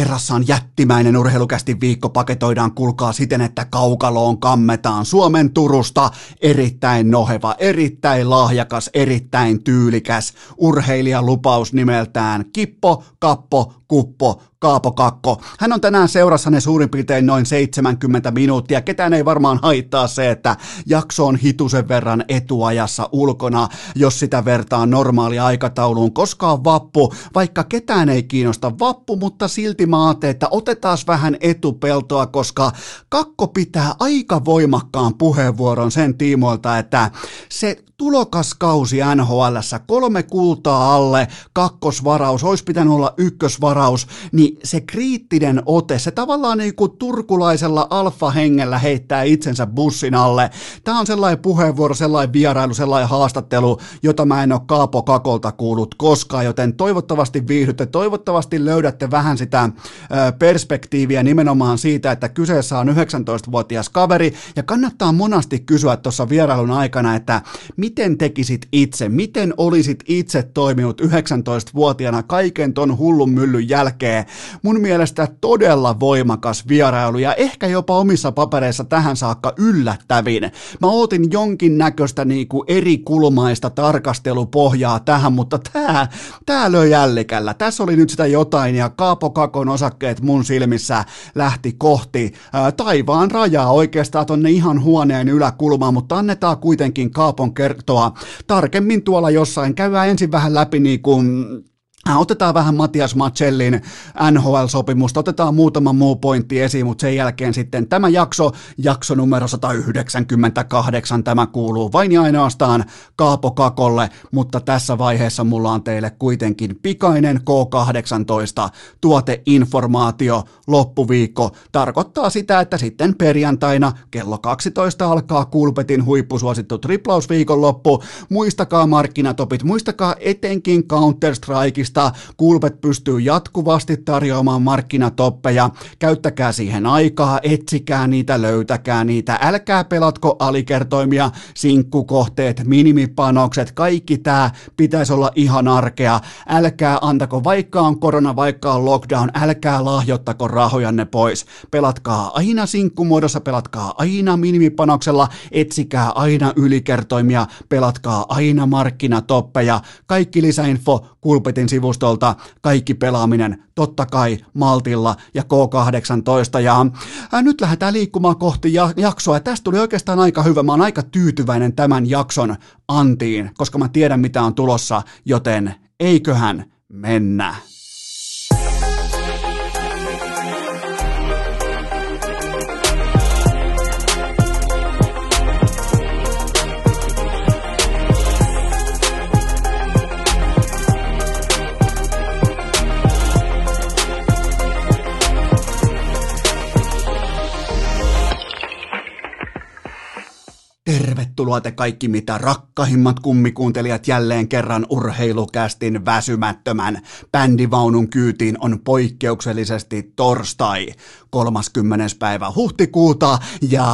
Kerrassaan jättimäinen urheilukästi viikko. Paketoidaan kulkaa siten, että kaukaloon kammetaan. Suomen Turusta erittäin noheva, erittäin lahjakas, erittäin tyylikäs urheilijalupaus nimeltään Kippo, Kappo, Kuppo, Kaapo Kakko. Hän on tänään seurassanne suurin piirtein noin 70 minuuttia. Ketään ei varmaan haittaa se, että jakso on hitusen verran etuajassa ulkona, jos sitä vertaa normaali aikatauluun, koska on vappu, vaikka ketään ei kiinnosta vappu, mutta silti mä ajattelin, että otetaan vähän etupeltoa, koska Kakko pitää aika voimakkaan puheenvuoron sen tiimoilta, että se tulokaskausi NHL, kolme kultaa alle, kakkosvaraus, olisi pitänyt olla ykkösvaraus, niin se kriittinen ote, se tavallaan niin kuin turkulaisella alfa-hengellä heittää itsensä bussin alle. Tämä on sellainen puheenvuoro, sellainen vierailu, sellainen haastattelu, jota mä en ole Kaapo Kakolta kuullut koskaan, joten toivottavasti viihdytte, toivottavasti löydätte vähän sitä perspektiiviä nimenomaan siitä, että kyseessä on 19-vuotias kaveri, ja kannattaa monasti kysyä tuossa vierailun aikana, että miten tekisit itse, miten olisit itse toiminut 19-vuotiaana kaiken ton hullun myllyn jälkeen. Mun mielestä todella voimakas vierailu ja ehkä jopa omissa papereissa tähän saakka yllättävin. Mä ootin jonkin näköistä niinku eri kulmaista tarkastelupohjaa tähän, mutta tää, tää löi jällikällä. Tässä oli nyt sitä jotain ja Kaapo Kakon osakkeet mun silmissä lähti kohti ää, taivaan rajaa oikeastaan tonne ihan huoneen yläkulmaan, mutta annetaan kuitenkin Kaapon ker- kertoa tarkemmin tuolla jossain. Käydään ensin vähän läpi niin kuin otetaan vähän Matias Macellin NHL-sopimusta, otetaan muutama muu pointti esiin, mutta sen jälkeen sitten tämä jakso, jakso numero 198, tämä kuuluu vain ja ainoastaan Kaapo Kakolle, mutta tässä vaiheessa mulla on teille kuitenkin pikainen K18 tuoteinformaatio loppuviikko. Tarkoittaa sitä, että sitten perjantaina kello 12 alkaa Kulpetin huippusuosittu triplausviikonloppu. Muistakaa markkinatopit, muistakaa etenkin Counter-Strikeista, Kulpetista. Kulpet pystyy jatkuvasti tarjoamaan markkinatoppeja. Käyttäkää siihen aikaa, etsikää niitä, löytäkää niitä. Älkää pelatko alikertoimia, sinkkukohteet, minimipanokset, kaikki tämä pitäisi olla ihan arkea. Älkää antako, vaikka on korona, vaikka on lockdown, älkää lahjoittako rahojanne pois. Pelatkaa aina sinkkumuodossa, pelatkaa aina minimipanoksella, etsikää aina ylikertoimia, pelatkaa aina markkinatoppeja. Kaikki lisäinfo Kulpetin sivustolta kaikki pelaaminen totta kai Maltilla ja K18 ja ää, nyt lähdetään liikkumaan kohti ja, jaksoa. Ja tästä tuli oikeastaan aika hyvä, mä oon aika tyytyväinen tämän jakson antiin, koska mä tiedän mitä on tulossa, joten eiköhän mennä. Tervetuloa te kaikki mitä rakkahimmat kummikuuntelijat jälleen kerran urheilukästin väsymättömän bändivaunun kyytiin on poikkeuksellisesti torstai 30. päivä huhtikuuta ja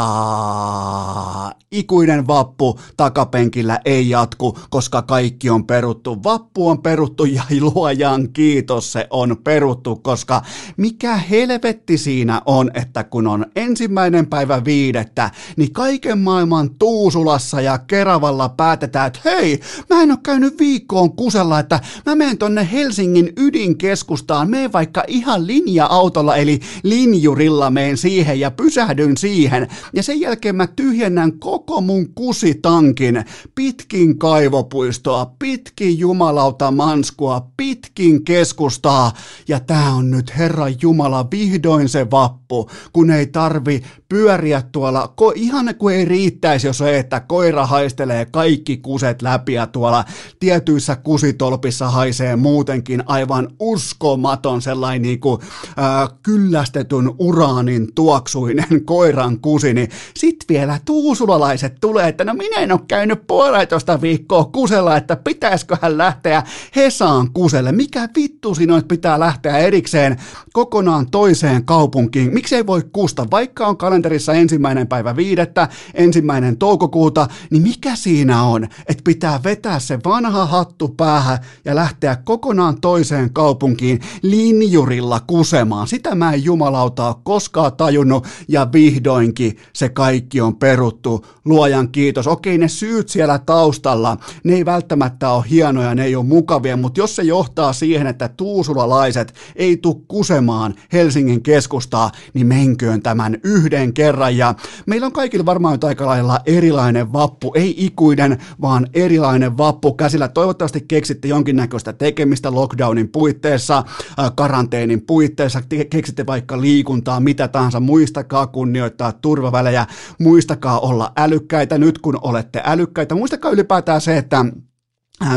ikuinen vappu takapenkillä ei jatku, koska kaikki on peruttu. Vappu on peruttu ja luojan kiitos se on peruttu, koska mikä helvetti siinä on, että kun on ensimmäinen päivä viidettä, niin kaiken maailman Tuusulassa ja Keravalla päätetään, että hei, mä en ole käynyt viikkoon kusella, että mä menen tonne Helsingin ydinkeskustaan, menen vaikka ihan linja-autolla, eli linjurilla menen siihen ja pysähdyn siihen. Ja sen jälkeen mä tyhjennän koko mun kusitankin pitkin kaivopuistoa, pitkin jumalauta manskua, pitkin keskustaa. Ja tää on nyt Herra Jumala vihdoin se vappu, kun ei tarvi pyöriä tuolla, ko, ihan kuin ei riittäisi, jos se, että koira haistelee kaikki kuset läpi ja tuolla tietyissä kusitolpissa haisee muutenkin aivan uskomaton sellainen niin kuin, äh, kyllästetyn uraanin tuoksuinen koiran kusi, niin sit vielä tuusulalaiset tulee, että no minä en ole käynyt puolitoista viikkoa kusella, että pitäisikö hän lähteä Hesaan kuselle. Mikä vittu siinä pitää lähteä erikseen kokonaan toiseen kaupunkiin? Miksei voi kusta, vaikka on kalenterissa ensimmäinen päivä viidettä, ensimmäinen toukokuuta, niin mikä siinä on, että pitää vetää se vanha hattu päähän ja lähteä kokonaan toiseen kaupunkiin linjurilla kusemaan. Sitä mä en jumalauta ole koskaan tajunnut ja vihdoinkin se kaikki on peruttu. Luojan kiitos. Okei, ne syyt siellä taustalla, ne ei välttämättä ole hienoja, ne ei ole mukavia, mutta jos se johtaa siihen, että tuusulalaiset ei tu kusemaan Helsingin keskustaa, niin menköön tämän yhden kerran. Ja meillä on kaikilla varmaan aika lailla erilainen vappu, ei ikuinen, vaan erilainen vappu. Käsillä. Toivottavasti keksitte jonkinnäköistä tekemistä lockdownin puitteissa, äh, karanteenin puitteissa, keksitte vaikka liikuntaa, mitä tahansa, muistakaa kunnioittaa turvavälejä, muistakaa olla älykkäitä nyt kun olette älykkäitä, muistakaa ylipäätään se, että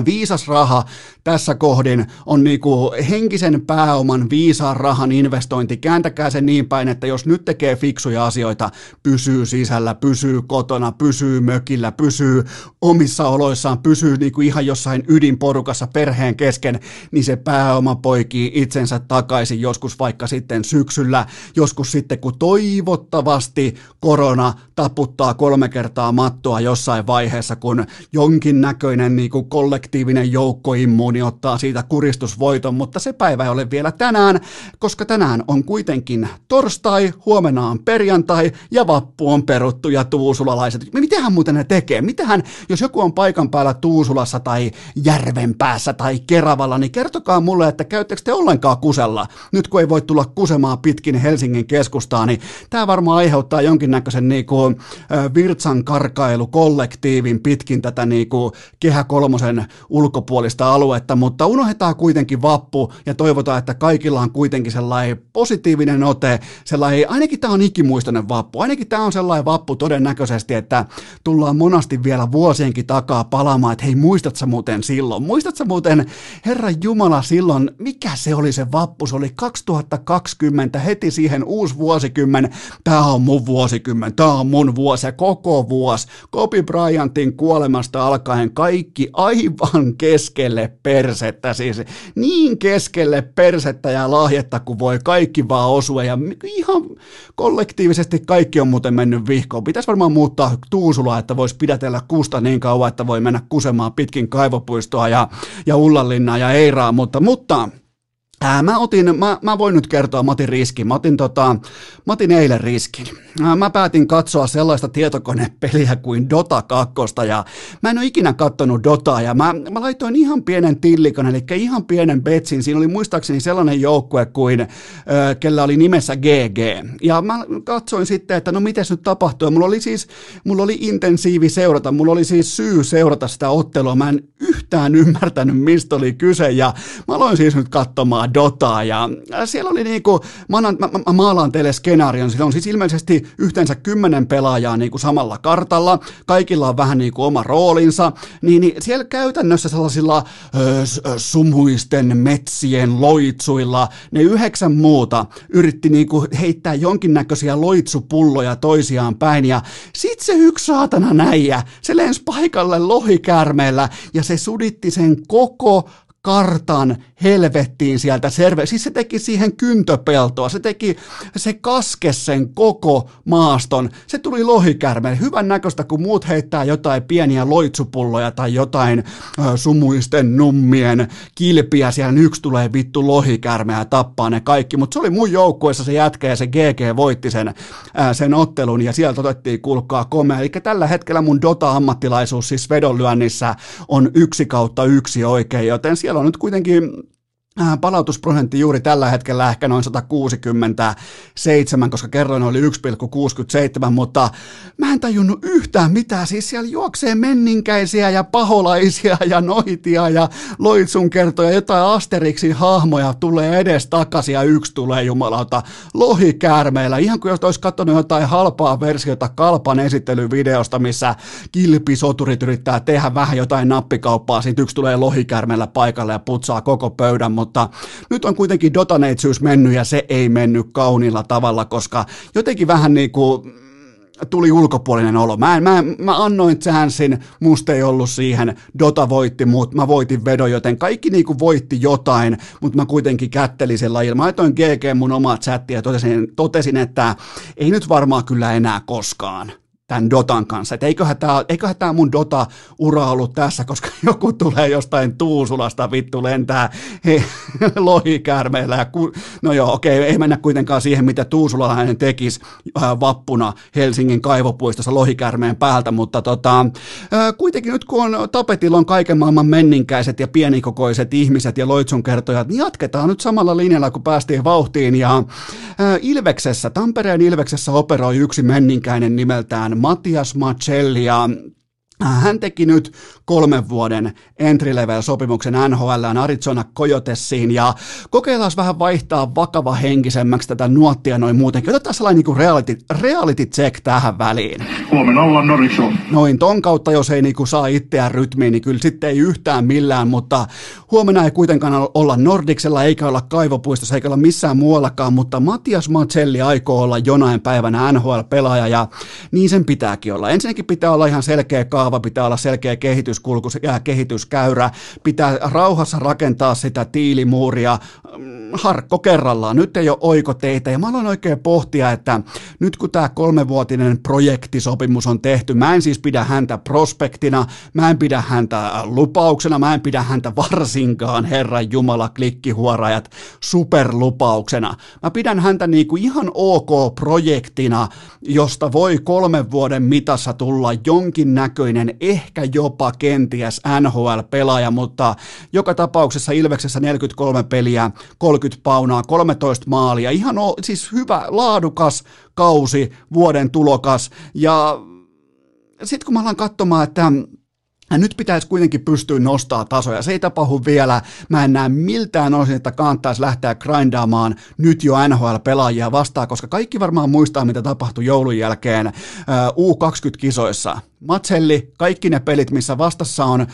viisas raha tässä kohdin on niinku henkisen pääoman viisaan rahan investointi. Kääntäkää se niin päin, että jos nyt tekee fiksuja asioita, pysyy sisällä, pysyy kotona, pysyy mökillä, pysyy omissa oloissaan, pysyy niinku ihan jossain ydinporukassa perheen kesken, niin se pääoma poikii itsensä takaisin joskus vaikka sitten syksyllä, joskus sitten kun toivottavasti korona taputtaa kolme kertaa mattoa jossain vaiheessa, kun jonkinnäköinen niinku kollektiivinen joukkoimmuuni ottaa siitä kuristusvoiton, mutta se päivä ei ole vielä tänään, koska tänään on kuitenkin torstai, huomenna on perjantai ja vappu on peruttu ja tuusulalaiset. Mitähän muuten ne tekee? Mitähän, jos joku on paikan päällä Tuusulassa tai Järvenpäässä tai Keravalla, niin kertokaa mulle, että käyttekö te ollenkaan kusella? Nyt kun ei voi tulla kusemaan pitkin Helsingin keskustaa, niin tämä varmaan aiheuttaa jonkinnäköisen niinku, virtsan karkailu kollektiivin pitkin tätä niinku, kehä kolmosen ulkopuolista aluetta, mutta unohdetaan kuitenkin vappu ja toivotaan, että kaikilla on kuitenkin sellainen positiivinen ote, sellainen, ainakin tämä on ikimuistoinen vappu, ainakin tämä on sellainen vappu todennäköisesti, että tullaan monasti vielä vuosienkin takaa palaamaan, että hei muistatko muuten silloin, muistatko muuten Herra Jumala silloin, mikä se oli se vappu, se oli 2020, heti siihen uusi vuosikymmen, tämä on mun vuosikymmen, tämä on mun vuosi ja koko vuosi, Kobe Bryantin kuolemasta alkaen kaikki aivan aivan keskelle persettä, siis niin keskelle persettä ja lahjetta kuin voi kaikki vaan osua ja ihan kollektiivisesti kaikki on muuten mennyt vihkoon. Pitäisi varmaan muuttaa Tuusulaa, että voisi pidätellä kusta niin kauan, että voi mennä kusemaan pitkin kaivopuistoa ja, ja Ullanlinnaa ja Eiraa, mutta, mutta Ää, mä, otin, mä, mä voin nyt kertoa, mä otin riskin. Mä otin, tota, mä otin eilen riskin. Ää, mä päätin katsoa sellaista tietokonepeliä kuin Dota 2, ja mä en ole ikinä kattonut Dotaa, ja mä, mä laitoin ihan pienen tillikon, eli ihan pienen betsin. Siinä oli muistaakseni sellainen joukkue kuin, ää, kellä oli nimessä GG. Ja mä katsoin sitten, että no miten nyt tapahtuu. Mulla oli siis, mulla oli intensiivi seurata, mulla oli siis syy seurata sitä ottelua. Mä en yhtään ymmärtänyt, mistä oli kyse, ja mä aloin siis nyt katsomaan Dotaa ja siellä oli niinku, mä, annan, mä, mä, maalaan teille skenaarion, sillä on siis ilmeisesti yhteensä kymmenen pelaajaa niinku samalla kartalla, kaikilla on vähän niinku oma roolinsa, niin, niin siellä käytännössä sellaisilla ö, sumuisten metsien loitsuilla ne yhdeksän muuta yritti niinku heittää jonkinnäköisiä loitsupulloja toisiaan päin. Ja sit se yksi saatana näijä, se lensi paikalle lohikärmeellä ja se suditti sen koko kartan helvettiin sieltä serve. Siis se teki siihen kyntöpeltoa, se teki, se kaske sen koko maaston. Se tuli lohikärmeen. Hyvän näköistä, kun muut heittää jotain pieniä loitsupulloja tai jotain ö, sumuisten nummien kilpiä. Siellä yksi tulee vittu lohikärme ja tappaa ne kaikki. Mutta se oli mun joukkueessa se jätkä ja se GG voitti sen, ää, sen ottelun ja sieltä otettiin kulkaa komea. Eli tällä hetkellä mun Dota-ammattilaisuus siis vedonlyönnissä on yksi kautta yksi oikein, joten siellä on nyt kuitenkin palautusprosentti juuri tällä hetkellä ehkä noin 167, koska kerroin oli 1,67, mutta mä en tajunnut yhtään mitään. Siis siellä juoksee menninkäisiä ja paholaisia ja noitia ja loitsunkertoja, jotain Asterixin hahmoja tulee edes takaisin ja yksi tulee jumalauta lohikäärmeillä. Ihan kuin jos olisi katsonut jotain halpaa versiota Kalpan esittelyvideosta, missä kilpisoturit yrittää tehdä vähän jotain nappikauppaa, sitten yksi tulee lohikäärmeellä paikalle ja putsaa koko pöydän, mutta mutta nyt on kuitenkin dotaneitsyys mennyt ja se ei mennyt kauniilla tavalla, koska jotenkin vähän niin kuin tuli ulkopuolinen olo. Mä, mä, mä annoin chanssin, musta ei ollut siihen, Dota voitti mut, mä voitin vedon, joten kaikki niinku voitti jotain, mutta mä kuitenkin kättelin sen lajilla. Mä laitoin GG mun omaa chattia ja totesin, totesin, että ei nyt varmaan kyllä enää koskaan tämän Dotan kanssa. Että eiköhän tämä, eiköhän tämä mun Dota-ura ollut tässä, koska joku tulee jostain Tuusulasta vittu lentää he, lohikärmeillä. Ja ku, no joo, okei, ei mennä kuitenkaan siihen, mitä Tuusulalainen tekisi äh, vappuna Helsingin kaivopuistossa lohikärmeen päältä, mutta tota, äh, kuitenkin nyt kun on, tapetilla on kaiken maailman menninkäiset ja pienikokoiset ihmiset ja loitsunkertojat, niin jatketaan nyt samalla linjalla, kun päästiin vauhtiin. Ja äh, Ilveksessä, Tampereen Ilveksessä operoi yksi menninkäinen nimeltään Matias Macelli ja hän teki nyt kolmen vuoden entry-level-sopimuksen NHL Arizona Coyotesiin ja kokeillaan vähän vaihtaa vakava henkisemmäksi tätä nuottia noin muutenkin. Otetaan sellainen niin reality, reality check tähän väliin. Huomenna ollaan Norikso. Noin ton kautta, jos ei niin saa itseään rytmiin, niin kyllä sitten ei yhtään millään, mutta huomenna ei kuitenkaan olla Nordiksella eikä olla Kaivopuistossa eikä olla missään muuallakaan, mutta Matias Macelli aikoo olla jonain päivänä NHL-pelaaja ja niin sen pitääkin olla. Ensinnäkin pitää olla ihan selkeä kaava kaava, pitää olla selkeä kehityskulku ja kehityskäyrä, pitää rauhassa rakentaa sitä tiilimuuria mm, harkko kerrallaan. Nyt ei ole oikoteitä ja mä aloin oikein pohtia, että nyt kun tämä kolmevuotinen projektisopimus on tehty, mä en siis pidä häntä prospektina, mä en pidä häntä lupauksena, mä en pidä häntä varsinkaan Herran Jumala klikkihuorajat superlupauksena. Mä pidän häntä niin kuin ihan ok projektina, josta voi kolmen vuoden mitassa tulla jonkin näköinen ehkä jopa kenties NHL-pelaaja, mutta joka tapauksessa Ilveksessä 43 peliä, 30 paunaa, 13 maalia, ihan o, siis hyvä, laadukas kausi, vuoden tulokas ja sitten kun mä alan katsomaan, että nyt pitäisi kuitenkin pystyä nostaa tasoja. Se ei tapahdu vielä. Mä en näe miltään osin, että kannattaisi lähteä grindaamaan nyt jo NHL-pelaajia vastaan, koska kaikki varmaan muistaa, mitä tapahtui joulun jälkeen U20-kisoissa. Matselli, kaikki ne pelit, missä vastassa on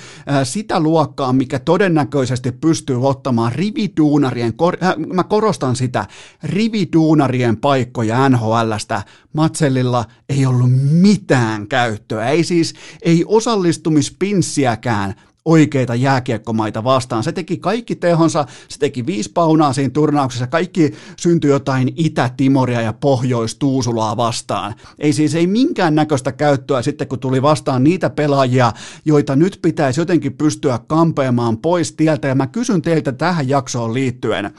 sitä luokkaa, mikä todennäköisesti pystyy ottamaan rividuunarien, kor, äh, mä korostan sitä, rividuunarien paikkoja NHLstä. Matsellilla ei ollut mitään käyttöä, ei siis, ei osallistumispinssiäkään oikeita jääkiekkomaita vastaan. Se teki kaikki tehonsa, se teki viisi paunaa siinä turnauksessa, kaikki syntyi jotain Itä-Timoria ja Pohjois-Tuusulaa vastaan. Ei siis ei minkään näköistä käyttöä sitten, kun tuli vastaan niitä pelaajia, joita nyt pitäisi jotenkin pystyä kampeamaan pois tieltä. Ja mä kysyn teiltä tähän jaksoon liittyen,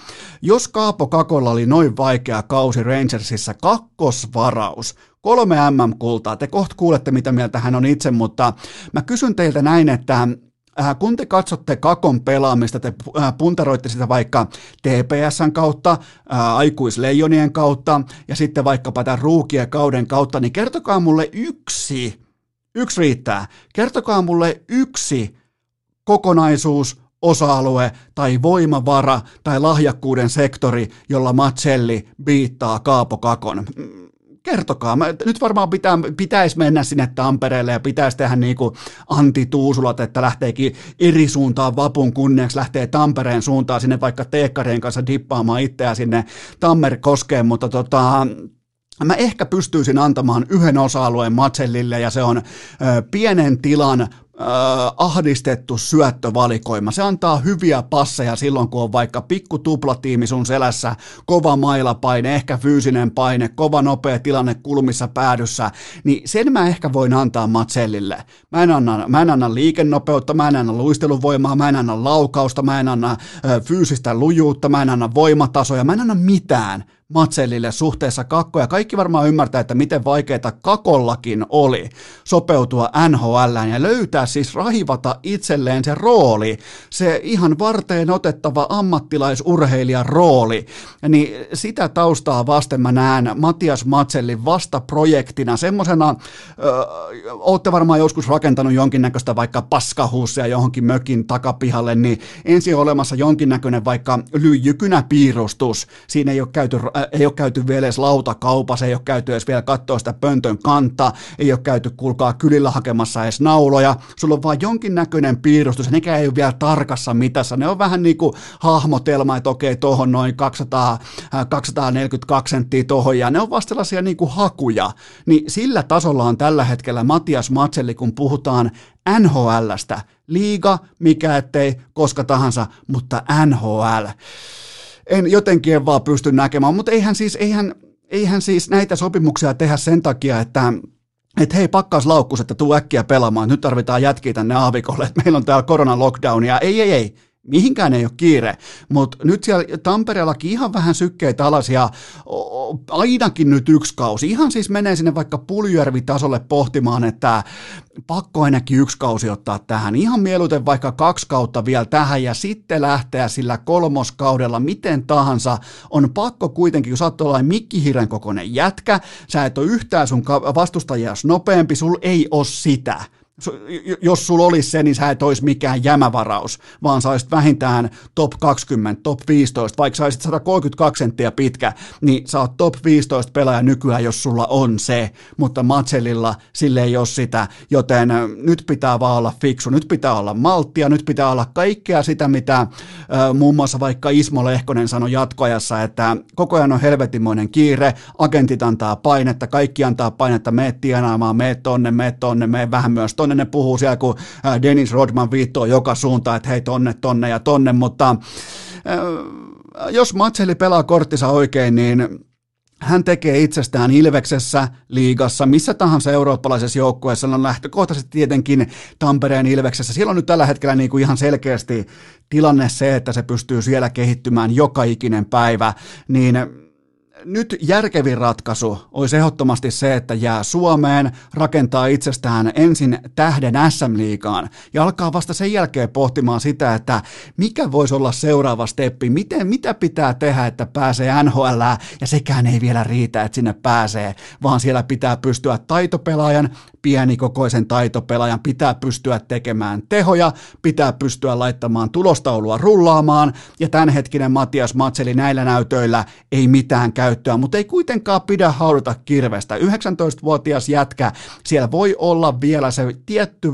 jos Kaapo Kakolla oli noin vaikea kausi Rangersissa, kakkosvaraus, kolme MM-kultaa. Te kohta kuulette, mitä mieltä hän on itse, mutta mä kysyn teiltä näin, että Äh, kun te katsotte Kakon pelaamista, te äh, puntaroitte sitä vaikka TPSn kautta, äh, aikuisleijonien kautta ja sitten vaikkapa tämän ruukien kauden kautta, niin kertokaa mulle yksi, yksi riittää, kertokaa mulle yksi kokonaisuus, osa-alue tai voimavara tai lahjakkuuden sektori, jolla Matselli biittaa Kaapo Kakon kertokaa. Mä, nyt varmaan pitää, pitäisi mennä sinne Tampereelle ja pitäisi tehdä niin kuin Antti Tuusulat, että lähteekin eri suuntaan vapun kunniaksi, lähtee Tampereen suuntaan sinne vaikka teekkarien kanssa dippaamaan itseä sinne Tammerkoskeen, mutta tota, Mä ehkä pystyisin antamaan yhden osa-alueen Matsellille ja se on ö, pienen tilan äh, ahdistettu syöttövalikoima. Se antaa hyviä passeja silloin, kun on vaikka pikku tuplatiimi sun selässä, kova mailapaine, ehkä fyysinen paine, kova nopea tilanne kulmissa päädyssä, niin sen mä ehkä voin antaa Matsellille. Mä en anna, mä en anna liikennopeutta, mä en anna luisteluvoimaa, mä en anna laukausta, mä en anna ö, fyysistä lujuutta, mä en anna voimatasoja, mä en anna mitään Matsellille suhteessa kakkoja. ja kaikki varmaan ymmärtää, että miten vaikeaa kakollakin oli sopeutua NHL ja löytää siis rahivata itselleen se rooli, se ihan varteen otettava ammattilaisurheilijan rooli. Niin sitä taustaa vasten mä näen Matias Matsellin vasta projektina semmoisena, olette varmaan joskus rakentanut jonkinnäköistä vaikka paskahuussia johonkin mökin takapihalle, niin ensin on olemassa jonkinnäköinen vaikka lyijykynäpiirustus, siinä ei ole käyty ei ole käyty vielä edes lautakaupassa, ei ole käyty edes vielä katsoa sitä pöntön kantaa, ei ole käyty kulkaa kylillä hakemassa edes nauloja, sulla on vaan jonkinnäköinen piirustus, nekään ei ole vielä tarkassa mitassa, ne on vähän niin kuin hahmotelma, että okei, tuohon noin 200, 242 senttiä tuohon, ja ne on vasta sellaisia niin kuin hakuja, niin sillä tasolla on tällä hetkellä Matias Matselli, kun puhutaan NHLstä, liiga, mikä ettei, koska tahansa, mutta NHL. En jotenkin en vaan pysty näkemään, mutta eihän siis, eihän, eihän siis näitä sopimuksia tehdä sen takia, että että hei pakkaus laukkus, että tuu äkkiä pelaamaan, nyt tarvitaan jätkiä tänne aavikolle, että meillä on täällä korona lockdownia. Ei, ei, ei, mihinkään ei ole kiire, mutta nyt siellä Tampereellakin ihan vähän sykkeitä alas ja ainakin nyt yksi kausi. Ihan siis menee sinne vaikka Puljärvi-tasolle pohtimaan, että pakko ainakin yksi kausi ottaa tähän. Ihan mieluiten vaikka kaksi kautta vielä tähän ja sitten lähteä sillä kolmoskaudella miten tahansa. On pakko kuitenkin, kun sä oot mikkihiren kokoinen jätkä, sä et ole yhtään sun vastustajia nopeampi, sul ei ole sitä jos sulla olisi se, niin sä et olisi mikään jämävaraus, vaan sä olisit vähintään top 20, top 15, vaikka sä olisit 132 senttiä pitkä, niin sä oot top 15 pelaaja nykyään, jos sulla on se, mutta Matselilla sille ei ole sitä, joten nyt pitää vaan olla fiksu, nyt pitää olla malttia, nyt pitää olla kaikkea sitä, mitä muun muassa vaikka Ismo Lehkonen sanoi jatkoajassa, että koko ajan on helvetimoinen kiire, agentit antaa painetta, kaikki antaa painetta, meet tienaamaan, meet tonne, meet tonne, meet vähän myös tonne, tonne ne puhuu siellä, kun äh, Dennis Rodman viittoo joka suuntaan, että hei tonne, tonne ja tonne, mutta äh, jos Matseli pelaa korttisa oikein, niin hän tekee itsestään Ilveksessä, liigassa, missä tahansa eurooppalaisessa joukkueessa, on lähtökohtaisesti tietenkin Tampereen Ilveksessä. Siellä on nyt tällä hetkellä niin kuin ihan selkeästi tilanne se, että se pystyy siellä kehittymään joka ikinen päivä, niin nyt järkevin ratkaisu olisi ehdottomasti se, että jää Suomeen, rakentaa itsestään ensin tähden SM-liigaan ja alkaa vasta sen jälkeen pohtimaan sitä, että mikä voisi olla seuraava steppi, miten, mitä pitää tehdä, että pääsee NHL ja sekään ei vielä riitä, että sinne pääsee, vaan siellä pitää pystyä taitopelaajan, pienikokoisen taitopelaajan, pitää pystyä tekemään tehoja, pitää pystyä laittamaan tulostaulua rullaamaan ja tämänhetkinen Matias Matseli näillä näytöillä ei mitään käy käyttöä, mutta ei kuitenkaan pidä haudata kirvestä. 19-vuotias jätkä, siellä voi olla vielä se tietty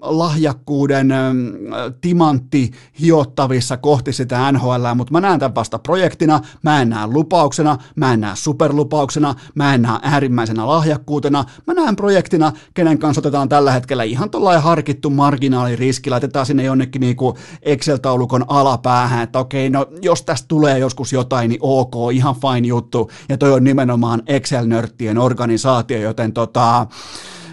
lahjakkuuden timantti hiottavissa kohti sitä NHL, mutta mä näen tämän vasta projektina, mä en näe lupauksena, mä en näe superlupauksena, mä en näe äärimmäisenä lahjakkuutena, mä näen projektina, kenen kanssa otetaan tällä hetkellä ihan tuollainen harkittu marginaaliriski, laitetaan sinne jonnekin niinku Excel-taulukon alapäähän, että okei, no jos tästä tulee joskus jotain, niin ok, ihan fine juttu, ja toi on nimenomaan Excel-nörttien organisaatio, joten tota,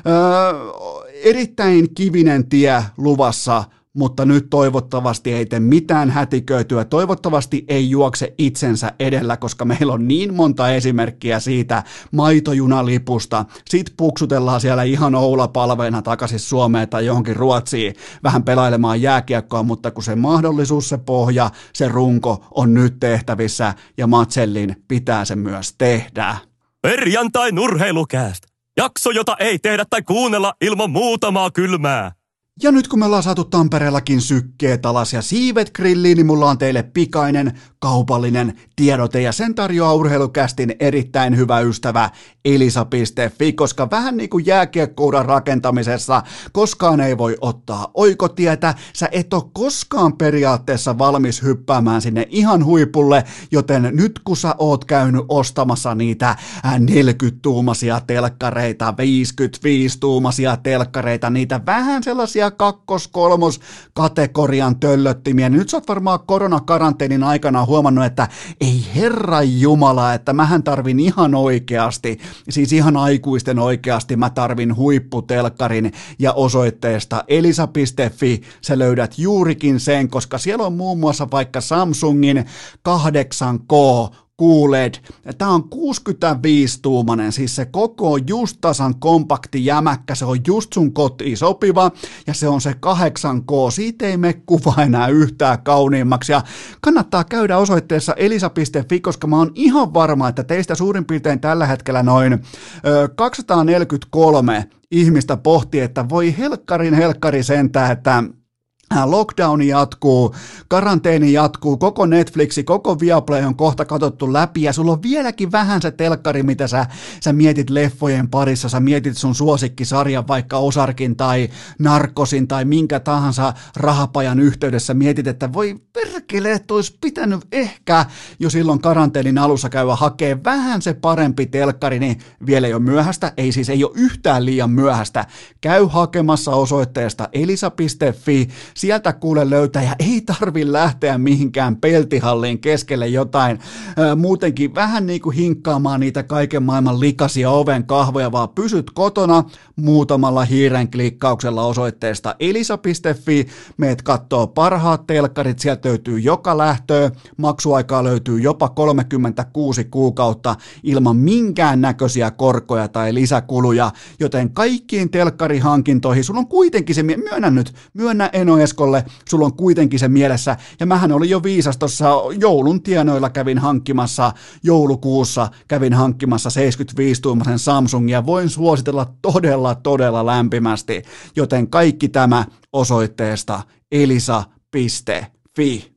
öö, erittäin kivinen tie luvassa, mutta nyt toivottavasti ei tee mitään hätiköityä, toivottavasti ei juokse itsensä edellä, koska meillä on niin monta esimerkkiä siitä maitojunalipusta, sit puksutellaan siellä ihan oulapalveena takaisin Suomeen tai johonkin Ruotsiin vähän pelailemaan jääkiekkoa, mutta kun se mahdollisuus, se pohja, se runko on nyt tehtävissä ja Matsellin pitää se myös tehdä. Perjantai nurheilukäästä. Jakso, jota ei tehdä tai kuunnella ilman muutamaa kylmää. Ja nyt kun me ollaan saatu Tampereellakin sykkeet alas ja siivet grilliin, niin mulla on teille pikainen kaupallinen tiedote ja sen tarjoaa urheilukästin erittäin hyvä ystävä elisa.fi, koska vähän niin kuin jääkiekkouran rakentamisessa koskaan ei voi ottaa oikotietä, sä et ole koskaan periaatteessa valmis hyppäämään sinne ihan huipulle, joten nyt kun sä oot käynyt ostamassa niitä 40-tuumaisia telkkareita, 55-tuumaisia telkkareita, niitä vähän sellaisia kakkos-kolmos kategorian töllöttimiä, niin nyt sä oot varmaan koronakaranteenin aikana huomannut, että ei herra jumala, että mähän tarvin ihan oikeasti, siis ihan aikuisten oikeasti, mä tarvin huipputelkkarin ja osoitteesta elisa.fi sä löydät juurikin sen, koska siellä on muun muassa vaikka Samsungin 8K QLED. Tämä on 65-tuumainen, siis se koko just tasan kompakti jämäkkä, se on just sun kotiin sopiva ja se on se 8K, siitä ei me kuva enää yhtään kauniimmaksi. Ja kannattaa käydä osoitteessa elisa.fi, koska mä oon ihan varma, että teistä suurin piirtein tällä hetkellä noin ö, 243 ihmistä pohti, että voi helkkarin helkkari sentää, että lockdowni jatkuu, karanteeni jatkuu, koko Netflixi, koko Viaplay on kohta katsottu läpi ja sulla on vieläkin vähän se telkkari, mitä sä, sä mietit leffojen parissa, sä mietit sun suosikkisarjan vaikka Osarkin tai Narkosin tai minkä tahansa rahapajan yhteydessä, mietit, että voi perkele, että olisi pitänyt ehkä jo silloin karanteenin alussa käydä hakee vähän se parempi telkkari, niin vielä ei ole myöhäistä, ei siis ei ole yhtään liian myöhäistä. Käy hakemassa osoitteesta elisa.fi, sieltä kuule löytää ja ei tarvi lähteä mihinkään peltihalliin keskelle jotain muutenkin vähän niin kuin hinkkaamaan niitä kaiken maailman likaisia oven kahvoja, vaan pysyt kotona muutamalla hiiren klikkauksella osoitteesta elisa.fi, meet kattoo parhaat telkkarit, sieltä löytyy joka lähtöä, maksuaikaa löytyy jopa 36 kuukautta ilman minkään näköisiä korkoja tai lisäkuluja, joten kaikkiin telkkarihankintoihin, sulla on kuitenkin se, myönnä nyt, myönnä Eno Eskolle, sulla on kuitenkin se mielessä, ja mähän olin jo viisas tuossa joulun tienoilla kävin hankkimassa, joulukuussa kävin hankkimassa 75-tuumaisen Samsungia, voin suositella todella, todella lämpimästi, joten kaikki tämä osoitteesta elisa.fi.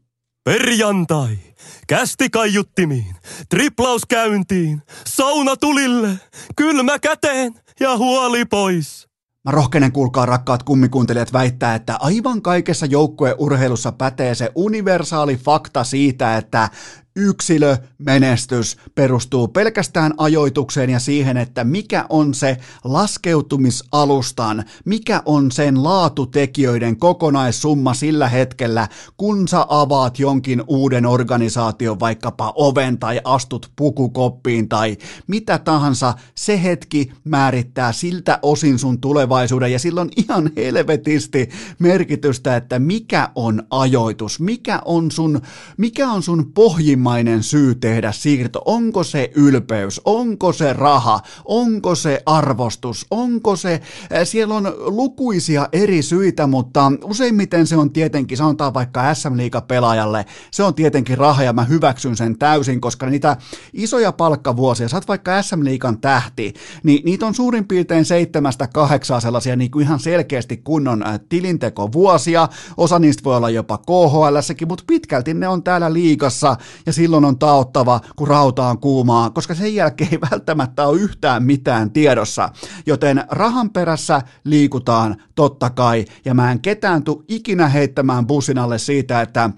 Perjantai. Kästi kaiuttimiin, triplaus käyntiin, sauna tulille, kylmä käteen ja huoli pois. Mä rohkenen kuulkaa rakkaat kummikuuntelijat väittää, että aivan kaikessa joukkueurheilussa pätee se universaali fakta siitä, että yksilömenestys perustuu pelkästään ajoitukseen ja siihen, että mikä on se laskeutumisalustan, mikä on sen laatutekijöiden kokonaissumma sillä hetkellä, kun sä avaat jonkin uuden organisaation, vaikkapa oven tai astut pukukoppiin tai mitä tahansa, se hetki määrittää siltä osin sun tulevaisuuden ja silloin ihan helvetisti merkitystä, että mikä on ajoitus, mikä on sun, mikä on sun pohjimma perimmäinen syy tehdä siirto? Onko se ylpeys? Onko se raha? Onko se arvostus? Onko se, eh, siellä on lukuisia eri syitä, mutta useimmiten se on tietenkin, sanotaan vaikka SM pelaajalle, se on tietenkin raha ja mä hyväksyn sen täysin, koska niitä isoja palkkavuosia, sä oot vaikka SM Liikan tähti, niin niitä on suurin piirtein seitsemästä kahdeksaa sellaisia niin kuin ihan selkeästi kunnon eh, tilintekovuosia, osa niistä voi olla jopa KHL, mutta pitkälti ne on täällä liikassa ja silloin on taottava, kun rauta on kuumaa, koska sen jälkeen ei välttämättä ole yhtään mitään tiedossa. Joten rahan perässä liikutaan totta kai, ja mä en ketään tu ikinä heittämään bussin alle siitä, että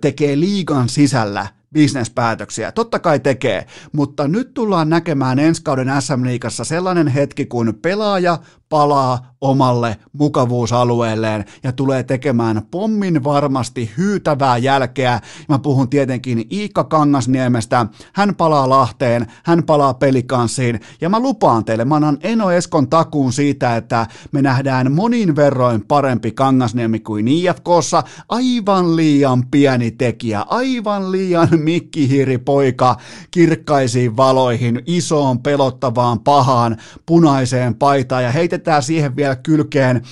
tekee liigan sisällä bisnespäätöksiä. Totta kai tekee, mutta nyt tullaan näkemään ensi kauden SM-liigassa sellainen hetki, kun pelaaja palaa omalle mukavuusalueelleen ja tulee tekemään pommin varmasti hyytävää jälkeä. Mä puhun tietenkin Iikka Kangasniemestä, hän palaa Lahteen, hän palaa pelikanssiin. Ja mä lupaan teille, mä annan Eno Eskon takuun siitä, että me nähdään monin verroin parempi Kangasniemi kuin IFKssa, aivan liian pieni tekijä, aivan liian mikkihiiri poika kirkkaisiin valoihin, isoon pelottavaan pahaan punaiseen paitaan. Ja heitetään heitetään siihen vielä kylkeen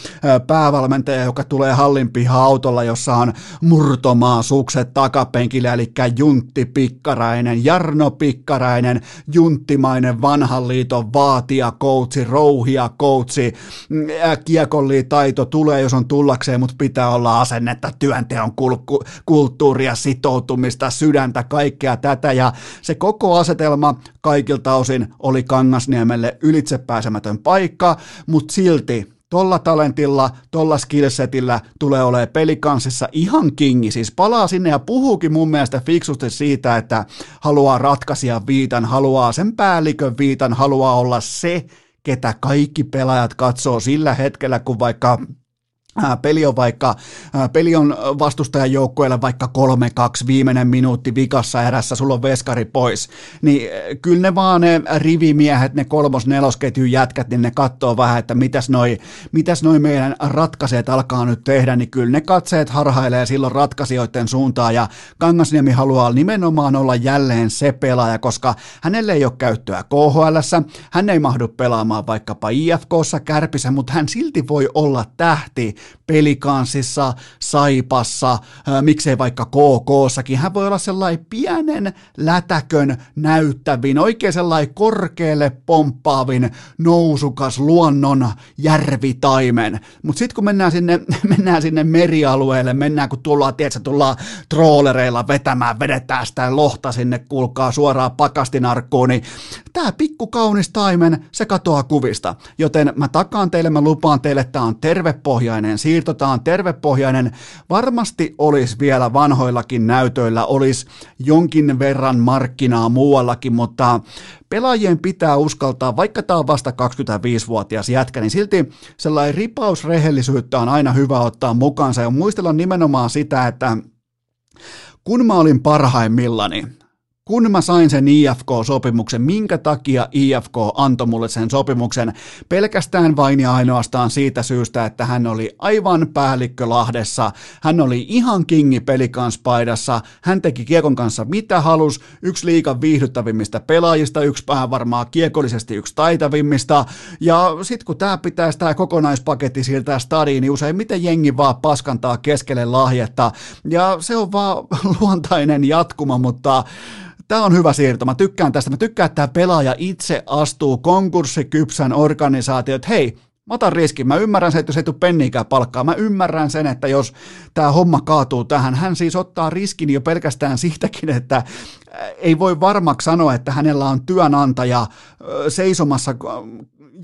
päävalmentaja, joka tulee hallin piha-autolla, jossa on murtomaa sukset takapenkillä, eli Juntti Pikkarainen, Jarno Pikkarainen, junttimainen vanhan liiton vaatia koutsi, rouhia koutsi, mm, kiekolli taito tulee, jos on tullakseen, mutta pitää olla asennetta, työnteon kulttuuria, sitoutumista, sydäntä, kaikkea tätä, ja se koko asetelma kaikilta osin oli Kangasniemelle ylitsepääsemätön paikka, mutta silti tolla talentilla, tolla skillsetillä tulee olemaan pelikansissa ihan kingi. Siis palaa sinne ja puhuukin mun mielestä fiksusti siitä, että haluaa ratkaisia viitan, haluaa sen päällikön viitan, haluaa olla se, ketä kaikki pelaajat katsoo sillä hetkellä, kun vaikka Peli on vaikka, peli on vastustajan joukkueelle vaikka 3-2 viimeinen minuutti vikassa erässä, sulla on veskari pois, niin kyllä ne vaan ne rivimiehet, ne kolmos-nelosketjun jätkät, niin ne katsoo vähän, että mitäs noi, mitäs noi meidän ratkaisijat alkaa nyt tehdä, niin kyllä ne katseet harhailee silloin ratkaisijoiden suuntaan. Ja Kangasniemi haluaa nimenomaan olla jälleen se pelaaja, koska hänelle ei ole käyttöä KHL, hän ei mahdu pelaamaan vaikkapa IFKssa, Kärpissä, mutta hän silti voi olla tähti pelikansissa, saipassa, ää, miksei vaikka KKssakin. Hän voi olla sellainen pienen lätäkön näyttävin, oikein sellainen korkealle pomppaavin, nousukas luonnon järvitaimen. Mutta sitten kun mennään sinne, mennään sinne merialueelle, mennään kun tullaan, tiedätkö, tullaan trollereilla vetämään, vedetään sitä lohta sinne, kuulkaa suoraan pakastinarkkuun, niin tämä pikku kaunis taimen, se katoaa kuvista. Joten mä takaan teille, mä lupaan teille, että tämä on tervepohjainen siirto, tämä on tervepohjainen. Varmasti olisi vielä vanhoillakin näytöillä, olisi jonkin verran markkinaa muuallakin, mutta pelaajien pitää uskaltaa, vaikka tämä on vasta 25-vuotias jätkä, niin silti sellainen ripausrehellisyyttä on aina hyvä ottaa mukaansa ja muistella nimenomaan sitä, että kun mä olin parhaimmillani, kun mä sain sen IFK-sopimuksen, minkä takia IFK antoi mulle sen sopimuksen, pelkästään vain ja ainoastaan siitä syystä, että hän oli aivan päällikkö Lahdessa, hän oli ihan kingi pelikanspaidassa, hän teki Kiekon kanssa mitä halus, yksi liikan viihdyttävimmistä pelaajista, yksi vähän varmaan kiekollisesti yksi taitavimmista, ja sitten kun tämä pitäisi tämä kokonaispaketti siirtää stadiin, niin usein miten jengi vaan paskantaa keskelle lahjetta, ja se on vaan luontainen jatkuma, mutta Tämä on hyvä siirto. Mä tykkään tästä. Mä tykkään, että tämä pelaaja itse astuu konkurssikypsän organisaatio, että hei, Mä otan riskin. Mä ymmärrän sen, että jos ei tule penniikään palkkaa. Mä ymmärrän sen, että jos tämä homma kaatuu tähän, hän siis ottaa riskin jo pelkästään siitäkin, että ei voi varmaksi sanoa, että hänellä on työnantaja seisomassa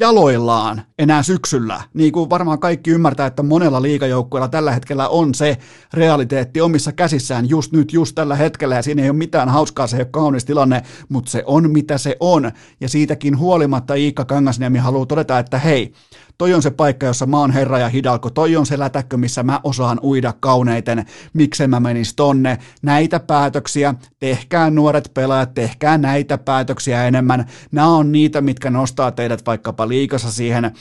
jaloillaan enää syksyllä. Niin kuin varmaan kaikki ymmärtää, että monella liikajoukkueella tällä hetkellä on se realiteetti omissa käsissään just nyt, just tällä hetkellä, ja siinä ei ole mitään hauskaa, se ei ole kaunis tilanne, mutta se on mitä se on. Ja siitäkin huolimatta Iikka Kangasniemi haluaa todeta, että hei, toi on se paikka, jossa mä oon herra ja hidalko, toi on se lätäkkö, missä mä osaan uida kauneiten, miksi mä menis tonne. Näitä päätöksiä, tehkää nuoret pelaajat, tehkää näitä päätöksiä enemmän. Nämä on niitä, mitkä nostaa teidät vaikkapa liikassa siihen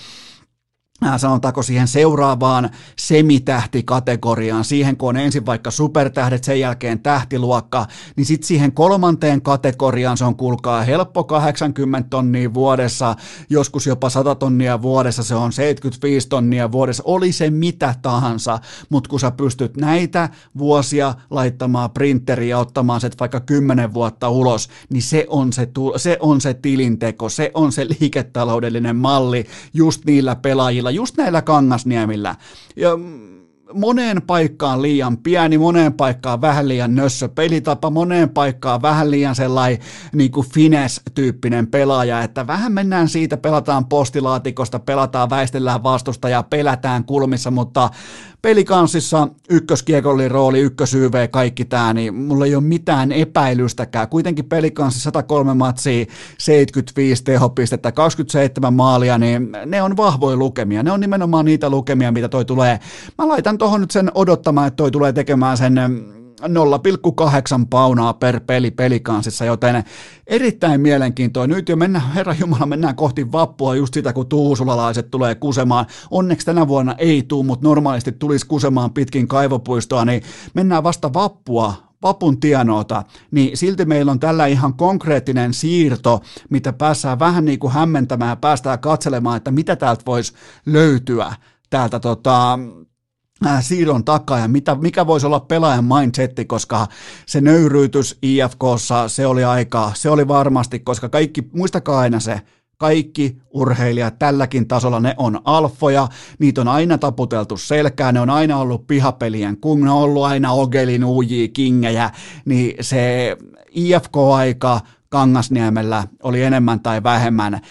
sanotaanko siihen seuraavaan semitähtikategoriaan, siihen kun on ensin vaikka supertähdet, sen jälkeen tähtiluokka, niin sitten siihen kolmanteen kategoriaan se on kuulkaa helppo 80 tonnia vuodessa, joskus jopa 100 tonnia vuodessa, se on 75 tonnia vuodessa, oli se mitä tahansa, mutta kun sä pystyt näitä vuosia laittamaan printeriä ja ottamaan se vaikka 10 vuotta ulos, niin se on se, se on se tilinteko, se on se liiketaloudellinen malli just niillä pelaajilla, pelaajilla, just näillä kangasniemillä. Ja moneen paikkaan liian pieni, moneen paikkaan vähän liian nössö pelitapa, moneen paikkaan vähän liian sellainen niin kuin finesse-tyyppinen pelaaja, että vähän mennään siitä, pelataan postilaatikosta, pelataan, väistellään vastusta ja pelätään kulmissa, mutta pelikansissa ykköskiekollin rooli, ykkösyyv, kaikki tämä, niin mulla ei ole mitään epäilystäkään. Kuitenkin pelikanssi 103 matsia, 75 tehopistettä, 27 maalia, niin ne on vahvoja lukemia. Ne on nimenomaan niitä lukemia, mitä toi tulee. Mä laitan tuohon nyt sen odottamaan, että toi tulee tekemään sen 0,8 paunaa per peli pelikansissa, joten erittäin mielenkiintoinen. Nyt jo mennään, herra Jumala, mennään kohti vappua just sitä, kun tuusulalaiset tulee kusemaan. Onneksi tänä vuonna ei tuu, mutta normaalisti tulisi kusemaan pitkin kaivopuistoa, niin mennään vasta vappua vapun tienoota, niin silti meillä on tällä ihan konkreettinen siirto, mitä päässään vähän niin kuin hämmentämään ja päästään katselemaan, että mitä täältä voisi löytyä täältä tota, siirron takaa ja mitä, mikä voisi olla pelaajan mindsetti, koska se nöyryytys IFKssa, se oli aika, se oli varmasti, koska kaikki, muistakaa aina se, kaikki urheilijat tälläkin tasolla, ne on alfoja, niitä on aina taputeltu selkään, ne on aina ollut pihapelien, kun ne on ollut aina Ogelin uji, kingejä, niin se IFK-aika Kangasniemellä oli enemmän tai vähemmän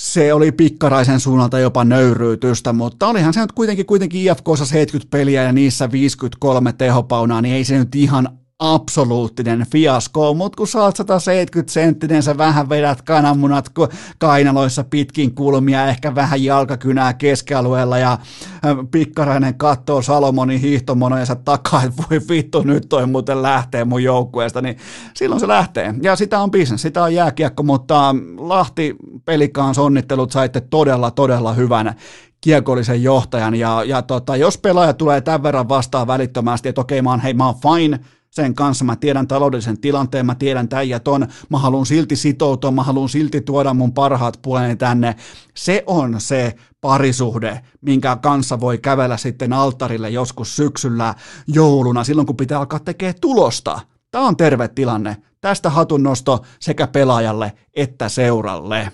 se oli pikkaraisen suunnalta jopa nöyryytystä, mutta olihan se nyt kuitenkin, kuitenkin IFKssa 70 peliä ja niissä 53 tehopaunaa, niin ei se nyt ihan absoluuttinen fiasko, mutta kun sä oot 170 senttinen, sä vähän vedät kananmunat kainaloissa pitkin kulmia, ehkä vähän jalkakynää keskialueella ja pikkarainen kattoo Salomonin hiihtomonojensa takaa, että voi vittu, nyt toi muuten lähtee mun joukkueesta, niin silloin se lähtee. Ja sitä on business, sitä on jääkiekko, mutta Lahti pelikaan onnittelut saitte todella, todella hyvän kiekollisen johtajan, ja, ja tota, jos pelaaja tulee tämän verran vastaan välittömästi, että okei, mä oon, hei, mä oon fine, sen kanssa. Mä tiedän taloudellisen tilanteen, mä tiedän tämän ja ton. Mä haluan silti sitoutua, mä haluan silti tuoda mun parhaat puoleni tänne. Se on se parisuhde, minkä kanssa voi kävellä sitten alttarille joskus syksyllä jouluna, silloin kun pitää alkaa tekemään tulosta. Tämä on terve tilanne. Tästä hatunnosto sekä pelaajalle että seuralle.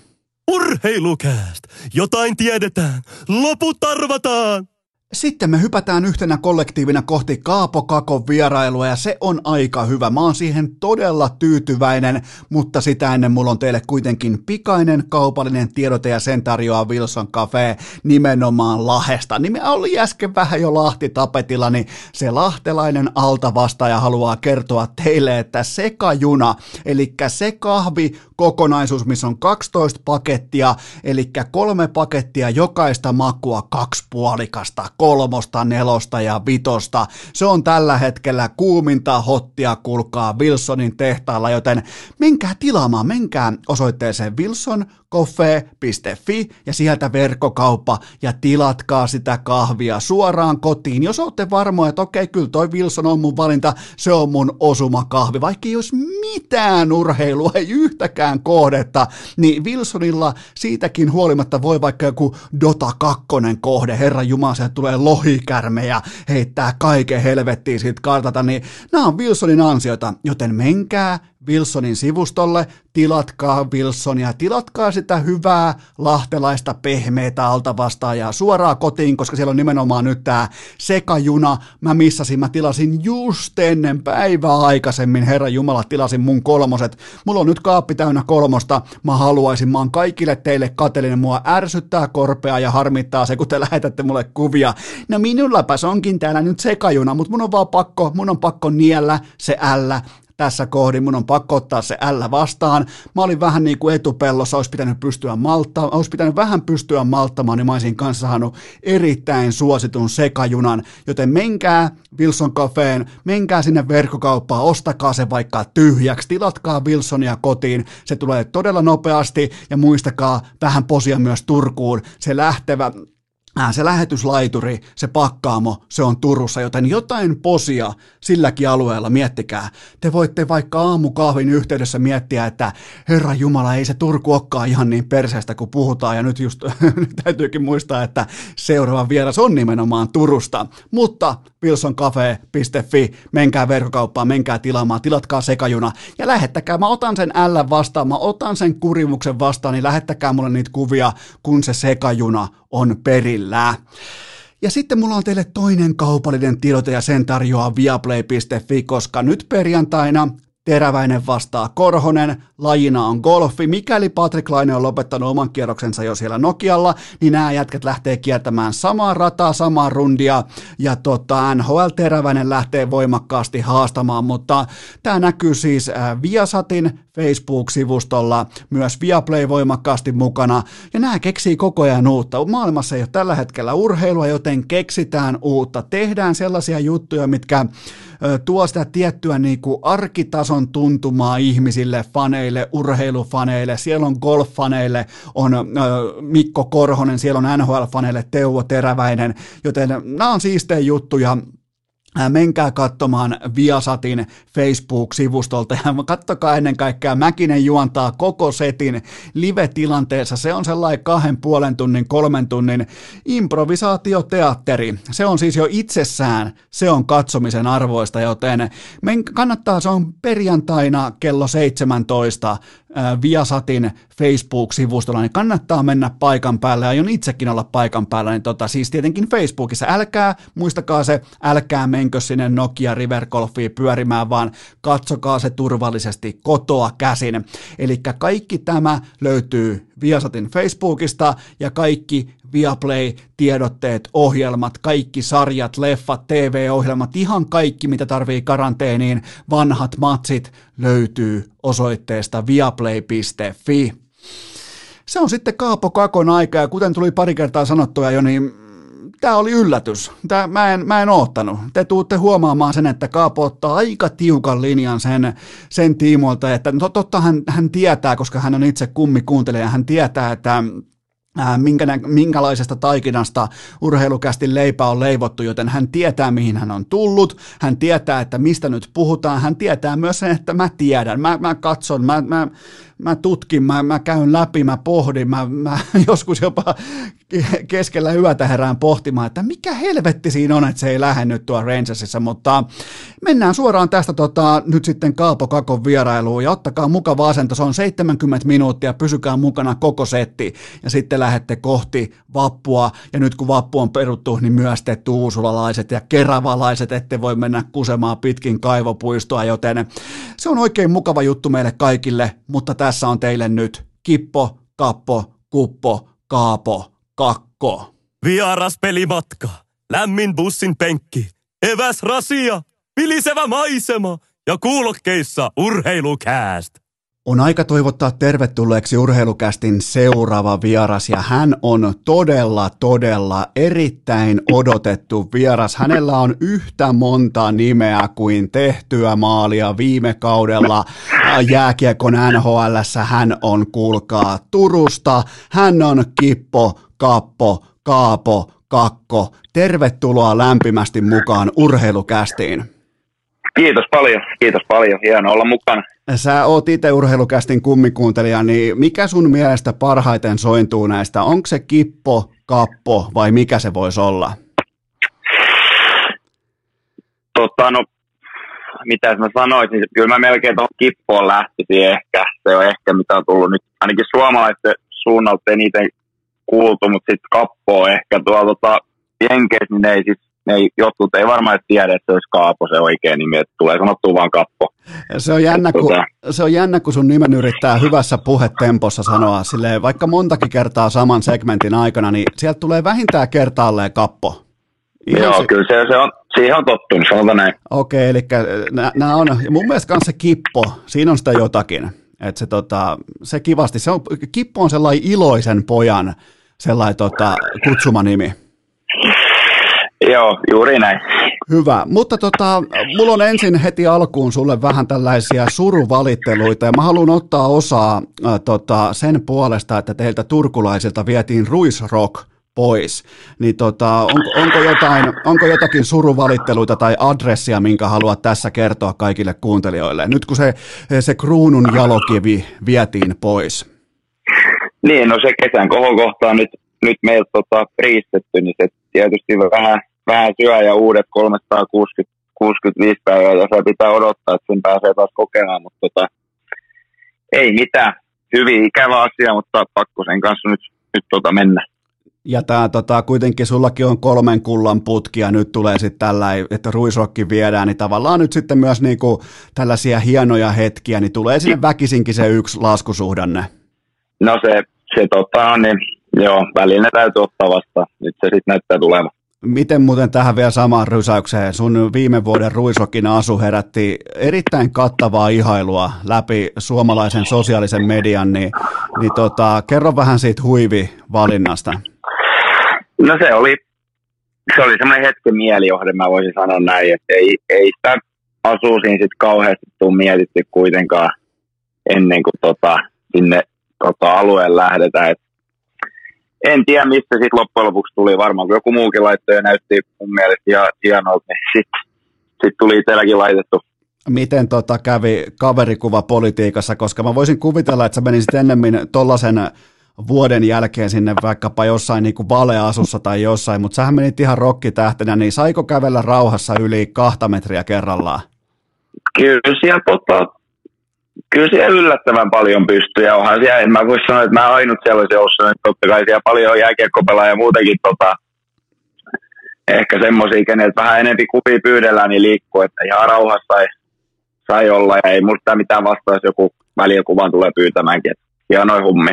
Urheilukääst! Jotain tiedetään! Loput arvataan! Sitten me hypätään yhtenä kollektiivina kohti Kaapo Kakon vierailua ja se on aika hyvä. Mä oon siihen todella tyytyväinen, mutta sitä ennen mulla on teille kuitenkin pikainen kaupallinen tiedote ja sen tarjoaa Wilson Cafe nimenomaan Lahesta. Nime oli äsken vähän jo Lahti tapetilla, niin se lahtelainen altavastaaja haluaa kertoa teille, että sekajuna, eli se kahvi kokonaisuus, missä on 12 pakettia, eli kolme pakettia jokaista makua kaksi puolikasta kolmosta, nelosta ja vitosta. Se on tällä hetkellä kuuminta hottia, kulkaa Wilsonin tehtaalla, joten menkää tilaamaan, menkää osoitteeseen Wilson coffee.fi ja sieltä verkkokauppa ja tilatkaa sitä kahvia suoraan kotiin. Jos olette varmoja, että okei, kyllä toi Wilson on mun valinta, se on mun osuma kahvi, vaikka ei olisi mitään urheilua, ei yhtäkään kohdetta, niin Wilsonilla siitäkin huolimatta voi vaikka joku Dota 2 kohde, herra Jumala, se tulee lohikärme ja heittää kaiken helvettiin siitä kartalta, niin nämä on Wilsonin ansioita, joten menkää Wilsonin sivustolle, tilatkaa Wilsonia, tilatkaa sitä hyvää lahtelaista pehmeitä altavastaajaa suoraan kotiin, koska siellä on nimenomaan nyt tämä sekajuna. Mä missasin, mä tilasin just ennen päivää aikaisemmin, herra Jumala, tilasin mun kolmoset. Mulla on nyt kaappi täynnä kolmosta, mä haluaisin, mä oon kaikille teille katelinen, mua ärsyttää korpea ja harmittaa se, kun te lähetätte mulle kuvia. No minullapas onkin täällä nyt sekajuna, mutta mun on vaan pakko, mun on pakko niellä se ällä tässä kohdin, mun on pakko ottaa se L vastaan. Mä olin vähän niin kuin etupellossa, olisi pitänyt pystyä maltta, olisi pitänyt vähän pystyä malttamaan, niin mä olisin kanssa saanut erittäin suositun sekajunan, joten menkää Wilson Cafeen, menkää sinne verkkokauppaan, ostakaa se vaikka tyhjäksi, tilatkaa Wilsonia kotiin, se tulee todella nopeasti. Ja muistakaa vähän posia myös Turkuun, se lähtevä Äh, se lähetyslaituri, se pakkaamo, se on Turussa, joten jotain posia silläkin alueella miettikää. Te voitte vaikka aamukahvin yhteydessä miettiä, että Herra Jumala, ei se Turku olekaan ihan niin perseestä kuin puhutaan, ja nyt just nyt täytyykin muistaa, että seuraava vieras on nimenomaan Turusta. Mutta wilsoncafe.fi, menkää verkkokauppaan, menkää tilaamaan, tilatkaa sekajuna, ja lähettäkää, mä otan sen L vastaan, mä otan sen kurimuksen vastaan, niin lähettäkää mulle niitä kuvia, kun se sekajuna on perillä. Ja sitten mulla on teille toinen kaupallinen tiedote ja sen tarjoaa viaplay.fi, koska nyt perjantaina Teräväinen vastaa Korhonen, lajina on golfi. Mikäli Patrick Laine on lopettanut oman kierroksensa jo siellä Nokialla, niin nämä jätkät lähtee kiertämään samaa rataa, samaa rundia, ja tota, NHL Teräväinen lähtee voimakkaasti haastamaan, mutta tämä näkyy siis äh, Viasatin Facebook-sivustolla, myös Viaplay voimakkaasti mukana, ja nämä keksii koko ajan uutta. Maailmassa ei ole tällä hetkellä urheilua, joten keksitään uutta. Tehdään sellaisia juttuja, mitkä tuo sitä tiettyä niin kuin arkitason tuntumaa ihmisille, faneille, urheilufaneille, siellä on golffaneille, on Mikko Korhonen, siellä on NHL-faneille Teuvo Teräväinen, joten nämä on siistejä juttuja, menkää katsomaan Viasatin Facebook-sivustolta ja kattokaa ennen kaikkea Mäkinen juontaa koko setin live-tilanteessa. Se on sellainen kahden puolen tunnin, kolmen tunnin improvisaatioteatteri. Se on siis jo itsessään, se on katsomisen arvoista, joten kannattaa, se on perjantaina kello 17 Viasatin Facebook-sivustolla, niin kannattaa mennä paikan päälle, ja aion itsekin olla paikan päällä, niin tota, siis tietenkin Facebookissa, älkää, muistakaa se, älkää menkö sinne Nokia River Golfiin pyörimään, vaan katsokaa se turvallisesti kotoa käsin. Eli kaikki tämä löytyy Viasatin Facebookista, ja kaikki Viaplay, tiedotteet, ohjelmat, kaikki sarjat, leffat, TV-ohjelmat, ihan kaikki, mitä tarvii karanteeniin, vanhat matsit löytyy osoitteesta viaplay.fi. Se on sitten Kaapo Kakon aika, ja kuten tuli pari kertaa sanottua jo, niin tämä oli yllätys. Tää, mä, en, mä en oottanut. Te tuutte huomaamaan sen, että Kaapo ottaa aika tiukan linjan sen, sen tiimoilta, että no, totta hän, hän tietää, koska hän on itse kummi kuuntelija, hän tietää, että minkä, minkälaisesta taikinasta urheilukästi leipä on leivottu, joten hän tietää, mihin hän on tullut, hän tietää, että mistä nyt puhutaan, hän tietää myös sen, että mä tiedän, mä, mä katson, mä, mä, mä tutkin, mä, mä käyn läpi, mä pohdin, mä, mä joskus jopa keskellä yötä herään pohtimaan, että mikä helvetti siinä on, että se ei lähde nyt tuo Rangersissa, mutta mennään suoraan tästä tota, nyt sitten Kaapo Kakon vierailuun. Ja ottakaa mukava asento, se on 70 minuuttia, pysykää mukana koko setti. Ja sitten lähette kohti vappua ja nyt kun vappu on peruttu, niin myös te tuusulalaiset ja keravalaiset ette voi mennä kusemaan pitkin kaivopuistoa, joten se on oikein mukava juttu meille kaikille, mutta tässä on teille nyt Kippo, Kappo, Kuppo, Kaapo, Kakko. Vieras pelimatka, lämmin bussin penkki, eväs rasia, vilisevä maisema ja kuulokkeissa urheilukääst. On aika toivottaa tervetulleeksi urheilukästin seuraava vieras ja hän on todella, todella erittäin odotettu vieras. Hänellä on yhtä monta nimeä kuin tehtyä maalia viime kaudella jääkiekon NHL. Hän on, kuulkaa, Turusta. Hän on Kippo, Kappo, Kaapo, Kakko. Tervetuloa lämpimästi mukaan urheilukästiin. Kiitos paljon, kiitos paljon. Hienoa olla mukana. Sä oot itse urheilukästin kummikuuntelija, niin mikä sun mielestä parhaiten sointuu näistä? Onko se kippo, kappo vai mikä se voisi olla? Tota, no, mitä mä sanoisin, kyllä mä melkein tuohon kippoon lähtisin ehkä. Se on ehkä mitä on tullut nyt ainakin suomalaisten suunnalta eniten kuultu, mutta sitten kappo ehkä tuolla tota, Jenkeissä, niin ei siis ei, jotkut ei varmaan tiedä, että se olisi Kaapo se oikea nimi, että tulee sanottua vaan Kappo. Se on, jännä, kun, tota... se on jännä, kun sun nimen yrittää hyvässä puhetempossa sanoa, silleen, vaikka montakin kertaa saman segmentin aikana, niin sieltä tulee vähintään kertaalleen Kappo. Ihan Joo, se... kyllä se, se on, siihen on tottunut, sanotaan näin. Okei, eli nämä on, mun mielestä kanssa se Kippo, siinä on sitä jotakin. Että se, tota, se kivasti, se on, Kippo on sellainen iloisen pojan sellainen tota, kutsumanimi. Joo, juuri näin. Hyvä, mutta tota, mulla on ensin heti alkuun sulle vähän tällaisia suruvalitteluita ja mä haluan ottaa osaa äh, tota, sen puolesta, että teiltä turkulaisilta vietiin Ruisrock pois. Niin tota, onko, onko, jotain, onko jotakin suruvalitteluita tai adressia, minkä haluat tässä kertoa kaikille kuuntelijoille, nyt kun se, se kruunun jalokivi vietiin pois? Niin, no se kesän kohokohta on nyt, nyt meiltä tota, riistetty, niin se tietysti vähän, vähän syö ja uudet 365 päivää ja se pitää odottaa, että sen pääsee taas kokemaan, mutta tota, ei mitään. Hyvin ikävä asia, mutta pakko sen kanssa nyt, nyt tota mennä. Ja tämä tota, kuitenkin sullakin on kolmen kullan putki ja nyt tulee sitten tällä, että ruisrokki viedään, niin tavallaan nyt sitten myös niinku tällaisia hienoja hetkiä, niin tulee sinne väkisinkin se yksi laskusuhdanne. No se, se tota, niin joo, välillä täytyy ottaa vasta. Nyt se sitten näyttää tulevan. Miten muuten tähän vielä samaan rysäykseen, sun viime vuoden Ruisokin asu herätti erittäin kattavaa ihailua läpi suomalaisen sosiaalisen median, niin, niin tota, kerro vähän siitä huivi-valinnasta. No se oli, se oli semmoinen hetken mielijohde, mä voisin sanoa näin, että ei, ei sitä asuusin sitten kauheasti tuu mietitty kuitenkaan ennen kuin tota, sinne tota, alueen lähdetään. Et en tiedä, mistä sitten loppujen lopuksi tuli. Varmaan kun joku muukin laittoi ja näytti mun mielestä ihan hienolta, niin sitten sit tuli itselläkin laitettu. Miten tota kävi kaverikuva politiikassa, koska mä voisin kuvitella, että sä menisit ennemmin tollasen vuoden jälkeen sinne vaikkapa jossain niin kuin valeasussa tai jossain, mutta sähän menit ihan rokkitähtenä, niin saiko kävellä rauhassa yli kahta metriä kerrallaan? Kyllä siellä tota, kyllä siellä yllättävän paljon pystyy ja onhan siellä, en mä voi sanoa, että mä ainut sellaisen ollut, että totta kai siellä paljon jääkiekkopelaa ja muutenkin tota, ehkä semmoisia, keneltä vähän enempi kuvia pyydellään, niin liikkuu, että ihan rauhassa sai, sai olla ja ei musta mitään vastaa, jos joku välikuvan tulee pyytämäänkin, että hienoin hummi.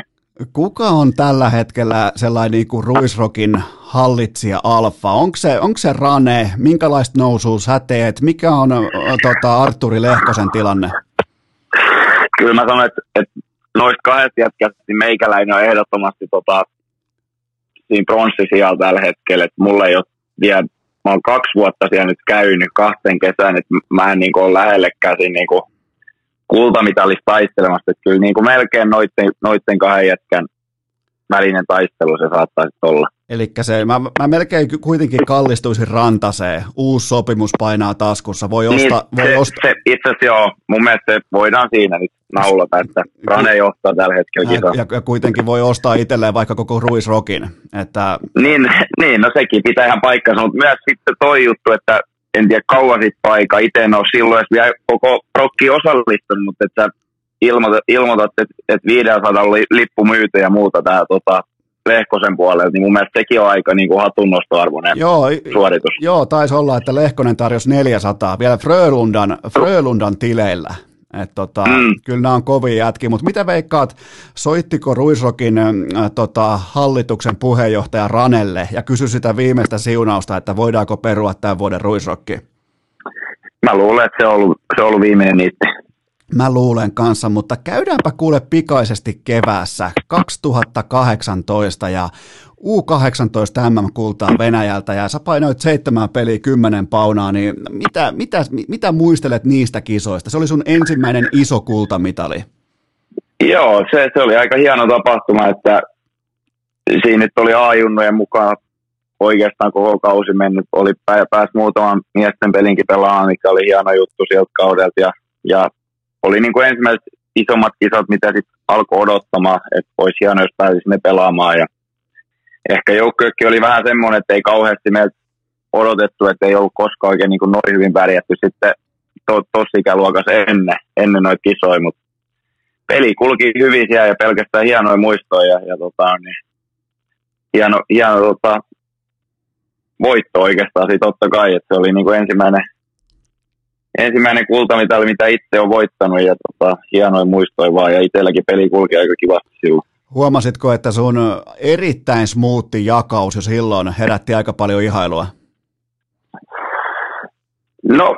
Kuka on tällä hetkellä sellainen niin kuin Ruisrokin hallitsija alfa? Onko se, onko se Rane? Minkälaista nousua sä teet? Mikä on tota, Arturi Lehkosen tilanne? Kyllä mä sanon, että, että noista kahdesta jätkästä niin meikäläinen on ehdottomasti tota, siinä pronssisijalla tällä hetkellä. Että mulla ei ole vielä, mä oon kaksi vuotta siellä nyt käynyt kahteen kesään, että mä en niin ole lähellekään siinä niin kultamitalista taistelemassa. Että kyllä niin kuin melkein noitten, noitten kahden jätkän välinen taistelu se saattaisi olla. Eli se, mä, mä melkein kuitenkin kallistuisin rantaseen. Uusi sopimus painaa taskussa. Voi Niin, ostaa, voi se, ostaa, se, itse asiassa joo, mun mielestä se voidaan siinä nyt naulata, että Rane johtaa tällä hetkellä ja, kisaa. ja, ja, kuitenkin voi ostaa itselleen vaikka koko Ruisrokin. Että Niin, niin, no sekin pitää ihan paikkansa, mutta myös sitten toi juttu, että en tiedä kauan sitten paikka, itse en ole silloin edes vielä koko prokki osallistunut, mutta että ilmoitat, ilmoitat että, että 500 oli lippu myyty ja muuta tää tota, Lehkosen puolelta, niin mun mielestä sekin on aika niin kuin hatunnostoarvoinen joo, suoritus. joo, taisi olla, että Lehkonen tarjosi 400 vielä Frölundan, Frölundan tileillä. Et tota. Mm. Kyllä nämä on kovia jätkiä, mutta mitä veikkaat, soittiko Ruisrokin äh, tota, hallituksen puheenjohtaja Ranelle ja kysy sitä viimeistä siunausta, että voidaanko perua tämän vuoden Ruisrokki? Mä luulen, että se on ollut, se on ollut viimeinen niitti. Mä luulen kanssa, mutta käydäänpä kuule pikaisesti keväässä 2018 ja U18 MM-kultaa Venäjältä ja sä painoit seitsemän peliä kymmenen paunaa, niin mitä, mitä, mitä muistelet niistä kisoista? Se oli sun ensimmäinen iso kultamitali. Joo, se, se oli aika hieno tapahtuma, että siinä nyt oli A-junnojen mukaan oikeastaan koko kausi mennyt. Oli pää, pääsi muutaman miesten pelinkin pelaamaan, mikä oli hieno juttu sieltä kaudelta. Ja, ja oli niin kuin ensimmäiset isommat kisat, mitä sitten alkoi odottamaan, että olisi hieno, jos pääsisi ne pelaamaan. Ja ehkä joukkuekin oli vähän semmoinen, että ei kauheasti meiltä odotettu, että ei ollut koskaan oikein niin kuin noin hyvin pärjätty sitten tuossa to, ikäluokassa ennen, ennen noita kisoja, mutta peli kulki hyvin siellä ja pelkästään hienoja muistoja ja, ja tota, niin, hieno, hieno tota, voitto oikeastaan siitä totta kai, että se oli niin kuin ensimmäinen, ensimmäinen kultamitali, mitä itse on voittanut ja tota, hienoja muistoja vaan ja itselläkin peli kulki aika kivasti silloin. Huomasitko, että sun erittäin smoothi jakaus jo silloin herätti aika paljon ihailua? No,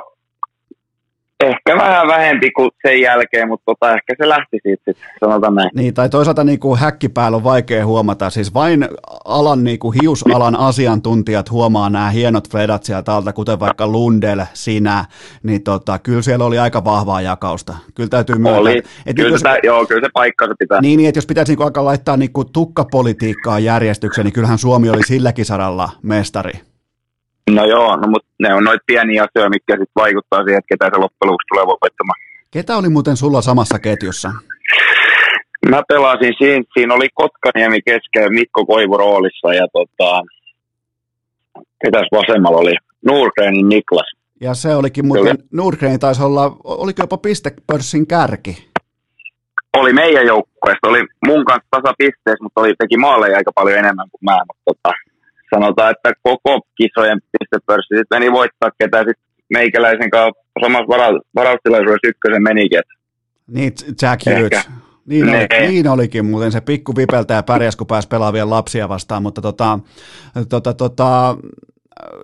ehkä vähän vähempi kuin sen jälkeen, mutta tota, ehkä se lähti siitä sitten, sanotaan näin. Niin, tai toisaalta niin kuin häkkipäällä on vaikea huomata. Siis vain alan, niin kuin hiusalan asiantuntijat huomaa nämä hienot fredat sieltä alta, kuten vaikka Lundell, sinä, niin tota, kyllä siellä oli aika vahvaa jakausta. Kyllä täytyy myöntää. Oli. että Kyllä, jos, se, joo, kyllä se paikkansa pitää. niin, niin, että jos pitäisi niin kuin alkaa laittaa niin kuin tukkapolitiikkaa järjestykseen, niin kyllähän Suomi oli silläkin saralla mestari. No joo, no, mutta ne on noita pieniä asioita, mitkä sitten vaikuttaa siihen, että ketä se loppujen lopuksi tulee voittamaan. Ketä oli muuten sulla samassa ketjussa? Mä pelasin siinä, siinä oli Kotkaniemi kesken Mikko Koivu roolissa ja tota, ketäs vasemmalla oli? Nurgrenin Niklas. Ja se olikin muuten, Nordgren taisi olla, oliko jopa pistepörssin kärki? Oli meidän joukkueesta, oli mun kanssa tasapisteessä, mutta oli, teki maaleja aika paljon enemmän kuin mä, mutta tota, sanotaan, että koko kisojen pistepörssi sitten meni voittaa, ketä sitten meikäläisen kanssa samassa vara- varaustilaisuudessa ykkösen menikin. Niin, Jack. Hughes. Niin, oli, niin olikin muuten se pikku vipeltä ja pärjäs, kun pääsi pelaamaan lapsia vastaan, mutta tota, tota, tota,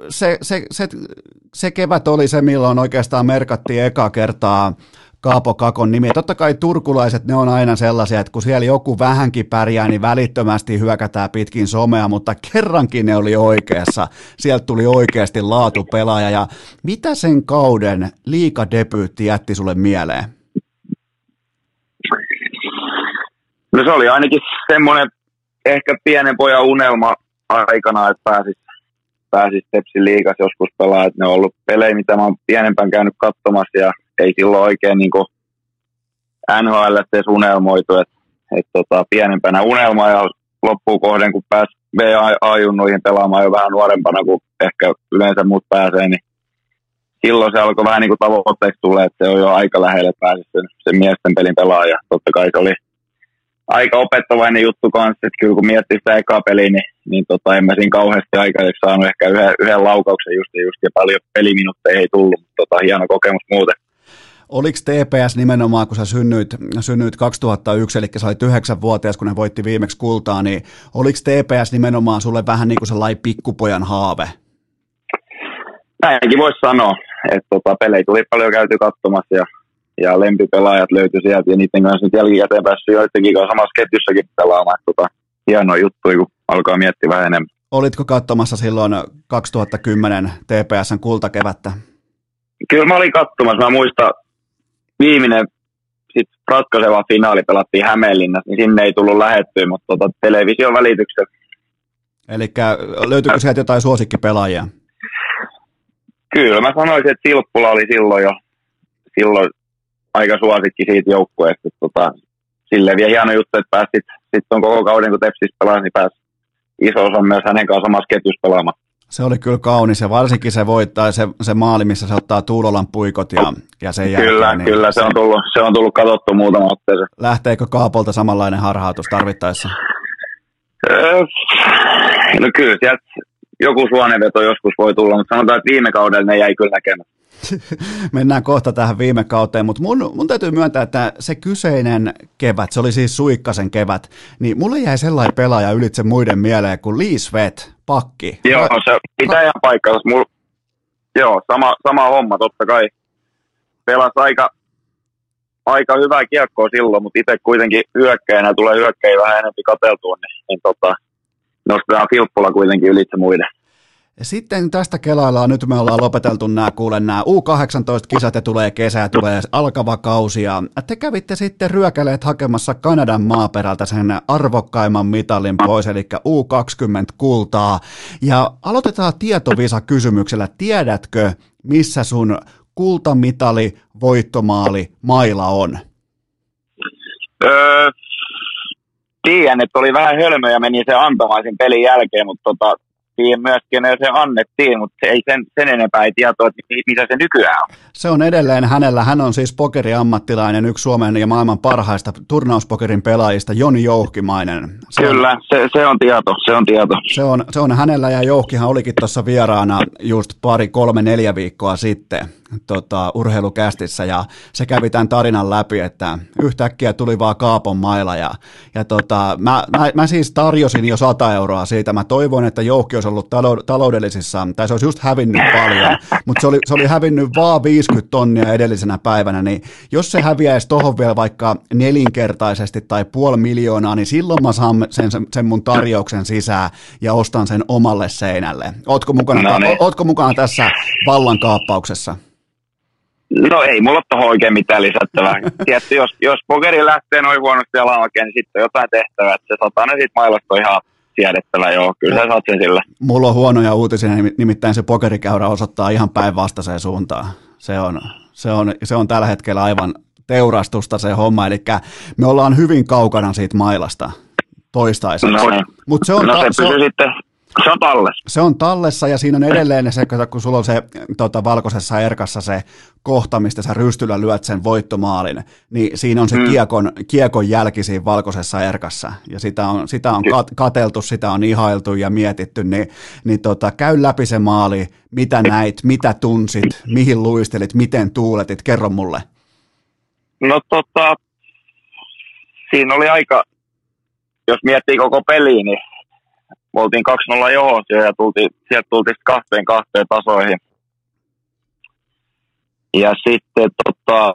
se, se, se, se, kevät oli se, milloin oikeastaan merkattiin eka kertaa Kaapo Kakon nimi. Totta kai turkulaiset, ne on aina sellaisia, että kun siellä joku vähänkin pärjää, niin välittömästi hyökätään pitkin somea, mutta kerrankin ne oli oikeassa. Sieltä tuli oikeasti laatupelaaja. Ja mitä sen kauden liikadebyytti jätti sulle mieleen? No se oli ainakin semmoinen ehkä pienen pojan unelma aikana, että pääsis, pääsis Tepsin liigas joskus pelaa. Että ne on ollut pelejä, mitä mä oon pienempään käynyt katsomassa ja ei silloin oikein niin NHL edes unelmoitu. Että et tota, pienempänä unelma ja loppuun kohden, kun pääsi BA-junnuihin pelaamaan jo vähän nuorempana kuin ehkä yleensä muut pääsee, niin silloin se alkoi vähän niin kuin tavoitteeksi tulla, että se on jo aika lähellä päästä sen, sen miesten pelin pelaaja. Totta kai se oli aika opettavainen juttu kanssa, että kyllä kun miettii sitä ekaa peliä, niin, niin tota, en mä siinä kauheasti aikaiseksi saanut ehkä yhden, yhden laukauksen just, just ja paljon peliminuutteja ei tullut, mutta tota, hieno kokemus muuten. Oliko TPS nimenomaan, kun sä synnyit, synnyit 2001, eli sä olit yhdeksänvuotias, kun ne voitti viimeksi kultaa, niin oliko TPS nimenomaan sulle vähän niin kuin sellainen pikkupojan haave? Näinkin voisi sanoa, että tota, pelejä tuli paljon käyty katsomassa ja, ja lempipelaajat löytyi sieltä ja niiden kanssa nyt jälkikäteen päässyt joidenkin kanssa samassa ketjussakin pelaamaan. Tota, hienoa juttu, kun alkaa miettiä vähän enemmän. Olitko katsomassa silloin 2010 TPSn kultakevättä? Kyllä mä olin katsomassa. Mä muistan viimeinen sit ratkaiseva finaali pelattiin Hämeenlinnassa, niin sinne ei tullut lähettyä, mutta tota, television välityksellä. Eli löytyykö sieltä jotain suosikkipelaajia? Kyllä, mä sanoisin, että Silppula oli silloin jo silloin aika suosikki siitä joukkueesta. Tota, silleen vielä hieno juttu, että pääsit sitten koko kauden, kun Tepsis pelasi, niin pääsi iso osa myös hänen kanssa samassa ketjussa pelaamaan. Se oli kyllä kaunis ja varsinkin se voittaa se, se maali, missä se ottaa Tuulolan puikot ja, ja sen jälkeen. Kyllä, niin kyllä se, on tullut, se on tullut katsottu muutama otteeseen. Lähteekö Kaapolta samanlainen harhautus tarvittaessa? Öö, no kyllä, sieltä joku suonenveto joskus voi tulla, mutta sanotaan, että viime kaudella ne jäi kyllä näkemättä. Mennään kohta tähän viime kauteen, mutta mun, mun täytyy myöntää, että se kyseinen kevät, se oli siis Suikkasen kevät, niin mulle jäi sellainen pelaaja ylitse muiden mieleen kuin Lee Svet, pakki. Joo, se pitää ihan paikkaa. Mul, joo, sama, sama homma totta kai. Pelasi aika, aika hyvää kiekkoa silloin, mutta itse kuitenkin hyökkäjänä tulee hyökkäjä vähän enemmän kateltua, niin, niin tota, nostetaan Filppula kuitenkin ylitse muiden. Sitten tästä kelaillaan, nyt me ollaan lopeteltu nämä, kuulen nämä U18-kisat ja tulee kesä tulee alkava kausi ja te kävitte sitten ryökäleet hakemassa Kanadan maaperältä sen arvokkaimman mitalin pois, eli U20 kultaa. Ja aloitetaan tietovisa kysymyksellä, tiedätkö missä sun kultamitali, voittomaali, maila on? Öö, tiedän, että oli vähän hölmö ja meni se antamaisin pelin jälkeen, mutta tota, siihen myös, kenelle se annettiin, mutta ei sen, sen enempää ei tietoa, että mitä se nykyään on. Se on edelleen hänellä. Hän on siis pokeriammattilainen, yksi Suomen ja maailman parhaista turnauspokerin pelaajista, Joni Jouhkimainen. Se Kyllä, on, se, se, on tieto, se on tieto. Se on, se on hänellä ja Jouhkihan olikin tuossa vieraana just pari, kolme, neljä viikkoa sitten tota, urheilukästissä ja se kävi tämän tarinan läpi, että yhtäkkiä tuli vaan Kaapon maila ja, ja tota, mä, mä, mä, siis tarjosin jo 100 euroa siitä. Mä toivoin, että joukki olisi ollut taloudellisissa, tai se olisi just hävinnyt paljon, mutta se oli, se oli hävinnyt vaan 50 tonnia edellisenä päivänä, niin jos se häviäisi tuohon vielä vaikka nelinkertaisesti tai puoli miljoonaa, niin silloin mä saan sen, sen, sen mun tarjouksen sisään ja ostan sen omalle seinälle. Ootko mukana, no niin. ootko mukana tässä vallankaappauksessa? No ei mulla tuohon oikein mitään lisättävää. Tietysti jos, jos pokeri lähtee noin huonosti jalan oikein, niin sitten on jotain tehtävää. Että se satainen siitä mailasta on ihan siedettävä, joo. Kyllä sä saat sen sillä. Mulla on huonoja uutisia, nimittäin se pokerikäyrä osoittaa ihan päinvastaiseen suuntaan. Se on, se, on, se on tällä hetkellä aivan teurastusta se homma, eli me ollaan hyvin kaukana siitä mailasta toistaiseksi. No, niin. Mut se on, no se, ta- se on, sitten se on tallessa. Se on tallessa ja siinä on edelleen se, kun sulla on se tota, valkoisessa erkassa se kohta, mistä sä rystyllä lyöt sen voittomaalin, niin siinä on se mm. kiekon, kiekon jälki siinä valkoisessa erkassa. Ja sitä on, sitä on kat, kateltu, sitä on ihailtu ja mietitty, niin, niin tota, käy läpi se maali, mitä näit, mitä tunsit, mihin luistelit, miten tuuletit, kerro mulle. No tota, siinä oli aika, jos miettii koko peliä, niin me oltiin 2-0 johos ja tultiin, sieltä tultiin kahteen kahteen tasoihin. Ja sitten tota,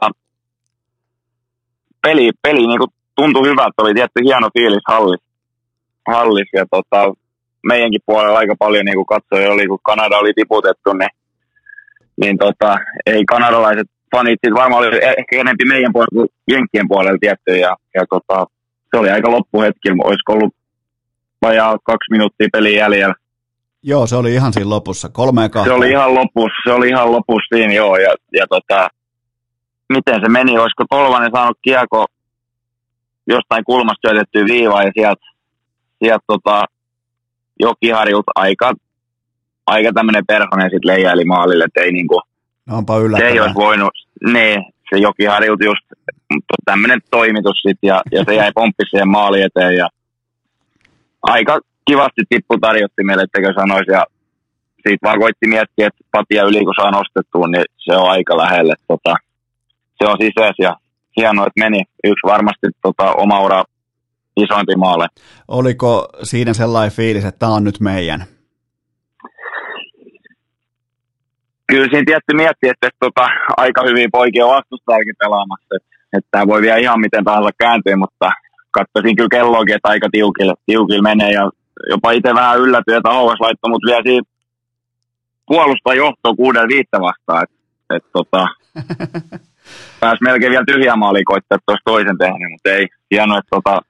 peli, peli niin kuin tuntui hyvältä, oli tietty hieno fiilis hallis, hallis ja tota, meidänkin puolella aika paljon niin katsoja oli, kun Kanada oli tiputettu, niin, niin tota, ei kanadalaiset fanit, siis varmaan oli ehkä enempi meidän puolella kuin Jenkkien puolella tietty, ja, ja tota, se oli aika loppuhetki, olisiko ollut vajaa kaksi minuuttia pelin jäljellä. Joo, se oli ihan siinä lopussa, kolme ja Se oli ihan lopussa, se oli ihan lopussa siinä, joo, ja, ja tota, miten se meni, olisiko Tolvanen saanut kiekko jostain kulmasta syötettyä viivaa, ja sieltä, sieltä tota, Jokiharjulta aika, aika tämmöinen perhonen sitten leijaili maalille, että ei niinku, no onpa se ei olisi voinut, niin, se Jokiharjulta just tämmöinen toimitus sitten, ja, ja se jäi pomppi siihen maali eteen, ja aika kivasti tippu tarjottimelle, ettekö sanoisi. Ja siitä vaan koitti miettiä, että patia yli kun saa nostettua, niin se on aika lähelle. Tota, se on sisäs ja hienoa, että meni. Yksi varmasti tota, oma ura isoimpi maalle. Oliko siinä sellainen fiilis, että tämä on nyt meidän? Kyllä siinä tietty miettiä, että, että tota, aika hyvin poikia vastustajakin pelaamassa. Että, että tämä voi vielä ihan miten tahansa kääntyä, mutta katsoisin kyllä kelloakin, että aika tiukille, tiukille menee ja jopa itse vähän yllätyin, että Houvas laittoi mut vielä siitä puolusta johtoon kuuden viittä vastaan. Et, et, tota, pääsi melkein vielä tyhjää maalia koittaa, että olisi toisen tehnyt, mutta ei. Hienoa, että tota,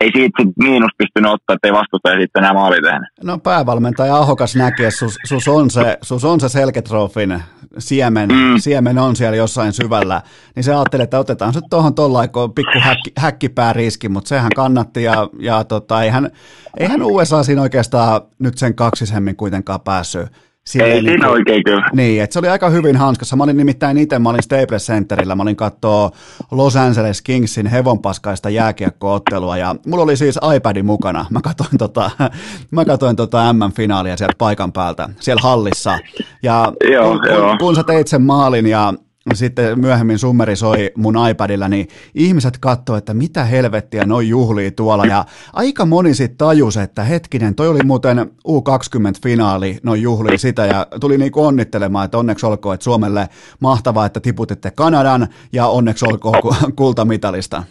ei siitä sit miinus pystynyt ottaa, että ei vastustaja sitten enää maali tehnyt. No päävalmentaja Ahokas näki, että sus, sus on se, sus on se selketrofin siemen, mm. siemen on siellä jossain syvällä, niin se ajatteli, että otetaan se tuohon tuollain, pikku häkki, häkkipäriski, mutta sehän kannatti ja, ja tota, eihän, eihän USA siinä oikeastaan nyt sen kaksisemmin kuitenkaan päässyt Silleen, Ei siinä niin, oikein kyllä. Niin, että se oli aika hyvin hanskassa. Mä olin nimittäin itse, mä olin Staples Centerillä, mä olin kattoo Los Angeles Kingsin hevonpaskaista jääkiekkoottelua ja mulla oli siis iPad mukana. Mä katsoin tota, mä katsoin tota M-finaalia sieltä paikan päältä, siellä hallissa. Ja joo, kun, joo. kun sä teit sen maalin ja sitten myöhemmin summeri soi mun iPadilla, niin ihmiset katsoivat, että mitä helvettiä noin juhlii tuolla, ja aika moni sitten tajus, että hetkinen, toi oli muuten U20-finaali, noin juhlii sitä, ja tuli niinku onnittelemaan, että onneksi olkoon, että Suomelle mahtavaa, että tiputitte Kanadan, ja onneksi olkoon kultamitalista.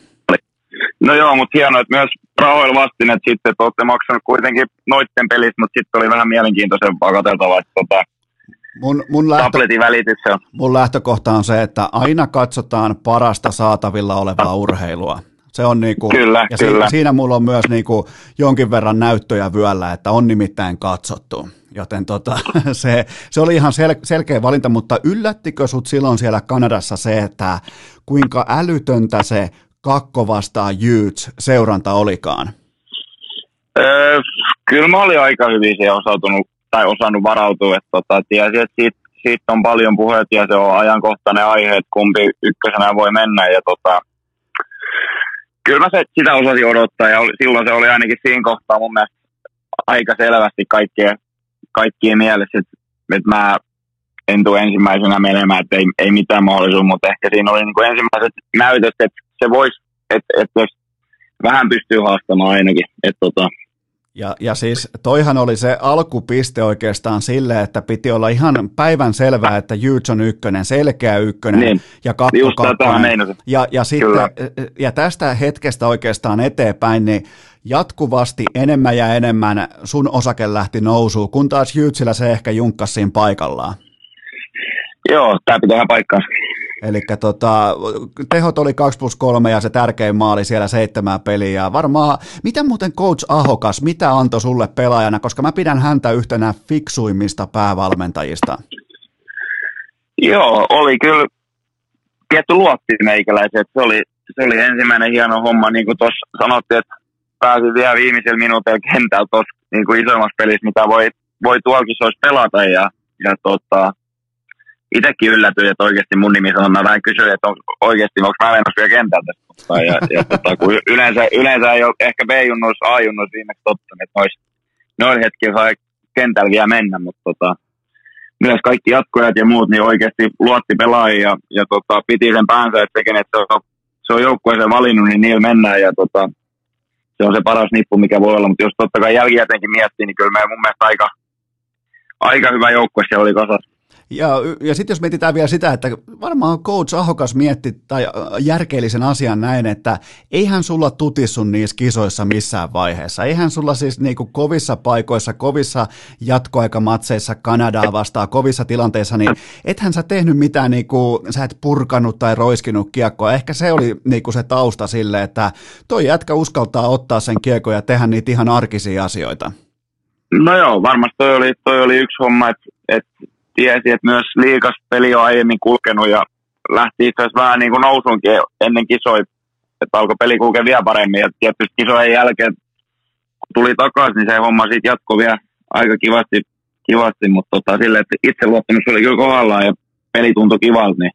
No joo, mutta hienoa, että myös rahoilla vastin, että sitten, että olette maksanut kuitenkin noitten pelistä, mutta sitten oli vähän mielenkiintoisempaa katseltavaa, että tota, Mun, mun, lähtö, mun lähtökohta on se, että aina katsotaan parasta saatavilla olevaa urheilua. Se on niinku, kyllä, ja kyllä. Siinä, siinä mulla on myös niinku jonkin verran näyttöjä vyöllä, että on nimittäin katsottu. Joten tota, se, se oli ihan sel, selkeä valinta, mutta yllättikö sut silloin siellä Kanadassa se, että kuinka älytöntä se kakko vastaa Jyts seuranta olikaan? Öö, kyllä mä olin aika hyvin siihen osautunut tai osannut varautua. Että tota, tiesi, että siitä, siitä, on paljon puheet ja se on ajankohtainen aihe, että kumpi ykkösenä voi mennä. Ja tota, kyllä mä se, sitä osasin odottaa ja oli, silloin se oli ainakin siinä kohtaa mun mielestä aika selvästi kaikkien, kaikkien mielessä, että, että mä en tule ensimmäisenä menemään, että ei, ei mitään mahdollisuutta, mutta ehkä siinä oli niin kuin ensimmäiset näytöt, että se voisi, että, että jos vähän pystyy haastamaan ainakin. Että tota, ja, ja siis toihan oli se alkupiste oikeastaan sille, että piti olla ihan päivän selvää, että Jyts on ykkönen, selkeä ykkönen niin. ja kakko ja, ja, sitten, ja tästä hetkestä oikeastaan eteenpäin, niin jatkuvasti enemmän ja enemmän sun osake lähti nousuun, kun taas Jytsillä se ehkä junkkasi siinä paikallaan. Joo, tämä pitää ihan paikkaansa. Eli tota, tehot oli 2 plus 3 ja se tärkein maali siellä seitsemää peliä. Varmaan, mitä muuten coach Ahokas, mitä antoi sulle pelaajana, koska mä pidän häntä yhtenä fiksuimmista päävalmentajista. Joo, oli kyllä tietty luotti meikäläisen, se oli, se oli ensimmäinen hieno homma, niin kuin tuossa sanottiin, että pääsi vielä viimeisellä minuutilla kentällä tuossa niin isommassa pelissä, mitä voi, voi tuolla olisi pelata ja, ja tota, itsekin yllätyin, että oikeasti mun nimi sanoi, mä vähän kysyin, että on, oikeasti onko mä menossa vielä kentältä. Ja, ja tota, kun yleensä, yleensä ei ole ehkä B-junnus, A-junnus viimeksi totta, että nois, noin hetki saa kentällä vielä mennä, mutta tota, myös kaikki jatkojat ja muut niin oikeasti luotti pelaajia ja, ja tota, piti sen päänsä, että teken, että se on, se on joukkueeseen valinnut, niin niillä mennään ja tota, se on se paras nippu, mikä voi olla, mutta jos totta kai jälkikäteenkin miettii, niin kyllä me mun mielestä aika, aika hyvä joukkue siellä oli kasassa. Ja, ja sitten jos mietitään vielä sitä, että varmaan coach Ahokas mietti tai järkeellisen asian näin, että eihän sulla tutissu niissä kisoissa missään vaiheessa. Eihän sulla siis niinku kovissa paikoissa, kovissa jatkoaikamatseissa Kanadaa vastaan, kovissa tilanteissa, niin ethän sä tehnyt mitään, niinku, sä et purkanut tai roiskinut kiekkoa. Ehkä se oli niinku se tausta sille, että toi jätkä uskaltaa ottaa sen kiekko ja tehdä niitä ihan arkisia asioita. No joo, varmasti toi oli, toi oli yksi homma, että, että tiesi, että myös liikas peli on aiemmin kulkenut ja lähti itse asiassa vähän niin kuin nousunkin ennen kisoja, että alkoi peli kulkea vielä paremmin ja tietysti kisojen jälkeen kun tuli takaisin, niin se homma sitten jatkoi vielä aika kivasti, kivasti mutta tota, sille, että itse luottamus oli kyllä kohdallaan ja peli tuntui kivalta, niin,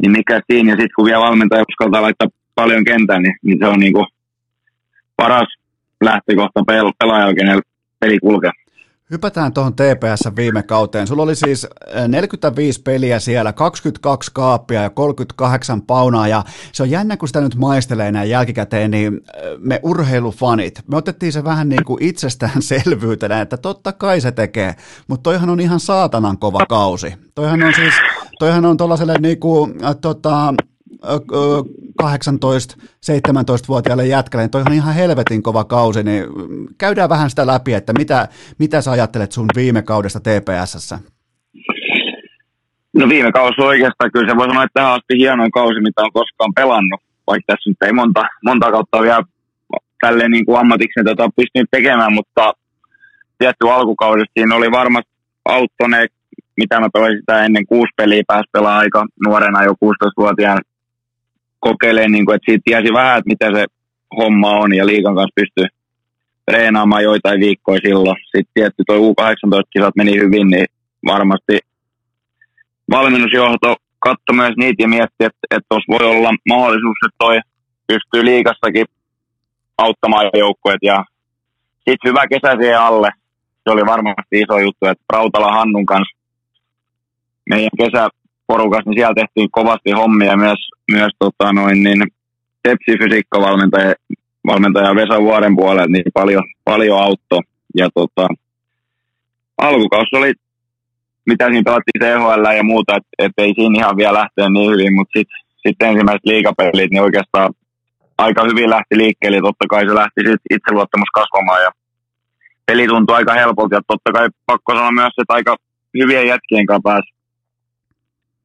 niin mikä siinä. Ja sitten kun vielä valmentaja uskaltaa laittaa paljon kentän, niin, niin se on niin kuin paras lähtökohta pel- pelaajalle, peli kulkee. Hypätään tuohon TPS viime kauteen. Sulla oli siis 45 peliä siellä, 22 kaappia ja 38 paunaa ja se on jännä, kun sitä nyt maistelee näin jälkikäteen, niin me urheilufanit, me otettiin se vähän niin kuin itsestäänselvyytenä, että totta kai se tekee, mutta toihan on ihan saatanan kova kausi. Toihan on siis, toihan on tuollaiselle niin kuin, äh, tota, 18-17-vuotiaalle jätkälle, niin toi on ihan helvetin kova kausi, niin käydään vähän sitä läpi, että mitä, mitä sä ajattelet sun viime kaudesta TPSssä? No viime kausi oikeastaan kyllä se voi sanoa, että tähän asti hienoin kausi, mitä on koskaan pelannut. Vaikka tässä nyt ei monta, monta kautta vielä tälleen niin kuin ammatiksi tota, pystynyt tekemään, mutta tietty alkukaudesta siinä oli varmasti auttoneet, mitä mä pelasin sitä ennen kuusi peliä, pääsi pelaa aika nuorena jo 16-vuotiaan kokeilemaan, niin kuin, että siitä tiesi vähän, että mitä se homma on ja liikan kanssa pystyy treenaamaan joitain viikkoja silloin. Sitten tietty tuo U18-kisat meni hyvin, niin varmasti valmennusjohto katsoi myös niitä ja mietti, että, että tuossa voi olla mahdollisuus, että toi pystyy liikassakin auttamaan joukkueet ja sitten hyvä kesä siihen alle. Se oli varmasti iso juttu, että Rautala Hannun kanssa meidän kesäporukas, niin siellä tehtiin kovasti hommia myös, myös tota noin, niin Tepsi fysiikkavalmentaja valmentaja Vesa Vuoren puolella niin paljon, paljon auttoi. Ja tota, alkukausi oli, mitä siinä pelattiin CHL ja muuta, että et ei siinä ihan vielä lähteä niin hyvin, mutta sitten sit ensimmäiset liikapelit, niin oikeastaan aika hyvin lähti liikkeelle. Totta kai se lähti sitten itseluottamus kasvamaan ja peli tuntui aika helpolta. Ja totta kai pakko sanoa myös, että aika hyvien jätkien kanssa pääsi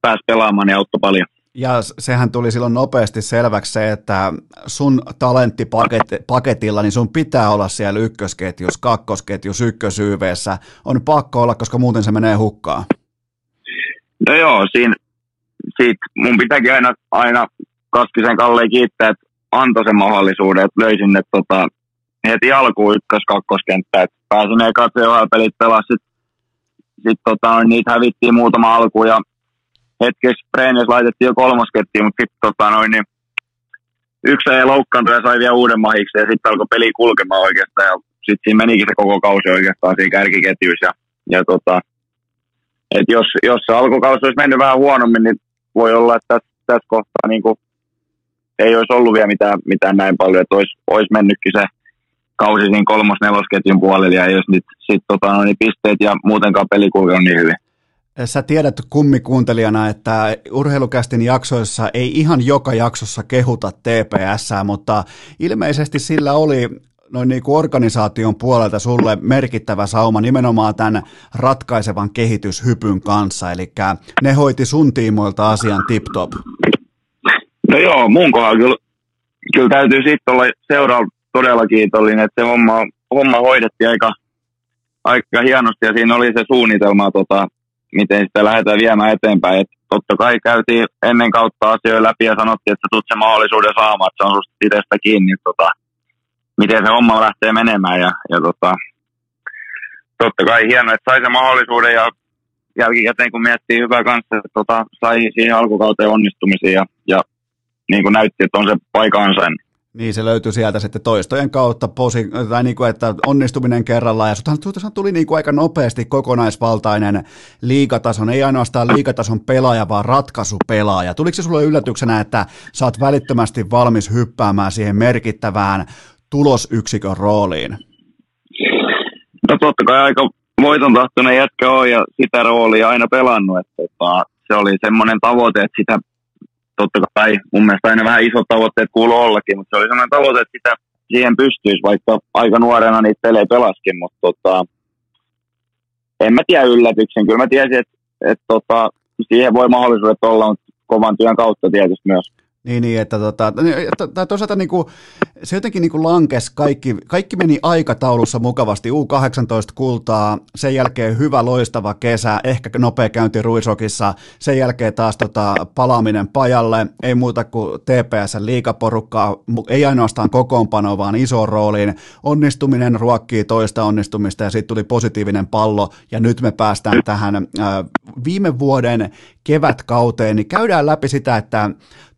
pääs pelaamaan ja auttoi paljon. Ja sehän tuli silloin nopeasti selväksi se, että sun talenttipaketilla, niin sun pitää olla siellä ykkösketjus, kakkosketjus, ykkösyyveessä. On pakko olla, koska muuten se menee hukkaan. No joo, siinä, siitä mun pitääkin aina, aina Kaskisen Kalleen kiittää, että antoi sen mahdollisuuden, että löysin ne tota, heti alkuun ykkös-kakkoskenttää, että pääsin eka CHL-pelit pelaa, sitten sit, tota, niitä hävittiin muutama alku ja hetkessä treenissä laitettiin jo kolmoskettiin, mutta sitten tota, noin, niin yksi ei loukkaantui ja sai vielä uuden mahiksi ja sitten alkoi peli kulkemaan oikeastaan ja sitten siinä menikin se koko kausi oikeastaan siinä kärkiketjuissa. Ja, ja tota, et jos, jos se alkukausi olisi mennyt vähän huonommin, niin voi olla, että tässä, tässä kohtaa niin kuin, ei olisi ollut vielä mitään, mitään näin paljon, että olisi, olisi mennytkin se kausi siinä kolmos-nelosketjun puolelle ja jos nyt sit, tota, no, niin pisteet ja muutenkaan peli kulkenut niin hyvin. Sä tiedät kummikuuntelijana, että urheilukästin jaksoissa ei ihan joka jaksossa kehuta TPS, mutta ilmeisesti sillä oli noin niin kuin organisaation puolelta sulle merkittävä sauma nimenomaan tämän ratkaisevan kehityshypyn kanssa, eli ne hoiti sun tiimoilta asian tip-top. No joo, mun kohdalla kyllä, kyllä täytyy sitten olla seuraava todella kiitollinen, että se homma, homma hoidettiin aika, aika hienosti ja siinä oli se suunnitelma tota, miten sitä lähdetään viemään eteenpäin. Et totta kai käytiin ennen kautta asioita läpi ja sanottiin, että tulet se mahdollisuuden saamaan, että se on susta itsestä kiinni, tota, miten se homma lähtee menemään. Ja, ja tota, totta kai hienoa, että sai se mahdollisuuden ja jälkikäteen kun miettii hyvää kanssa, että tota, sai siihen alkukauteen onnistumisiin ja, ja niin kuin näytti, että on se paikan sen. Niin, se löytyi sieltä sitten toistojen kautta, posi, tai niin kuin, että onnistuminen kerrallaan, ja suthan tuli niin kuin aika nopeasti kokonaisvaltainen liikatason, ei ainoastaan liikatason pelaaja, vaan ratkaisupelaaja. Tuliko se sulle yllätyksenä, että sä oot välittömästi valmis hyppäämään siihen merkittävään tulosyksikön rooliin? No totta kai aika voiton tahtoinen jätkä on ja sitä roolia aina pelannut, että tota, se oli semmoinen tavoite, että sitä totta kai mun mielestä aina vähän isot tavoitteet kuuluu ollakin, mutta se oli sellainen tavoite, että sitä siihen pystyisi, vaikka aika nuorena niitä pelejä pelaskin, mutta tota, en mä tiedä yllätyksen. Kyllä mä tiesin, että, että tota, siihen voi mahdollisuudet olla, mutta kovan työn kautta tietysti myös. Niin, niin että tota, tai toisaalta niin kuin, se jotenkin niin kuin lankes, kaikki, kaikki meni aikataulussa mukavasti, U18 kultaa, sen jälkeen hyvä loistava kesä, ehkä nopea käynti Ruisokissa, sen jälkeen taas tota, palaaminen pajalle, ei muuta kuin TPS liikaporukkaa, ei ainoastaan kokoonpano, vaan iso rooliin, onnistuminen ruokkii toista onnistumista ja sitten tuli positiivinen pallo. Ja nyt me päästään tähän äh, viime vuoden kevätkauteen, niin käydään läpi sitä, että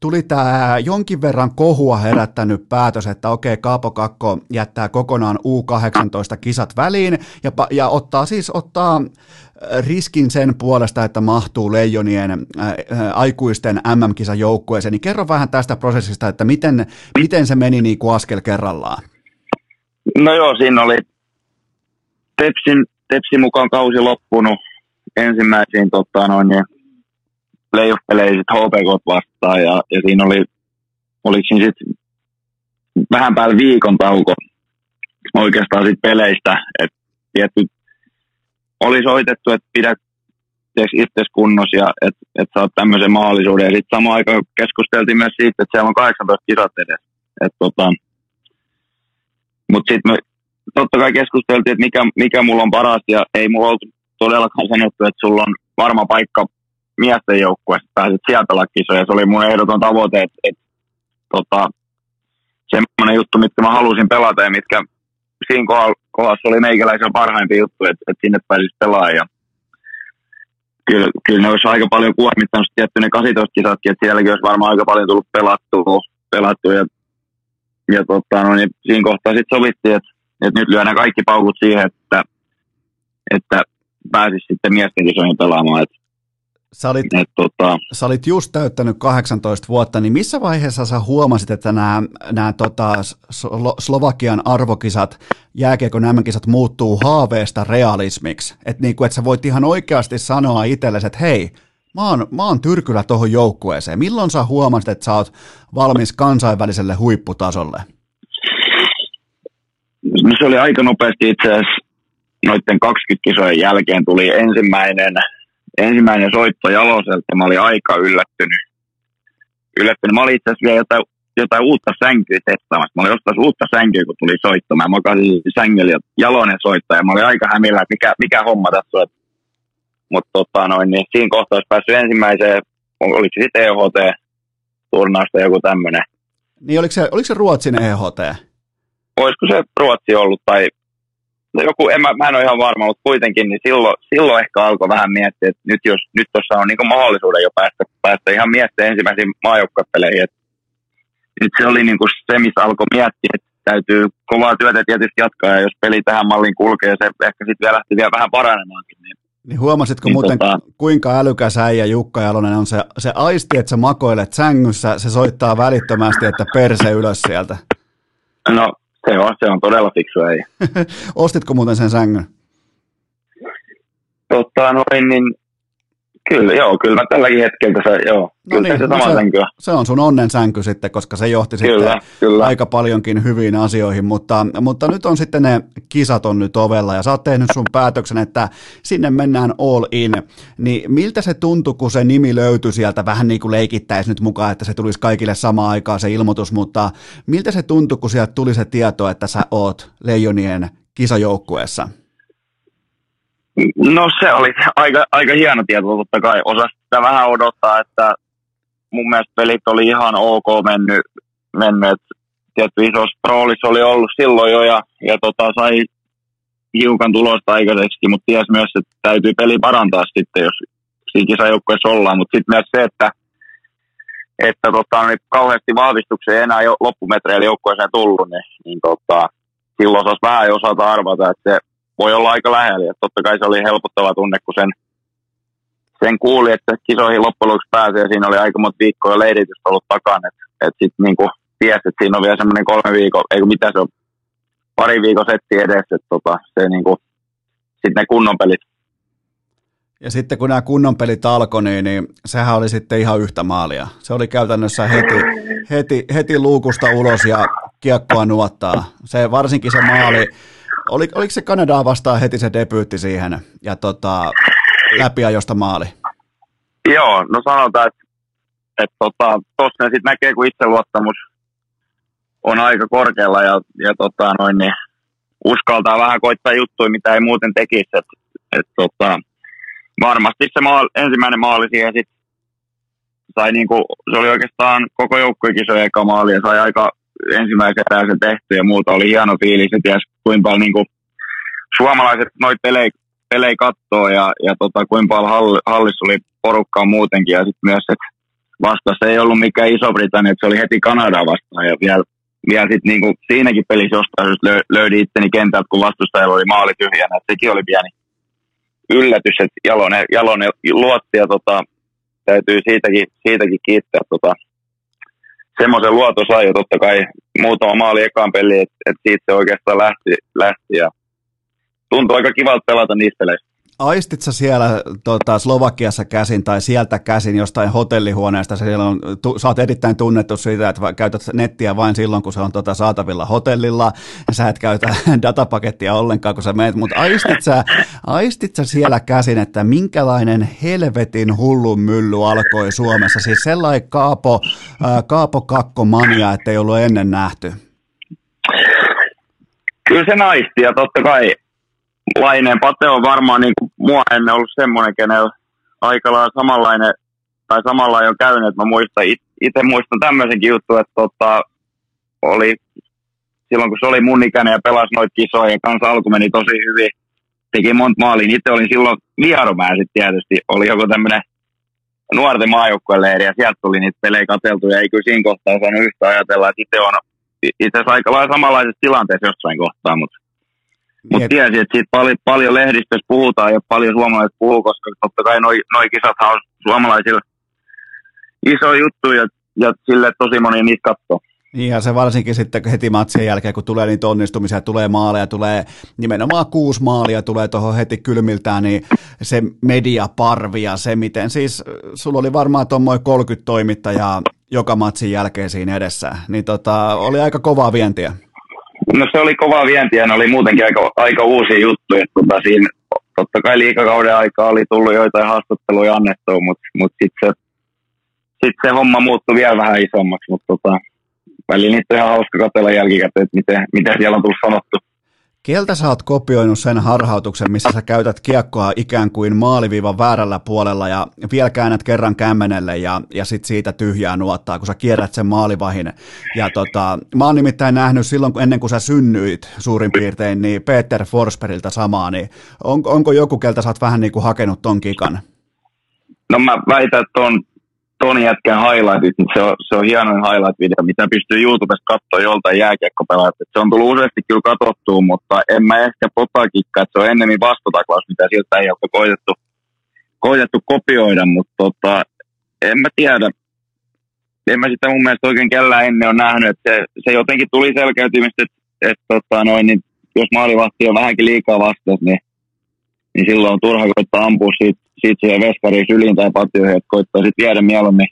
tuli tämä jonkin verran kohua herättänyt päätös, että okei, Kaapo Kakko jättää kokonaan U18-kisat väliin ja, ja ottaa siis ottaa äh, riskin sen puolesta, että mahtuu Leijonien ä, äh, aikuisten MM-kisan joukkueeseen, niin kerro vähän tästä prosessista, että miten, miten se meni niin kuin askel kerrallaan? No joo, siinä oli Tepsin, Tepsin mukaan kausi loppunut ensimmäisiin tota, noin, niin playoff-peleihin HPK vastaan ja, ja siinä oli, oliko siinä sitten vähän päällä viikon tauko oikeastaan sit peleistä, että tietty oli soitettu, että pidä itse kunnossa ja että et saat tämmöisen mahdollisuuden. Ja sitten samaan aikaan keskusteltiin myös siitä, että siellä on 18 kisat edes. tota, Mutta sitten me totta kai keskusteltiin, että mikä, mikä mulla on paras ja ei mulla ollut todellakaan sanottu, että sulla on varma paikka miesten joukkueessa, pääset sieltä pelaamaan kisoja. Se oli mun ehdoton tavoite, että, että tota, semmoinen juttu, mitkä mä halusin pelata ja mitkä siinä kohdassa oli meikäläisen parhaimpi juttu, että, että sinne pääsisi pelaamaan. kyllä, kyllä ne olisi aika paljon kuormittanut tietty ne 18 kisatkin, että sielläkin olisi varmaan aika paljon tullut pelattua, pelattua ja, ja tota, no, niin siinä kohtaa sitten sovittiin, että, että nyt lyödään kaikki paukut siihen, että, että pääsisi sitten miesten kisoihin pelaamaan. Että Sä olit, et, tota... sä olit just täyttänyt 18 vuotta, niin missä vaiheessa sä huomasit, että nämä, nämä tota, Slovakian arvokisat, jääkiekon nämä kisat muuttuu haaveesta realismiksi? Että niinku, et sä voit ihan oikeasti sanoa itsellesi, että hei, mä oon, mä oon tyrkylä tuohon joukkueeseen. Milloin sä huomasit, että sä oot valmis kansainväliselle huipputasolle? No se oli aika nopeasti itse asiassa noiden 20 kisojen jälkeen tuli ensimmäinen ensimmäinen soitto Jaloselta mä olin aika yllättynyt. yllättynyt. Mä olin itse asiassa vielä jotain, jotain uutta sänkyä testaamassa. Mä olin jostain uutta sänkyä, kun tuli soitto. Mä makasin sängyllä ja Jalonen soittaja. Mä olin aika hämillä, että mikä, mikä homma tässä on. Mutta tota, noin, niin siinä kohtaa olisi päässyt ensimmäiseen, oliko se sitten EHT-turnausta joku tämmöinen. Niin oliko se, oliko se Ruotsin EHT? Olisiko se Ruotsi ollut tai joku, en, mä, mä en ole ihan varma, mutta kuitenkin, niin silloin, silloin ehkä alkoi vähän miettiä, että nyt, jos, nyt tuossa on niin mahdollisuuden jo päästä, päästä ihan miettimään ensimmäisiin maajoukkapeleihin. Nyt se oli niin kuin se, missä alkoi miettiä, että täytyy kovaa työtä tietysti jatkaa, ja jos peli tähän malliin kulkee, se ehkä sitten vielä lähti vielä vähän paranemaankin. Niin, niin huomasitko niin muuten, tota... kuinka älykäs äijä Jukka Jalonen on se, se aisti, että sä makoilet sängyssä, se soittaa välittömästi, että perse ylös sieltä? No se on, se on todella fiksu ei. Ostitko muuten sen sängyn? Totta noin, niin Kyllä, joo, kyllä mä tälläkin hetkellä se, joo, no kyllä niin, se, no sama se, sänky se on sun onnen sänky sitten, koska se johti kyllä, sitten kyllä. aika paljonkin hyviin asioihin, mutta, mutta nyt on sitten ne kisat on nyt ovella ja sä oot tehnyt sun päätöksen, että sinne mennään all in, niin miltä se tuntui, kun se nimi löytyi sieltä, vähän niin kuin leikittäisi nyt mukaan, että se tulisi kaikille samaan aikaan se ilmoitus, mutta miltä se tuntui, kun sieltä tuli se tieto, että sä oot Leijonien kisajoukkueessa? No se oli aika, aika hieno tieto totta kai. Osa sitä vähän odottaa, että mun mielestä pelit oli ihan ok mennyt, mennyt tietty isossa roolissa oli ollut silloin jo ja, ja tota, sai hiukan tulosta aikaiseksi, mutta ties myös, että täytyy peli parantaa sitten, jos siinä kisajoukkueessa ollaan, mutta sitten myös se, että että tota, niin kauheasti vahvistuksia ei enää jo loppumetreillä joukkueeseen tullut, niin, niin tota, silloin osasi vähän osata arvata, että se voi olla aika lähellä. Ja totta kai se oli helpottava tunne, kun sen, sen kuuli, että kisoihin loppujen lopuksi pääsee. Ja siinä oli aika monta viikkoa leiritystä ollut takana. Että et sitten niinku tiesi, että siinä on vielä semmoinen kolme viikkoa, eikö mitä se on, pari viikon setti edessä. Että tota, se niinku, sitten ne kunnon pelit. Ja sitten kun nämä kunnon pelit alkoi, niin, niin sehän oli sitten ihan yhtä maalia. Se oli käytännössä heti, heti, heti luukusta ulos ja kiekkoa nuottaa. Se, varsinkin se maali, oli, oliko se Kanadaa vastaan heti se debyytti siihen ja tota, läpiajosta maali? Joo, no sanotaan, että että tota, tuossa sitten näkee, kun itseluottamus on aika korkealla ja, ja tota, noin, niin uskaltaa vähän koittaa juttuja, mitä ei muuten tekisi. Et, et, tota, varmasti se maali, ensimmäinen maali siihen sit sai niinku, se oli oikeastaan koko joukkuekin se eka maali ja sai aika ensimmäisen se tehty ja muuta. Oli hieno fiilis ja ties kuinka paljon niin kuin, suomalaiset noita pelejä, pelejä kattoo ja, ja tota, kuinka paljon hall, hallissa oli porukkaa muutenkin ja sitten myös, että vastassa ei ollut mikään Iso-Britannia, että se oli heti Kanadaa vastaan ja vielä, vielä sit niinku siinäkin pelissä jostain syystä löydin itteni kentältä, kun vastustajalla oli maali tyhjänä, että sekin oli pieni yllätys, että Jalonen, Jalonen luotti ja tota, täytyy siitäkin, siitäkin kiittää tota, semmoisen luoto sai jo totta kai muutama maali ekaan peliin, että et siitä se oikeastaan lähti, lähti ja tuntui aika kivalta pelata niistä peleissä. Aistit sä siellä tota, Slovakiassa käsin tai sieltä käsin jostain hotellihuoneesta, siellä on, tu, sä oot erittäin tunnettu siitä, että käytät nettiä vain silloin, kun se on tota, saatavilla hotellilla, ja sä et käytä datapakettia ollenkaan, kun sä menet, mutta aistit aistit sä siellä käsin, että minkälainen helvetin hullun mylly alkoi Suomessa, siis sellainen kaapo, kaapo kakko mania, että ei ollut ennen nähty. Kyllä se naisti ja totta kai Laineen. Pate on varmaan niin mua ennen ollut semmoinen, kenellä aika lailla samanlainen tai samalla on käynyt, että mä muistan, itse muistan tämmöisenkin juttu, että tota, oli silloin kun se oli mun ikäinen ja pelasi noita kisoja ja kanssa alku meni tosi hyvin, teki monta maaliin. Itse olin silloin Vieromää sitten tietysti, oli joku tämmöinen nuorten maajoukkueleiri ja sieltä tuli niitä pelejä katseltu ja ei kyllä siinä kohtaa saanut yhtä ajatella, että itse on itse asiassa aika lailla samanlaisessa tilanteessa jossain kohtaa, mutta mutta tiesin, että siitä paljon, paljon lehdistössä puhutaan ja paljon suomalaiset puhuu, koska totta kai noi, noi kisathan on suomalaisilla iso juttu ja, ja sille tosi moni niitä katsoo. Niin ja se varsinkin sitten heti matsien jälkeen, kun tulee niitä onnistumisia, tulee maaleja, tulee nimenomaan kuusi maalia, tulee tuohon heti kylmiltään, niin se mediaparvi ja se miten, siis sulla oli varmaan tuommoinen 30 toimittajaa joka matsin jälkeen siinä edessä, niin tota, oli aika kovaa vientiä. No se oli kova vienti ja ne oli muutenkin aika, aika uusia juttuja. Tota, siinä, totta kai liikakauden aikaa oli tullut joitain haastatteluja annettua, mutta mut sitten se, sit se homma muuttui vielä vähän isommaksi. Mutta tota, välillä niitä on ihan hauska katsella jälkikäteen, että miten, miten siellä on tullut sanottu. Keltä sä oot kopioinut sen harhautuksen, missä sä käytät kiekkoa ikään kuin maaliviivan väärällä puolella ja vielä käännät kerran kämmenelle ja, ja sit siitä tyhjää nuottaa, kun sä kierrät sen maalivahin. Ja tota, mä oon nimittäin nähnyt silloin, kun ennen kuin sä synnyit suurin piirtein, niin Peter Forsbergilta samaa, niin on, onko joku, keltä sä oot vähän niin kuin hakenut ton kikan? No mä väitän, että on ton jätkän highlightit, se on, se on hienoin highlight-video, mitä pystyy YouTubesta katsoa joltain jääkiekkopelaajat. Se on tullut useasti kyllä katsottua, mutta en mä ehkä potakikka, että se on ennemmin vastataklaus, mitä siltä ei ole koitettu, koitettu kopioida, mutta tota, en mä tiedä. En mä sitä mun mielestä oikein kellään ennen on nähnyt, että se, se jotenkin tuli selkeytymistä, että, että tota noin, niin jos maalivahti on vähänkin liikaa vastassa, niin, niin silloin on turha koittaa ampua siitä siitä siihen veskariin syliin tai patioihin, että koittaa sitten viedä mieluummin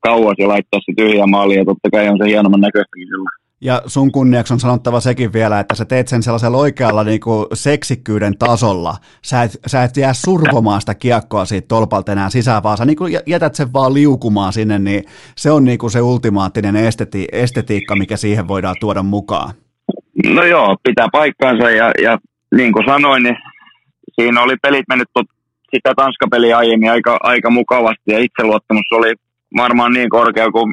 kauas ja laittaa se tyhjä maaliin, ja totta kai on se hienomman näköistäkin silloin. Ja sun kunniaksi on sanottava sekin vielä, että sä teet sen sellaisella oikealla niin kuin seksikkyyden tasolla. Sä et, sä et jää survomaan sitä kiekkoa siitä tolpalta enää sisään, vaan sä niin kuin jätät sen vaan liukumaan sinne, niin se on niin kuin se ultimaattinen esteti, estetiikka, mikä siihen voidaan tuoda mukaan. No joo, pitää paikkaansa ja, ja niin kuin sanoin, niin siinä oli pelit mennyt tot, sitä Tanska-peliä aiemmin aika, aika mukavasti ja itseluottamus oli varmaan niin korkea kuin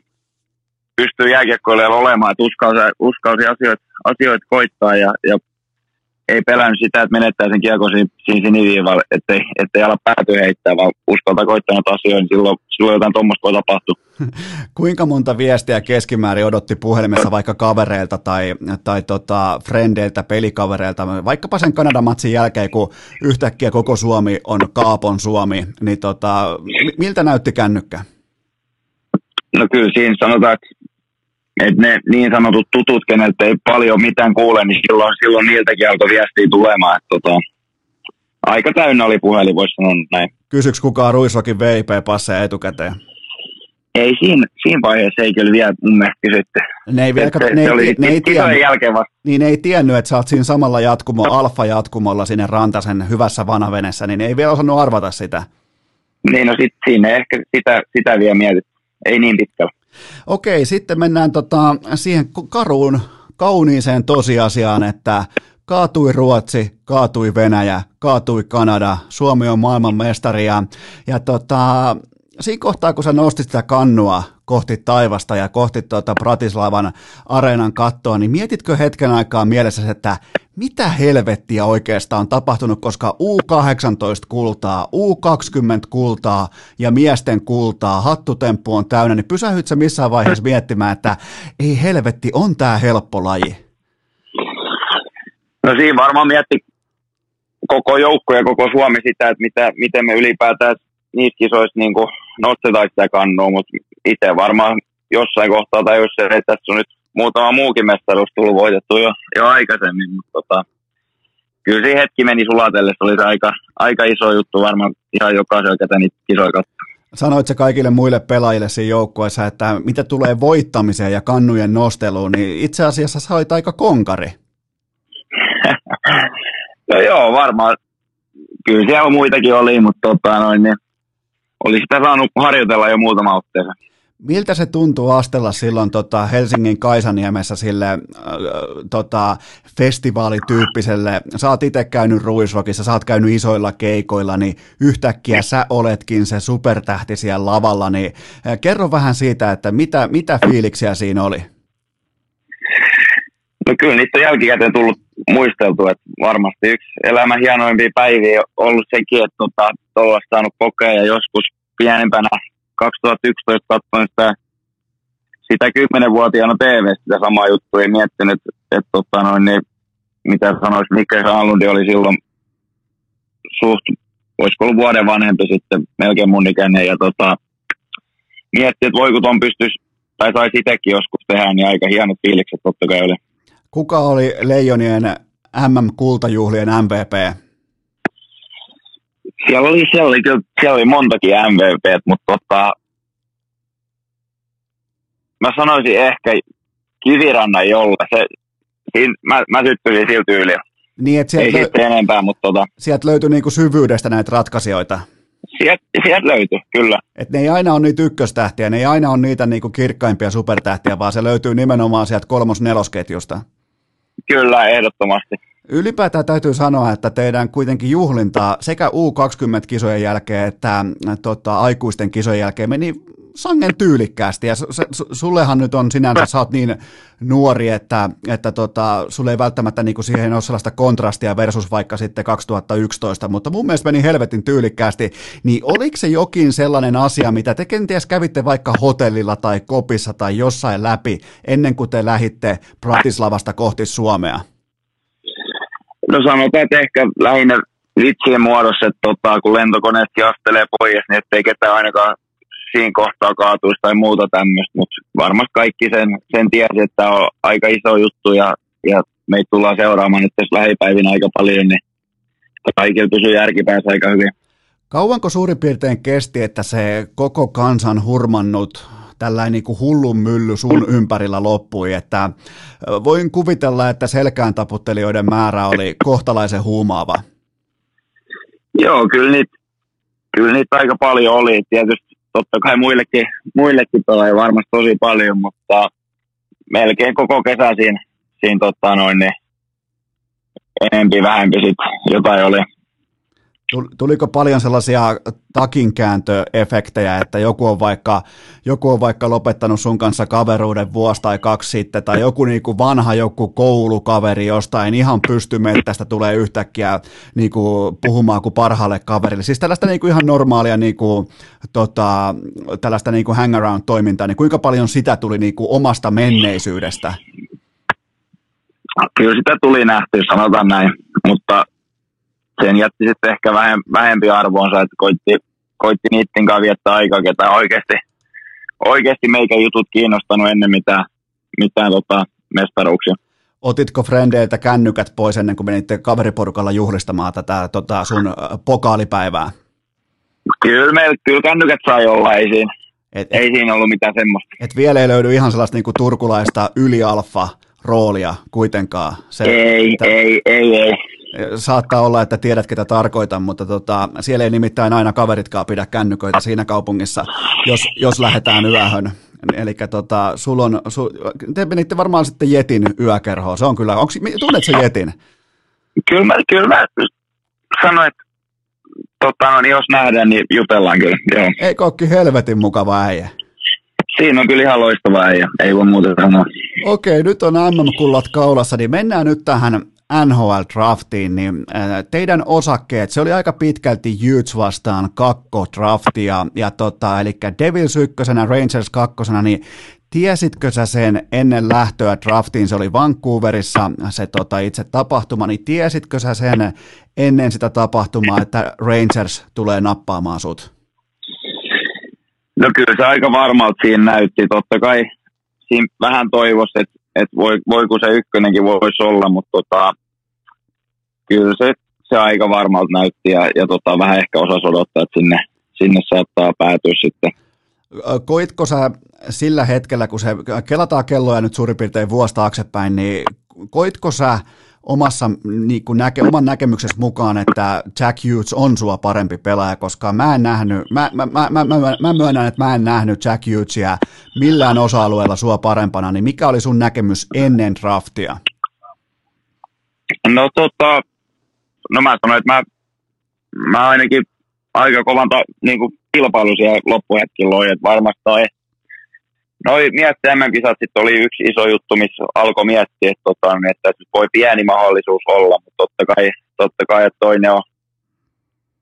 pystyy jääkiekkoilijoilla olemaan, että uskalsi, uskalsi asioita, asioita koittaa ja, ja ei pelännyt sitä, että menettää sen kiekon siinä, siinä ettei, ettei ala pääty heittää, vaan uskaltaa koittaa asioita, niin silloin, silloin jotain tuommoista voi tapahtua. Kuinka monta viestiä keskimäärin odotti puhelimessa vaikka kavereilta tai, tai tota, frendeiltä, pelikavereilta, vaikkapa sen Kanadan matsin jälkeen, kun yhtäkkiä koko Suomi on Kaapon Suomi, niin tota, miltä näytti kännykkä? No kyllä siinä sanotaan, että että ne niin sanotut tutut, keneltä ei paljon mitään kuule, niin silloin, silloin niiltäkin alkoi viestiä tulemaan. Että tota, aika täynnä oli puhelin, voisi sanoa näin. Kysyks kukaan Ruisrokin VIP-passeja etukäteen? Ei siinä, siinä vaiheessa ei kyllä vielä mun mielestä kysytty. Ne ei, vielä, se, ne, se oli ne, ei tiennyt, jälkeen vasta. Niin ne ei tiennyt, että sä oot siinä samalla jatkumo, no. alfa-jatkumolla sinne Rantasen hyvässä vanavenessä, niin ne ei vielä osannut arvata sitä. Niin, no sit, siinä ehkä sitä, sitä vielä mietit. Ei niin pitkällä. Okei, sitten mennään tota, siihen karuun, kauniiseen tosiasiaan, että kaatui Ruotsi, kaatui Venäjä, kaatui Kanada, Suomi on maailmanmestari ja, ja tota, siinä kohtaa, kun sä nostit sitä kannua kohti taivasta ja kohti tuota Bratislavan areenan kattoa, niin mietitkö hetken aikaa mielessä, että mitä helvettiä oikeastaan on tapahtunut, koska U18 kultaa, U20 kultaa ja miesten kultaa, hattutemppu on täynnä, niin pysähyt sä missään vaiheessa miettimään, että ei helvetti, on tää helppo laji? No siinä varmaan mietti koko joukko ja koko Suomi sitä, että mitä, miten me ylipäätään niissä kisoissa niin nostetaan sitä kannua, mutta itse varmaan jossain kohtaa tai jos se, että tässä on nyt muutama muukin mestaruus tullut voitettu jo, jo aikaisemmin, mutta tota, kyllä se hetki meni sulatelle, se oli se aika, aika iso juttu varmaan ihan jokaisella, ketä niitä kisoja katsoi. Sanoit se kaikille muille pelaajille siinä joukkueessa, että mitä tulee voittamiseen ja kannujen nosteluun, niin itse asiassa sä olit aika konkari. no joo, varmaan. Kyllä siellä muitakin oli, mutta tota, noin, niin oli sitä saanut harjoitella jo muutama otteeseen. Miltä se tuntuu astella silloin tota Helsingin Kaisaniemessä sille äh, tota, festivaalityyppiselle, sä oot itse käynyt Ruisrokissa, sä oot käynyt isoilla keikoilla, niin yhtäkkiä sä oletkin se supertähti siellä lavalla, niin äh, kerro vähän siitä, että mitä, mitä fiiliksiä siinä oli? No kyllä niitä on jälkikäteen tullut muisteltu, että varmasti yksi elämän hienoimpia päiviä on ollut sekin, että tota, saanut kokea ja joskus pienempänä 2011 katsoin sitä, sitä 10-vuotiaana TV sitä samaa juttua ja miettinyt, että, että tota noin, niin, mitä sanoisi, Mikkel Granlundi oli silloin suht, olisiko ollut vuoden vanhempi sitten, melkein mun ikäinen, ja tota, mietti, että voiko ton pystyisi, tai saisi itsekin joskus tehdä, niin aika hienot fiilikset totta kai oli. Kuka oli Leijonien MM-kultajuhlien MVP? siellä oli, siellä oli, kyllä, siellä oli montakin MVP, mutta tota, mä sanoisin ehkä Kivirannan jolla. Se, siinä, mä, mä syttyisin siltä tyyliä. Niin, että sieltä Ei lö- enempää, mutta tota... Sieltä löytyi niinku syvyydestä näitä ratkaisijoita. Sieltä sielt löytyi, kyllä. Et ne ei aina ole niitä ykköstähtiä, ne ei aina ole niitä niinku kirkkaimpia supertähtiä, vaan se löytyy nimenomaan sieltä kolmos-nelosketjusta. Kyllä, ehdottomasti. Ylipäätään täytyy sanoa, että teidän kuitenkin juhlintaa sekä U20-kisojen jälkeen että tota, aikuisten kisojen jälkeen meni sangen tyylikkäästi. Ja sullehan nyt on sinänsä, sä oot niin nuori, että, että tota, sulle ei välttämättä niin kuin siihen ole sellaista kontrastia versus vaikka sitten 2011, mutta mun mielestä meni helvetin tyylikkäästi. Niin oliko se jokin sellainen asia, mitä te kenties kävitte vaikka hotellilla tai kopissa tai jossain läpi ennen kuin te lähitte Bratislavasta kohti Suomea? No sanotaan, että ehkä lähinnä vitsien muodossa, että tota, kun lentokoneetkin astelee pois, niin ettei ketään ainakaan siinä kohtaa kaatuisi tai muuta tämmöistä, mutta varmasti kaikki sen, sen tiesi, että on aika iso juttu ja, ja meitä tullaan seuraamaan nyt tässä lähipäivinä aika paljon, niin kaikilla pysyy järkipäässä aika hyvin. Kauanko suurin piirtein kesti, että se koko kansan hurmannut tällainen niin kuin hullun mylly sun ympärillä loppui, että voin kuvitella, että selkään taputtelijoiden määrä oli kohtalaisen huumaava. Joo, kyllä niitä, kyllä niitä aika paljon oli. Tietysti totta kai muillekin, muillekin tulee varmasti tosi paljon, mutta melkein koko kesä siinä, siinä tota noin, niin enempi vähempi sitten jotain oli. Tuliko paljon sellaisia takinkääntöefektejä, että joku on, vaikka, joku on vaikka lopettanut sun kanssa kaveruuden vuosi tai kaksi sitten, tai joku niin kuin vanha joku koulukaveri jostain ihan pystymettästä tulee yhtäkkiä niin kuin puhumaan kuin parhaalle kaverille. Siis tällaista niin kuin ihan normaalia niin kuin, tota, tällaista niin kuin hangaround-toimintaa, niin kuinka paljon sitä tuli niin kuin omasta menneisyydestä? Kyllä sitä tuli nähty, sanotaan näin, mutta sen jätti sitten ehkä vähem, vähempi arvoonsa, että koitti, koitti niiden kanssa viettää aikaa, ketä oikeasti, oikeasti meikä jutut kiinnostanut ennen mitään, mitään tota, mestaruuksia. Otitko frendeiltä kännykät pois ennen kuin menitte kaveriporukalla juhlistamaan tätä tota sun pokaalipäivää? Kyllä, meillä, kyllä kännykät sai olla, ei siinä, et, ei siinä ollut mitään semmoista. Et vielä ei löydy ihan sellaista niinku turkulaista ylialfa roolia kuitenkaan. Se, ei, että... ei, ei, ei saattaa olla, että tiedät, ketä tarkoitan, mutta tota, siellä ei nimittäin aina kaveritkaan pidä kännyköitä siinä kaupungissa, jos, jos lähdetään yöhön. Eli tota, sul on, su, te menitte varmaan sitten Jetin yökerhoon, se on kyllä, onks, tunnet se Jetin? Kyllä mä, kyllä mä sanoin, että tota, no, niin jos nähdään, niin jutellaan kyllä, joo. Ei kokki helvetin mukava äijä? Siinä on kyllä ihan loistava äijä, ei voi muuta sanoa. Okei, nyt on MM-kullat kaulassa, niin mennään nyt tähän NHL-draftiin, niin teidän osakkeet, se oli aika pitkälti Utes vastaan kakko-draftia, ja tota, eli Devils ykkösenä, Rangers kakkosena, niin Tiesitkö sä sen ennen lähtöä draftiin, se oli Vancouverissa se tota, itse tapahtuma, niin tiesitkö sä sen ennen sitä tapahtumaa, että Rangers tulee nappaamaan sut? No kyllä se aika varmalta siinä näytti. Totta kai siinä vähän toivoisi, että, että voi, voiko se ykkönenkin voisi olla, mutta tota, kyllä se, se aika varmalta näytti ja, ja tota, vähän ehkä osasi odottaa, että sinne, sinne saattaa päätyä sitten. Koitko sä sillä hetkellä, kun se kelataan kelloja nyt suurin piirtein vuosi taaksepäin, niin koitko sä omassa, niin kuin näke, oman näkemyksessä mukaan, että Jack Hughes on sua parempi pelaaja, koska mä en nähnyt, mä, mä, mä, mä, mä, mä myönnän, että mä en nähnyt Jack Hughesia millään osa-alueella sua parempana, niin mikä oli sun näkemys ennen draftia? No tota, no mä sanoin, että mä, mä ainakin aika kovan ta, niin kuin kilpailu siellä loppuhetkillä loi, että varmasti toi Noi miesten MM-kisat sitten oli yksi iso juttu, missä alkoi miettiä, että, tota, niin, että voi pieni mahdollisuus olla, mutta totta kai, totta kai että toinen on,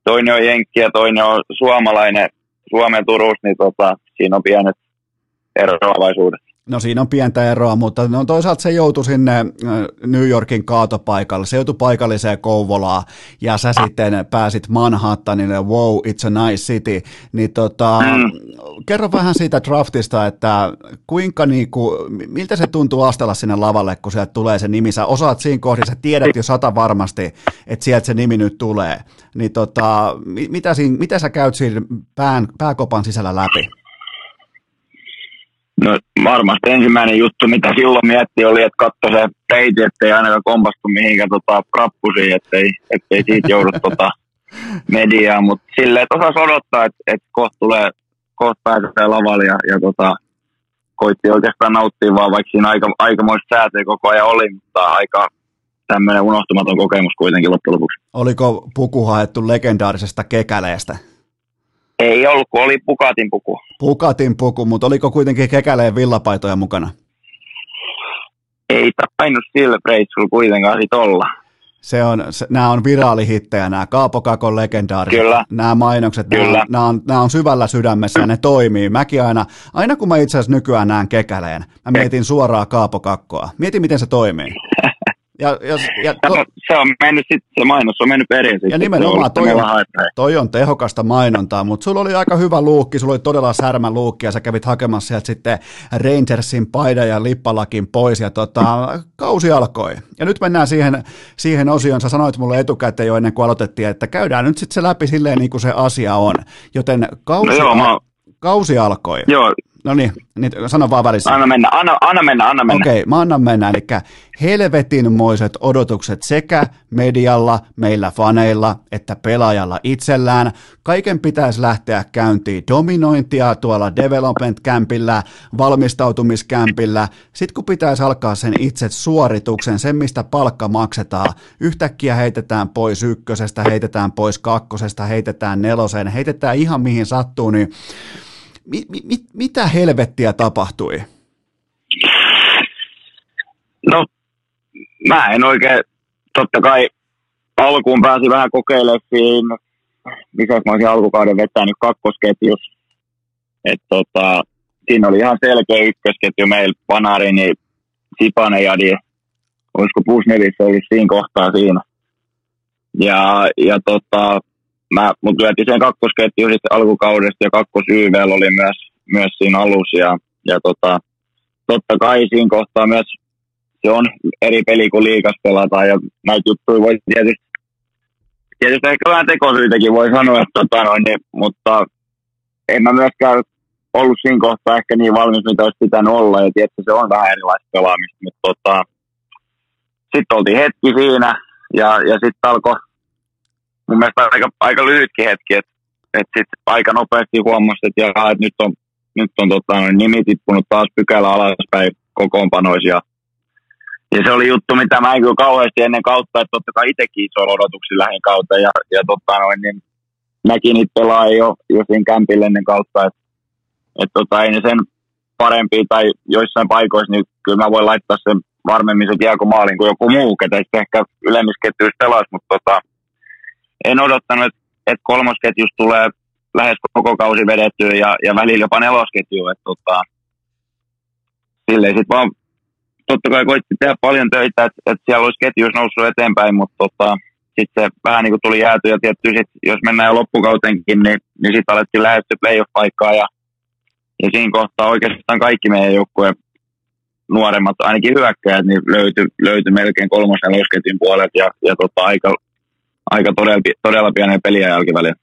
toinen on Jenkki ja toinen on suomalainen Suomen Turussa, niin tota, siinä on pienet eroavaisuudet. No siinä on pientä eroa, mutta no toisaalta se joutui sinne äh, New Yorkin kaatopaikalle, se joutui paikalliseen Kouvolaan ja sä sitten pääsit Manhattanille, wow, it's a nice city, niin tota, mm. kerro vähän siitä draftista, että kuinka niinku, miltä se tuntuu astella sinne lavalle, kun sieltä tulee se nimi, sä osaat siinä kohdassa, sä tiedät jo sata varmasti, että sieltä se nimi nyt tulee, niin tota, mitä, siinä, mitä sä käyt siinä pään, pääkopan sisällä läpi? No varmasti ensimmäinen juttu, mitä silloin mietti, oli, että katso se peiti, ettei ainakaan kompastu mihinkään tota, rappusiin, ettei, ettei siitä joudu tota, mediaa, mutta silleen, että osasi odottaa, että, että kohta tulee, kohta pääsee lavalle ja, ja tota, koitti oikeastaan nauttia vaan, vaikka siinä aika, aikamoista säätöä koko ajan oli, mutta aika tämmöinen unohtumaton kokemus kuitenkin loppujen lopuksi. Oliko puku haettu legendaarisesta kekäleestä? Ei ollut, kun oli Pukatin puku. Pukatin puku, mutta oliko kuitenkin kekäleen villapaitoja mukana? Ei tainnut sillä reissulla kuitenkaan sit olla. Se on, se, nämä on viraalihittejä, nämä Kaapo Kakon legendaariset, Kyllä. nämä mainokset, Kyllä. Nämä, nämä, on, nämä on syvällä sydämessä ja ne toimii. Mäkin aina, aina kun mä itse asiassa nykyään näen kekäleen, mä mietin suoraan Kaapo Kakkoa. Mietin, miten se toimii. Ja, ja, ja to... se on mennyt sit, se mainos on mennyt perin. Ja nimenomaan toi on, toi on tehokasta mainontaa, mutta sulla oli aika hyvä luukki, sulla oli todella särmä luukki ja sä kävit hakemassa sieltä sitten Rangersin paidan ja lippalakin pois ja tota, kausi alkoi. Ja nyt mennään siihen, siihen osioon, sä sanoit mulle etukäteen jo ennen kuin aloitettiin, että käydään nyt sitten se läpi silleen niin kuin se asia on. Joten kausi, no joo, mä... kausi alkoi. Joo, No niin, niin, sano vaan välissä. Anna mennä, anna, anna mennä, anna mennä. Okei, okay, mä annan mennä. Eli helvetinmoiset odotukset sekä medialla, meillä faneilla, että pelaajalla itsellään. Kaiken pitäisi lähteä käyntiin dominointia tuolla development campillä, valmistautumiskämpillä. Sitten kun pitäisi alkaa sen itse suorituksen, sen mistä palkka maksetaan, yhtäkkiä heitetään pois ykkösestä, heitetään pois kakkosesta, heitetään nelosen, heitetään ihan mihin sattuu, niin mi, mi, mitä helvettiä tapahtui? No, mä en oikein, totta kai alkuun pääsi vähän kokeilemaan missä mä olisin alkukauden vetänyt kakkosketjus. Et tota, siinä oli ihan selkeä ykkösketju meillä, Panari, niin Sipanen ja olisiko Pusnevissä olisi siinä kohtaa siinä. Ja, ja tota, mä, mut lyötiin sen kakkosketju sitten alkukaudesta ja kakkos YVL oli myös, myös siinä alussa ja, ja tota, totta kai siinä kohtaa myös se on eri peli kuin liikas pelataan ja näitä juttuja voi tietysti, tietysti ehkä vähän tekosyitäkin voi sanoa, että tota noin, niin, mutta en mä myöskään ollut siinä kohtaa ehkä niin valmis, mitä olisi pitänyt olla ja tietysti se on vähän erilaista pelaamista, mutta tota, sitten oltiin hetki siinä ja, ja sitten alkoi mun mielestä aika, aika lyhytkin hetki, että et sitten aika nopeasti huomasi, että, jaha, että nyt on, nyt on tota, nimi tippunut taas pykälä alaspäin kokoonpanoissa ja, se oli juttu, mitä mä en kyllä kauheasti ennen kautta, että totta kai itsekin iso odotuksia lähin kautta ja, ja tota, noin, niin näki niitä pelaajia jo, jo siinä kämpillä ennen kautta, että et, tota, ei ne sen parempi tai joissain paikoissa, niin kyllä mä voin laittaa sen varmemmin se Diego maalin kuin joku muu, ketä sitten ehkä ylemmissä ketjuissa pelasi, mutta tota, en odottanut, että, että kolmosketjusta tulee lähes koko kausi vedettyä ja, ja välillä jopa nelosketju. Että, tota, silleen sitten vaan totta kai koitti tehdä paljon töitä, että, että siellä olisi ketjuissa noussut eteenpäin, mutta tota, sitten se vähän niin kuin tuli jääty ja tietty sit, jos mennään jo loppukautenkin, niin, niin sitten alettiin lähestyä playoff-paikkaa ja, ja siinä kohtaa oikeastaan kaikki meidän joukkue nuoremmat, ainakin hyökkäjät, niin löytyi, löytyi melkein kolmosen loskettin puolet ja, ja tota, aika, aika todella, todella pienen peliä jälkivälillä.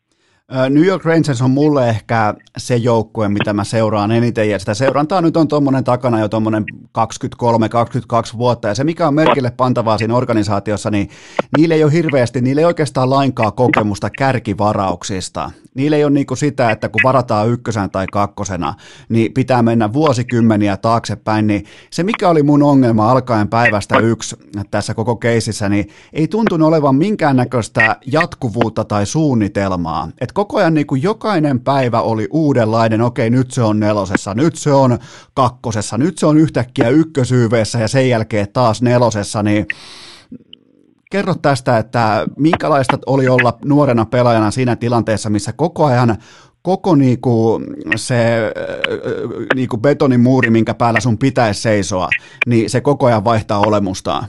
New York Rangers on mulle ehkä se joukkue, mitä mä seuraan eniten, ja sitä seurantaa nyt on tuommoinen takana jo tuommoinen 23-22 vuotta, ja se mikä on merkille pantavaa siinä organisaatiossa, niin niillä ei ole hirveästi, niillä ei oikeastaan lainkaan kokemusta kärkivarauksista. Niillä ei ole niin kuin sitä, että kun varataan ykkösen tai kakkosena, niin pitää mennä vuosikymmeniä taaksepäin, niin se mikä oli mun ongelma alkaen päivästä yksi tässä koko keisissä, niin ei tuntunut olevan minkäännäköistä jatkuvuutta tai suunnitelmaa. Et koko ajan niin kuin jokainen päivä oli uudenlainen, okei nyt se on nelosessa, nyt se on kakkosessa, nyt se on yhtäkkiä ykkösyyveessä ja sen jälkeen taas nelosessa, niin kerro tästä, että minkälaista oli olla nuorena pelaajana siinä tilanteessa, missä koko ajan koko niinku se niinku betonimuuri, minkä päällä sun pitäisi seisoa, niin se koko ajan vaihtaa olemustaan?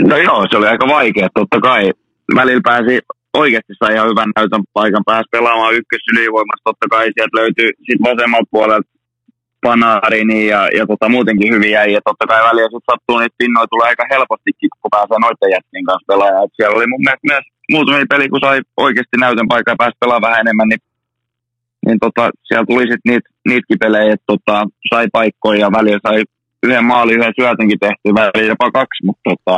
No joo, se oli aika vaikea. Totta kai välillä pääsi oikeasti sai ihan hyvän näytön paikan, pääsi pelaamaan ykkös ylivoimassa. Totta kai sieltä löytyi sit vasemmalta puolelta Panarini ja, ja tota, muutenkin hyviä ja totta kai väliä sitten sattuu niitä pinnoja tulee aika helpostikin, kun pääsee noiden jätkien kanssa pelaamaan. Et siellä oli mun mielestä myös muutamia peli, kun sai oikeasti näytön paikan ja pääsi pelaamaan vähän enemmän, niin, niin tota, siellä tuli sitten niitä, niitäkin pelejä, että tota, sai paikkoja ja väliä sai yhden maalin, yhden syötönkin tehty, väliä jopa kaksi, mutta tota,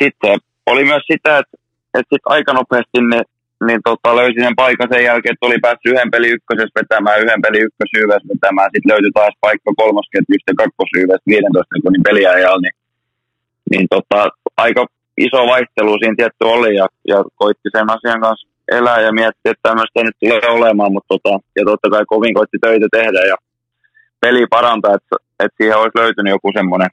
sitten oli myös sitä, että, että sitten aika nopeasti ne niin tota, löysi sen paikan sen jälkeen, että oli päässyt yhden peli ykkösessä vetämään, yhden peli ykkösyyvässä vetämään, sitten löytyi taas paikka kolmosketjusta ja kakkosyyvässä 15 sekunnin peliajalla, niin, niin tota, aika iso vaihtelu siinä tietty oli ja, ja koitti sen asian kanssa elää ja miettiä, että tämmöistä nyt tulee olemaan, mutta tota, ja totta kai kovin koitti töitä tehdä ja peli parantaa, että, että siihen olisi löytynyt joku semmoinen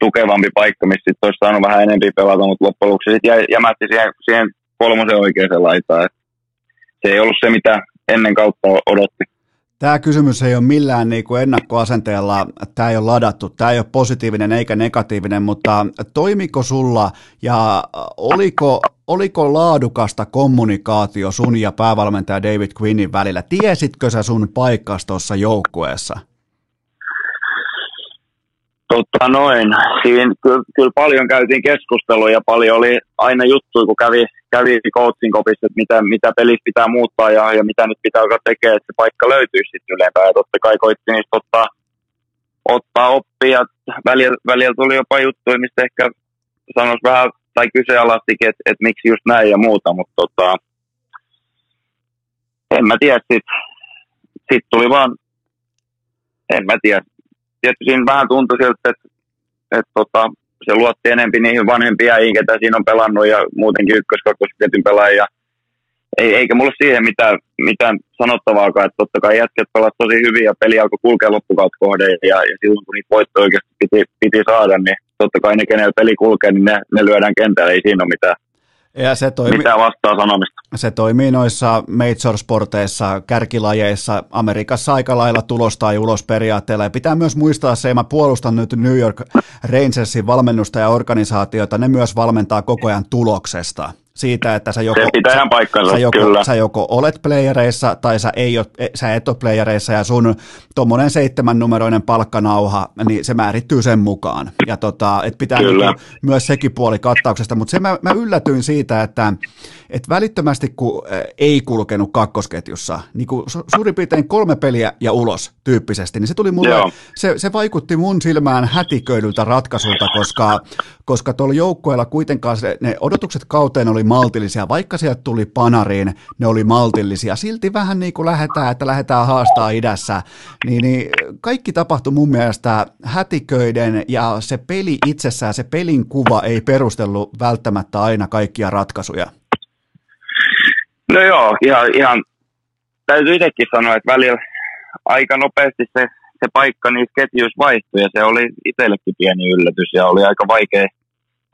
tukevampi paikka, missä sitten olisi saanut vähän enemmän pelata, mutta loppujen lopuksi sitten jämätti siihen, siihen kolmosen oikeaan laitaan. Se ei ollut se, mitä ennen kautta odotti. Tämä kysymys ei ole millään niin kuin ennakkoasenteella, tämä ei ole ladattu, tämä ei ole positiivinen eikä negatiivinen, mutta toimiko sulla ja oliko, oliko laadukasta kommunikaatio sun ja päävalmentaja David Quinnin välillä? Tiesitkö sä sun paikkas tuossa joukkueessa? Totta noin. Siinä kyllä, kyllä paljon käytiin keskustelua ja paljon oli aina juttuja, kun kävi, kävi coaching kopissa, että mitä, mitä pelissä pitää muuttaa ja, ja mitä nyt pitää alkaa tekemään, että se paikka löytyisi sitten ylempää. Ja totta kai koitti niistä ottaa, ottaa oppia. Välillä, välillä tuli jopa juttuja, mistä ehkä sanoisi vähän tai kyseenalaistikin, että, että miksi just näin ja muuta, mutta tota, en mä tiedä, sitten sit tuli vaan, en mä tiedä, tietysti siinä vähän tuntui siltä, että, että tota, se luotti enempi niihin vanhempia äihin, ketä siinä on pelannut ja muutenkin ykkös kakkosketjun pelaajia. Ei, eikä mulla siihen mitään, mitään sanottavaakaan, että totta kai jätket pelasivat tosi hyvin ja peli alkoi kulkea loppukautta kohden ja, ja silloin kun niitä voittoja oikeasti piti, piti saada, niin totta kai ne, kenellä peli kulkee, niin ne, ne lyödään kentällä, ei siinä ole mitään, ja se toimi, Mitä vastaa sanomista? Se toimii noissa major-sporteissa, kärkilajeissa, Amerikassa aika lailla tulosta tai ulos periaatteella. Ja pitää myös muistaa se, mä puolustan nyt New York Rangersin valmennusta ja organisaatiota, ne myös valmentaa koko ajan tuloksesta siitä, että sä joko, sä, paikkansa, sä, joko, kyllä. sä joko olet playereissa tai sä, ei ole, sä et ole playereissa ja sun tuommoinen seitsemän numeroinen palkkanauha, niin se määrittyy sen mukaan. Ja tota, et pitää niin myös sekin puoli kattauksesta, mutta se mä, mä yllätyin siitä, että et välittömästi kun ei kulkenut kakkosketjussa, niin kuin suurin piirtein kolme peliä ja ulos tyyppisesti, niin se tuli mulle, se, se vaikutti mun silmään hätiköidyltä ratkaisulta, koska, koska tuolla joukkueella kuitenkaan se, ne odotukset kauteen oli maltillisia, vaikka sieltä tuli panariin, ne oli maltillisia. Silti vähän niin kuin lähdetään, että lähdetään haastaa idässä, niin, niin kaikki tapahtui mun mielestä hätiköiden ja se peli itsessään, se pelin kuva ei perustellut välttämättä aina kaikkia ratkaisuja. No joo, ihan, ihan täytyy itsekin sanoa, että välillä aika nopeasti se, se paikka niissä ketjuissa vaihtui ja se oli itsellekin pieni yllätys ja oli aika vaikea,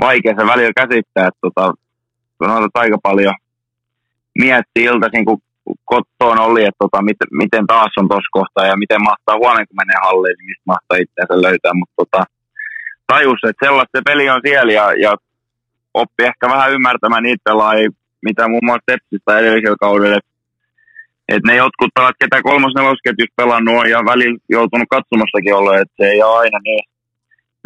vaikea se välillä käsittää, että tota, kun noita aika paljon mietti iltaisin, kun kottoon oli, että tota, miten, miten taas on tuossa kohtaa ja miten mahtaa huomenna, kun menee halliin, niin mistä mahtaa itseänsä löytää. Mutta tota, tajus, että sellaista peli on siellä ja, ja oppi ehkä vähän ymmärtämään niitä pelaajia, mitä muun muassa Tepsistä edellisellä kaudella, että että ne jotkut pelat, ketä kolmas nelosketjus pelannut on ja välillä joutunut katsomassakin olla, että se ei ole aina niin,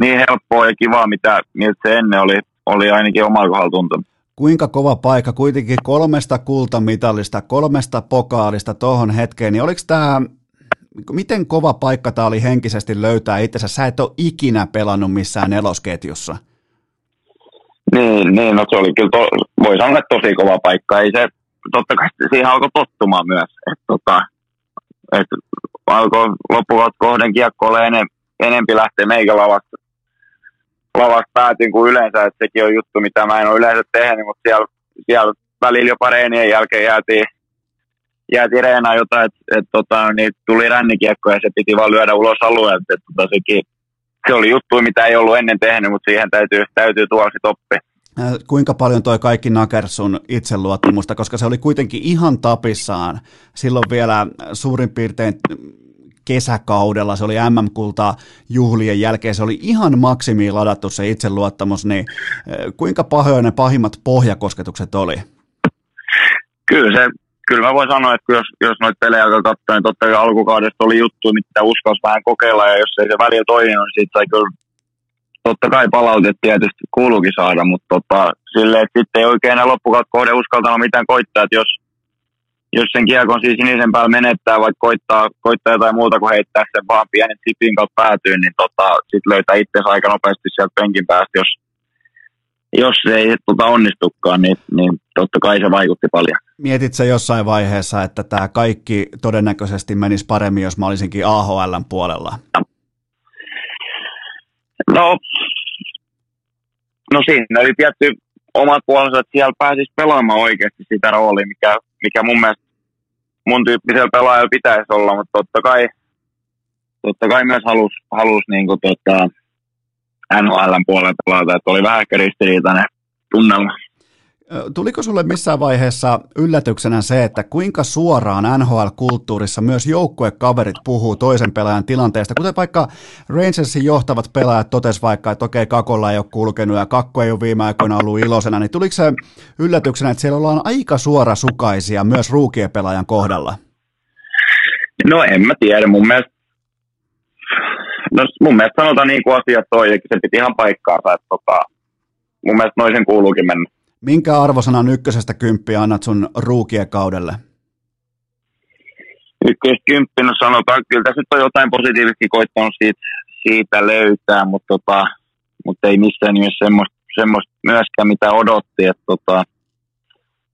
niin helppoa ja kivaa, mitä, miltä se ennen oli, oli ainakin omalla kohdalla tuntunut. Kuinka kova paikka, kuitenkin kolmesta kultamitalista, kolmesta pokaalista tuohon hetkeen, niin oliko tämä miten kova paikka tämä oli henkisesti löytää itsensä? Sä et ole ikinä pelannut missään nelosketjussa. Niin, niin no se oli kyllä, to, voi sanoa, että tosi kova paikka. Ei se, totta kai siihen alkoi tottumaan myös. Että tota, et alkoi loppuvat kohden kiekko enempi lähteä meikä lavasta, lavasta päätin kuin yleensä. Että sekin on juttu, mitä mä en ole yleensä tehnyt, mutta siellä, siellä välillä jopa reenien jälkeen jäätiin, jäätiin reenaa jotain, että et, tota, niin tuli rännikiekko ja se piti vaan lyödä ulos alueelta. Et, tota, sekin, se oli juttu, mitä ei ollut ennen tehnyt, mutta siihen täytyy, täytyy tuolla sitten oppia. Kuinka paljon toi kaikki naker sun itseluottamusta, koska se oli kuitenkin ihan tapissaan silloin vielä suurin piirtein kesäkaudella, se oli MM-kulta juhlien jälkeen, se oli ihan maksimiin ladattu se itseluottamus, niin kuinka pahoja ne pahimmat pohjakosketukset oli? Kyllä se, kyllä mä voin sanoa, että jos, jos noita pelejä alkaa katsoa, niin totta kai alkukaudesta oli juttu, mitä uskalsi vähän kokeilla, ja jos ei se välillä toiminut, niin siitä sai kyllä totta kai palautet tietysti kuuluukin saada, mutta tota, silleen, että sitten ei oikein enää loppukautta kohde uskaltanut mitään koittaa, että jos, jos sen kiekon siis sinisen päällä menettää, vaikka koittaa, koittaa jotain muuta kuin heittää sen vaan pienen tipin kautta päätyyn, niin tota, sitten löytää itsensä aika nopeasti sieltä penkin päästä, jos, jos se ei tota onnistukaan, niin, niin totta kai se vaikutti paljon. Mietit se jossain vaiheessa, että tämä kaikki todennäköisesti menisi paremmin, jos mä olisinkin AHLn puolella? No, no siinä oli tietty omat puolensa, että siellä pääsisi pelaamaan oikeasti sitä roolia, mikä, mikä mun mielestä mun tyyppisellä pelaajalla pitäisi olla, mutta totta kai, totta kai myös halusi halus niin tota, NHLn puolella pelata, että oli vähän ehkä ristiriitainen tunnelma. Tuliko sulle missään vaiheessa yllätyksenä se, että kuinka suoraan NHL-kulttuurissa myös joukkuekaverit puhuu toisen pelaajan tilanteesta, kuten vaikka Rangersin johtavat pelaajat totes vaikka, että okei, Kakolla ei ole kulkenut ja Kakko ei ole viime aikoina ollut iloisena, niin tuliko se yllätyksenä, että siellä ollaan aika suorasukaisia myös ruukien pelaajan kohdalla? No en mä tiedä, mun mielestä No mun mielestä sanotaan niin kuin asiat toi, se piti ihan paikkaansa, että tota, mun mielestä noisen kuuluukin mennä. Minkä arvosanan ykkösestä kymppiä annat sun ruukien kaudelle? Ykkösestä kymppi, no sanotaan, kyllä tässä nyt on jotain positiivisesti koittanut siitä, siitä löytää, mutta, tota, mutta ei missään nimessä semmoista, semmoista myöskään mitä odotti, että tota,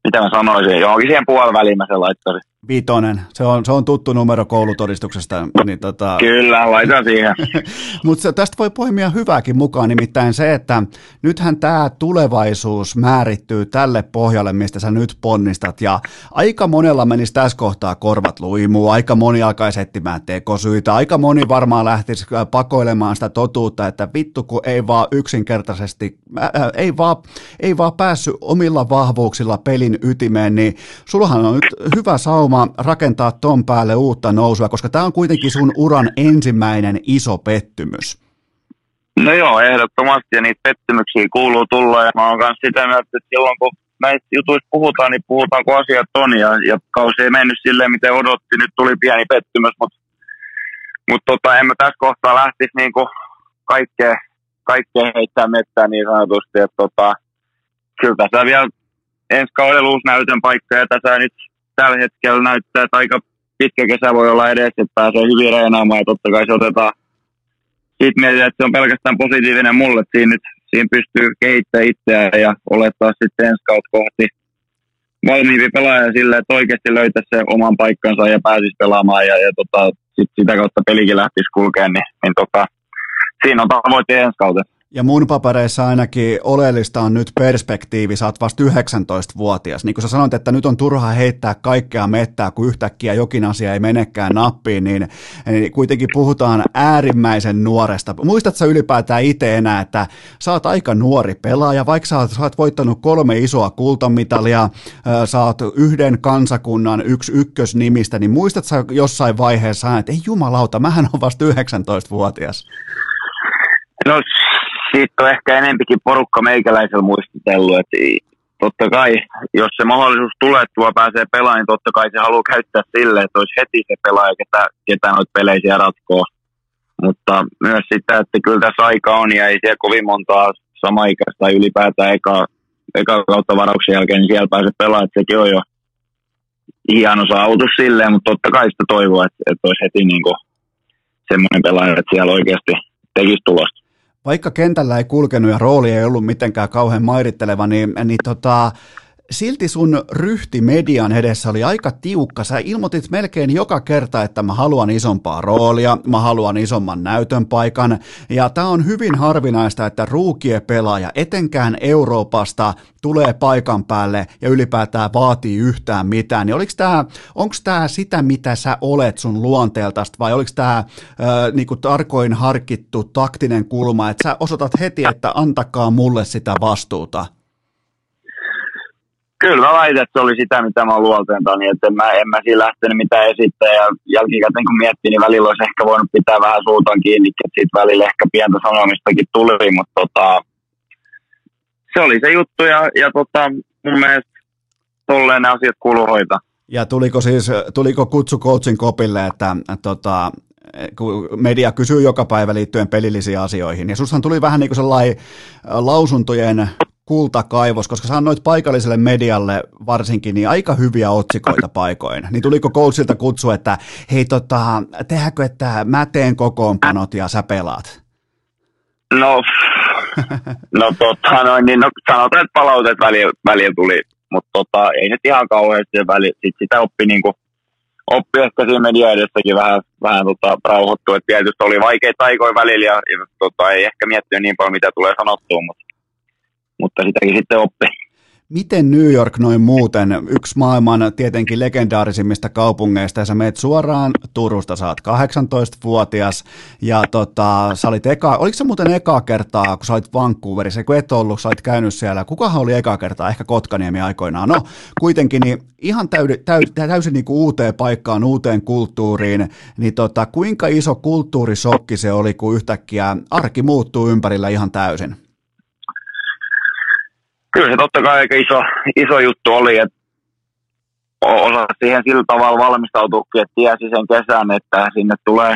mitä mä sanoisin, johonkin siihen puoliväliin mä sen laittaisin. Vitonen, se on, se on tuttu numero koulutodistuksesta. Niin tota... Kyllä, laitan siihen. Mutta tästä voi poimia hyvääkin mukaan, nimittäin se, että nythän tämä tulevaisuus määrittyy tälle pohjalle, mistä sä nyt ponnistat, ja aika monella menisi tässä kohtaa korvat luimuu, aika moni alkaisi etsimään tekosyitä, aika moni varmaan lähtisi pakoilemaan sitä totuutta, että vittu kun ei vaan yksinkertaisesti, äh, ei, vaan, ei vaan päässyt omilla vahvuuksilla pelin ytimeen, niin sullahan on nyt hyvä sauma nimenomaan rakentaa ton päälle uutta nousua, koska tämä on kuitenkin sun uran ensimmäinen iso pettymys. No joo, ehdottomasti ja niitä pettymyksiä kuuluu tulla ja mä oon myös sitä mieltä, että silloin kun näistä jutuista puhutaan, niin puhutaan kun asiat on ja, ja kausi ei mennyt silleen, miten odotti. Nyt tuli pieni pettymys, mutta, mutta tota, en mä tässä kohtaa lähtisi niinku kaikkea, kaikkea heittää mettää niin sanotusti, että tota, kyllä tässä vielä ensi kaudella uusi näytön paikka ja tässä nyt tällä hetkellä näyttää, että aika pitkä kesä voi olla edessä, että pääsee hyvin reenaamaan ja totta kai se otetaan. Sitten mietitään, että se on pelkästään positiivinen mulle, että siinä, nyt, siinä pystyy kehittämään itseään ja olettaa sitten ensi kautta kohti valmiimpi pelaaja sille, että oikeasti löytäisi se oman paikkansa ja pääsisi pelaamaan ja, ja tota, sit sitä kautta pelikin lähtisi kulkeen, niin, niin tota, siinä on tavoite ensi kautta. Ja mun papereissa ainakin oleellista on nyt perspektiivi, sä oot vasta 19-vuotias. Niin kuin sä sanoit, että nyt on turha heittää kaikkea mettää, kun yhtäkkiä jokin asia ei menekään nappiin, niin, niin kuitenkin puhutaan äärimmäisen nuoresta. Muistatko sä ylipäätään itse enää, että sä oot aika nuori pelaaja, vaikka sä oot, sä oot voittanut kolme isoa kultamitalia, sä oot yhden kansakunnan yksi ykkösnimistä, niin muistatko sä jossain vaiheessa, että ei jumalauta, mähän on vasta 19-vuotias? No siitä on ehkä enempikin porukka meikäläisellä muistutellut, että totta kai, jos se mahdollisuus tulee, että tuo pääsee pelaamaan, niin totta kai se haluaa käyttää sille, että olisi heti se pelaaja, ketä, ketä noita pelejä ratkoo. Mutta myös sitä, että kyllä tässä aika on ja ei siellä kovin montaa samaikäistä tai ylipäätään eka, eka kautta varauksen jälkeen, niin siellä pääsee pelaamaan, että sekin on jo hieno saavutus silleen, mutta totta kai sitä toivoa, että, että olisi heti niin kuin semmoinen pelaaja, että siellä oikeasti tekisi tulosta. Vaikka kentällä ei kulkenut ja rooli ei ollut mitenkään kauhean mairitteleva, niin, niin tota, silti sun ryhti median edessä oli aika tiukka. Sä ilmoitit melkein joka kerta, että mä haluan isompaa roolia, mä haluan isomman näytön paikan. Ja tämä on hyvin harvinaista, että ruukie pelaaja, etenkään Euroopasta, tulee paikan päälle ja ylipäätään vaatii yhtään mitään. Niin tää, onko tämä sitä, mitä sä olet sun luonteeltasta vai oliko tämä niinku tarkoin harkittu taktinen kulma, että sä osoitat heti, että antakaa mulle sitä vastuuta? Kyllä mä väitän, että se oli sitä, mitä mä luolteen, niin että en mä, en mä siinä lähtenyt mitään esittää ja jälkikäteen kun miettii, niin välillä olisi ehkä voinut pitää vähän suutaan kiinni, että siitä välillä ehkä pientä sanomistakin tuli, mutta tota, se oli se juttu ja, ja tota, mun mielestä tolleen ne asiat kuuluu hoitaa. Ja tuliko siis, tuliko kutsu coachin kopille, että, tota, kun media kysyy joka päivä liittyen pelillisiin asioihin, ja sushan tuli vähän niin kuin sellainen lausuntojen kultakaivos, koska sä annoit paikalliselle medialle varsinkin niin aika hyviä otsikoita paikoin. Niin tuliko coachilta kutsu, että hei tota, tehdäänkö, että mä teen kokoonpanot ja sä pelaat? No, no tota, no, niin, no sanotaan, että palautet välillä, välillä tuli, mutta tota, ei nyt ihan kauheasti väli, sit sitä oppi niinku, oppi ehkä siinä media edessäkin vähän, vähän tota, rauhoittua, että tietysti oli vaikeita aikoja välillä ja, ja tota, ei ehkä miettinyt niin paljon, mitä tulee sanottua, mutta mutta sitäkin sitten oppii. Miten New York noin muuten, yksi maailman tietenkin legendaarisimmista kaupungeista, ja sä meet suoraan Turusta, sä oot 18-vuotias, ja tota, sä olit eka, oliko se muuten eka kertaa, kun sä olit Vancouverissa, kun et ollut, sä olit käynyt siellä, kukahan oli eka kertaa, ehkä Kotkaniemi aikoinaan, no kuitenkin, niin ihan täydy, täy, täysin niin kuin uuteen paikkaan, uuteen kulttuuriin, niin tota, kuinka iso kulttuurisokki se oli, kun yhtäkkiä arki muuttuu ympärillä ihan täysin? Kyllä se totta kai aika iso, iso juttu oli, että osa siihen sillä tavalla valmistautuukin, että tiesi sen kesän, että sinne tulee,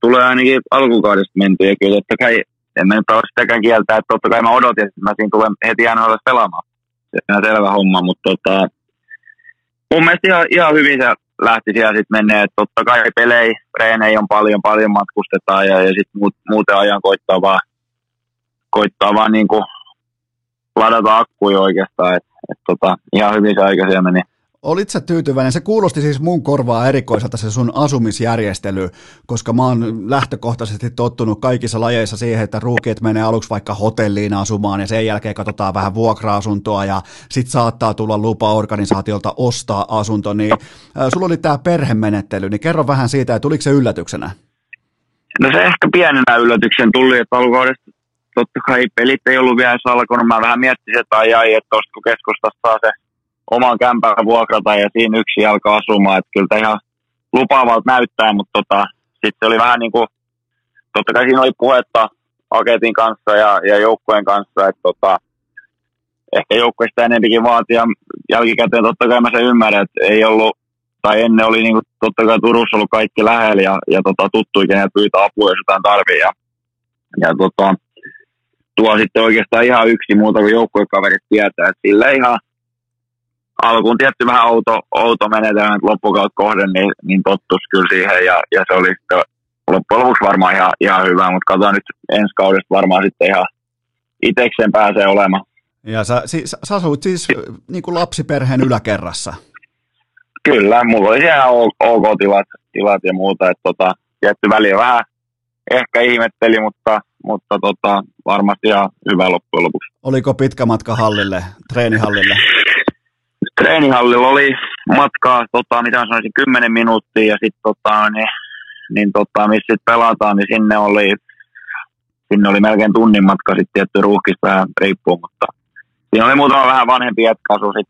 tulee ainakin alkukaudesta menty. Ja kyllä totta kai, en mä nyt ole sitäkään kieltä, että totta kai mä odotin, että mä siinä tulen heti aina pelaamaan. Se on selvä homma, mutta tota, mun mielestä ihan, ihan hyvin se lähti siellä sitten menee, että totta kai pelejä, reenejä on paljon, paljon matkustetaan ja, ja sitten muut, muuten ajan koittaa vaan, koittaa vaan niin kuin ladata akkuja oikeastaan, että et tota, ihan hyvin se aika siellä meni. Olit sä tyytyväinen? Se kuulosti siis mun korvaa erikoiselta se sun asumisjärjestely, koska mä oon lähtökohtaisesti tottunut kaikissa lajeissa siihen, että ruukiet menee aluksi vaikka hotelliin asumaan ja sen jälkeen katsotaan vähän vuokra-asuntoa ja sit saattaa tulla lupa organisaatiolta ostaa asunto, niin äh, sulla oli tää perhemenettely, niin kerro vähän siitä, että tuliko se yllätyksenä? No se ehkä pienenä yllätyksen tuli, että totta kai pelit ei ollut vielä edes alkanut. Mä vähän miettisin, että ai, ai että kun keskustasta saa se oman kämpän vuokrata ja siinä yksi alkaa asumaan. Että kyllä ihan lupaavalta näyttää, mutta tota, sitten oli vähän niin kuin, totta kai siinä oli puhetta Aketin kanssa ja, ja joukkueen kanssa, että tota, ehkä joukkueesta enempikin vaatia. Jälkikäteen totta kai mä sen ymmärrän, että ei ollut, tai ennen oli niin kuin, totta kai Turussa ollut kaikki lähellä ja, ja tota, tuttuja, kenet pyytää apua, jos jotain tarvii. Ja, ja tota, tuo sitten oikeastaan ihan yksi muuta kuin joukkuekaverit tietää, että sillä ihan alkuun tietty vähän outo, outo menetelmä loppukautta kohden, niin, niin tottus kyllä siihen ja, ja se oli sitten loppujen lopuksi varmaan ihan, ihan hyvä, mutta katsotaan nyt ensi kaudesta varmaan sitten ihan itsekseen pääsee olemaan. Ja sä, siis, sä asuit siis niin kuin lapsiperheen yläkerrassa? Kyllä, mulla oli siellä ok tilat, tilat ja muuta, että tota, tietty väliä vähän ehkä ihmetteli, mutta, mutta tota, varmasti ihan hyvä loppujen lopuksi. Oliko pitkä matka hallille, treenihallille? Treenihallilla oli matkaa, tota, mitä sanoisin, 10 minuuttia ja sitten tota, niin, niin tota, missä sit pelataan, niin sinne oli, sinne oli melkein tunnin matka sitten tietty ruuhkista vähän riippuu, mutta siinä oli muutama vähän vanhempi jätkä sit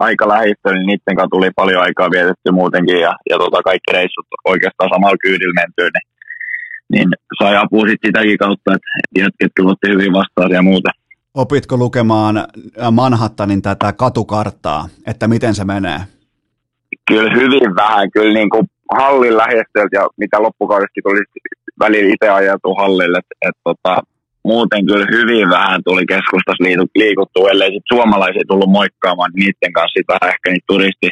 aika lähistö, niin niiden kanssa tuli paljon aikaa vietetty muutenkin ja, ja tota, kaikki reissut oikeastaan samalla kyydillä mentyy, niin niin sai apua sitten sitäkin kautta, että jätket otti hyvin vastaan ja muuta. Opitko lukemaan Manhattanin tätä katukarttaa, että miten se menee? Kyllä hyvin vähän, kyllä niin kuin hallin lähestöltä ja mitä loppukaudesta tuli välillä itse ajatuu hallille, että et, tota, muuten kyllä hyvin vähän tuli keskustassa liikuttua, ellei sit suomalaisia tullut moikkaamaan, niin niiden kanssa sit vähän ehkä niitä turisti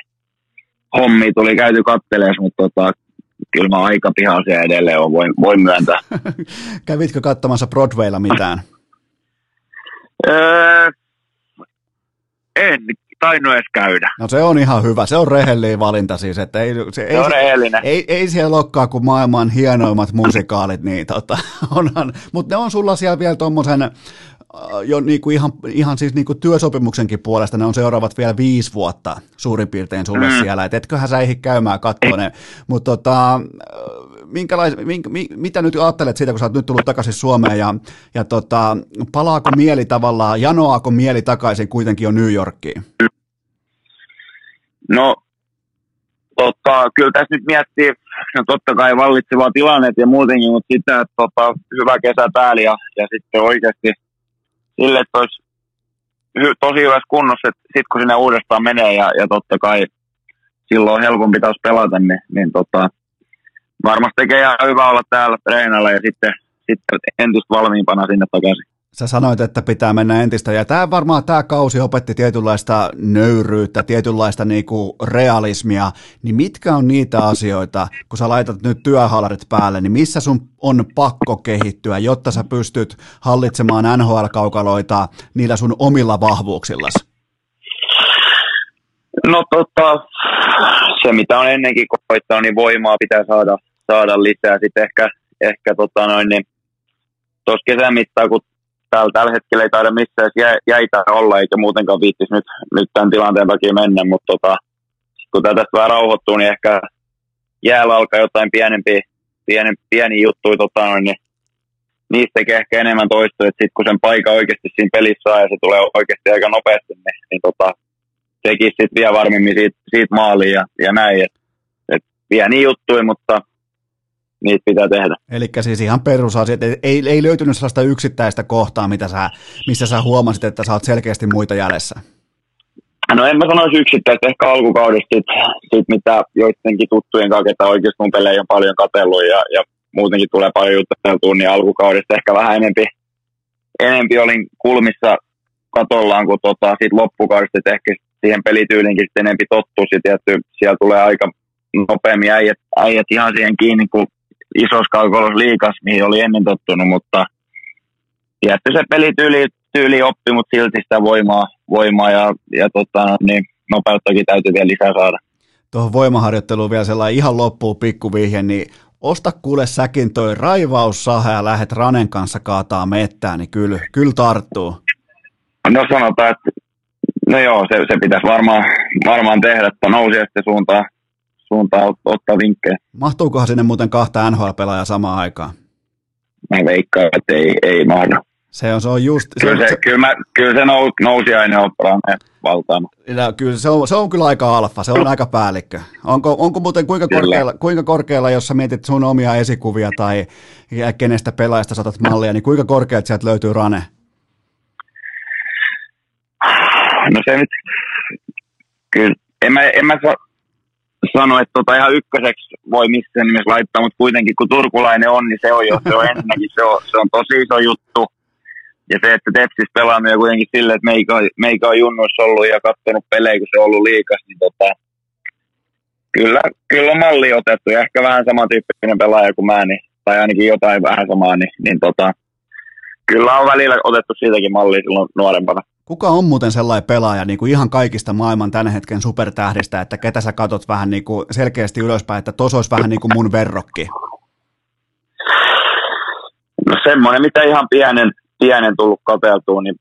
hommia tuli käyty kattelemaan, mutta tota, kyllä mä aika pihaisia edelleen on, voin, voin myöntää. Kävitkö katsomassa Broadwaylla mitään? öö, en tainnut edes käydä. No se on ihan hyvä, se on rehellinen valinta siis, että ei, se, se ei, on rehellinen. Ei, ei siellä olekaan kuin maailman hienoimmat musikaalit, niin tota, onhan, mutta ne on sulla siellä vielä tuommoisen jo niinku ihan, ihan siis niinku työsopimuksenkin puolesta, ne on seuraavat vielä viisi vuotta suurin piirtein sulle mm. siellä, että etköhän sä ehdi käymään katsoa ne, mutta tota, minkälais, mink, mi, mitä nyt ajattelet siitä, kun sä oot nyt tullut takaisin Suomeen ja, ja tota, palaako mieli tavallaan, janoaako mieli takaisin kuitenkin jo New Yorkiin? No, tota, kyllä tässä nyt miettii, no totta kai vallitsevaa tilannet ja muutenkin, mutta sitä, että tota, hyvä kesä päällä ja, ja sitten oikeasti sille, että olisi hy, tosi hyvässä kunnossa, että sitten kun sinne uudestaan menee ja, ja totta kai silloin on helpompi taas pelata, niin, niin tota, varmasti tekee ihan hyvä olla täällä treenalla ja sitten, sitten entistä valmiimpana sinne takaisin. Sä sanoit, että pitää mennä entistä, ja tämä varmaan tämä kausi opetti tietynlaista nöyryyttä, tietynlaista niinku realismia, niin mitkä on niitä asioita, kun sä laitat nyt työhallarit päälle, niin missä sun on pakko kehittyä, jotta sä pystyt hallitsemaan NHL-kaukaloita niillä sun omilla vahvuuksillasi? No tota, se mitä on ennenkin koittanut, niin voimaa pitää saada, saada lisää. Sitten ehkä, ehkä tota noin, niin tuossa kesän mittaan, kun täällä, tällä hetkellä ei taida missään jä, jäitä olla, eikä muutenkaan viittisi nyt, nyt tämän tilanteen takia mennä, mutta tota, kun tätä vähän rauhoittuu, niin ehkä jäällä alkaa jotain pienempiä, pieni, pieni juttuja, tota niin niistä tekee ehkä enemmän toistoa, että sitten kun sen paikka oikeasti siinä pelissä saa ja se tulee oikeasti aika nopeasti, niin, niin tota, tekisi sitten vielä varmemmin siitä, siitä maaliin ja, ja näin. Et, et pieni juttuja, mutta niitä pitää tehdä. Eli siis ihan perusasiat, ei, ei löytynyt sellaista yksittäistä kohtaa, mitä sä, missä sä huomasit, että sä oot selkeästi muita jäljessä? No en mä sanoisi yksittäistä, ehkä alkukaudesta sit, sit mitä joidenkin tuttujen kanssa, että oikeasti mun pelejä on paljon katsellut ja, ja muutenkin tulee paljon juteltua, niin alkukaudesta ehkä vähän enempi, enempi olin kulmissa katollaan kuin tota, sit loppukaudesta, että ehkä siihen pelityylinkin sitten enempi tottuu, sitten siellä tulee aika nopeammin äijät, äijät ihan siihen kiinni, kun isossa kaukolos liikas, mihin oli ennen tottunut, mutta tietty se pelityyli tyyli oppi, mutta silti sitä voimaa, voimaa ja, ja tota, niin nopeuttakin täytyy vielä lisää saada. Tuohon voimaharjoitteluun vielä sellainen ihan loppuun pikkuvihje, niin osta kuule säkin toi raivaussaha ja lähet Ranen kanssa kaataa mettään, niin kyllä, kyllä tarttuu. No sanotaan, että no joo, se, se pitäisi varmaan, varmaan tehdä, että sitten suuntaan, suuntaan ottaa vinkkejä. Mahtuukohan sinne muuten kahta NHL-pelaajaa samaan aikaan? Mä veikkaan, että ei, ei mahdu. Se on, se on just... Kyllä se, se, kyllä mä, kyllä se nous, nousi aina operaaneen valtaama. Ja kyllä se on, se on kyllä aika alfa, se on aika päällikkö. Onko, onko muuten kuinka korkealla, kuinka korkealla, jos sä mietit sun omia esikuvia tai kenestä pelaajasta saatat mallia, niin kuinka korkeat sieltä löytyy Rane? No se nyt, kyllä, en mä, en mä sano, että tota ihan ykköseksi voi missään nimessä laittaa, mutta kuitenkin kun turkulainen on, niin se on jo se on ennenkin, se on, se on tosi iso juttu. Ja se, että Tepsis ja kuitenkin silleen, että meikä, meikä on junnuissa ollut ja katsonut pelejä, kun se on ollut liikas, niin tota, kyllä, kyllä on malli otettu ja ehkä vähän samantyyppinen pelaaja kuin mä, niin, tai ainakin jotain vähän samaa, niin, niin tota, kyllä on välillä otettu siitäkin mallia silloin nuorempana. Kuka on muuten sellainen pelaaja niin kuin ihan kaikista maailman tämän hetken supertähdistä, että ketä sä katot vähän niin kuin selkeästi ylöspäin, että tos olisi vähän niin kuin mun verrokki? No semmoinen, mitä ihan pienen, pienen tullut katseltua, niin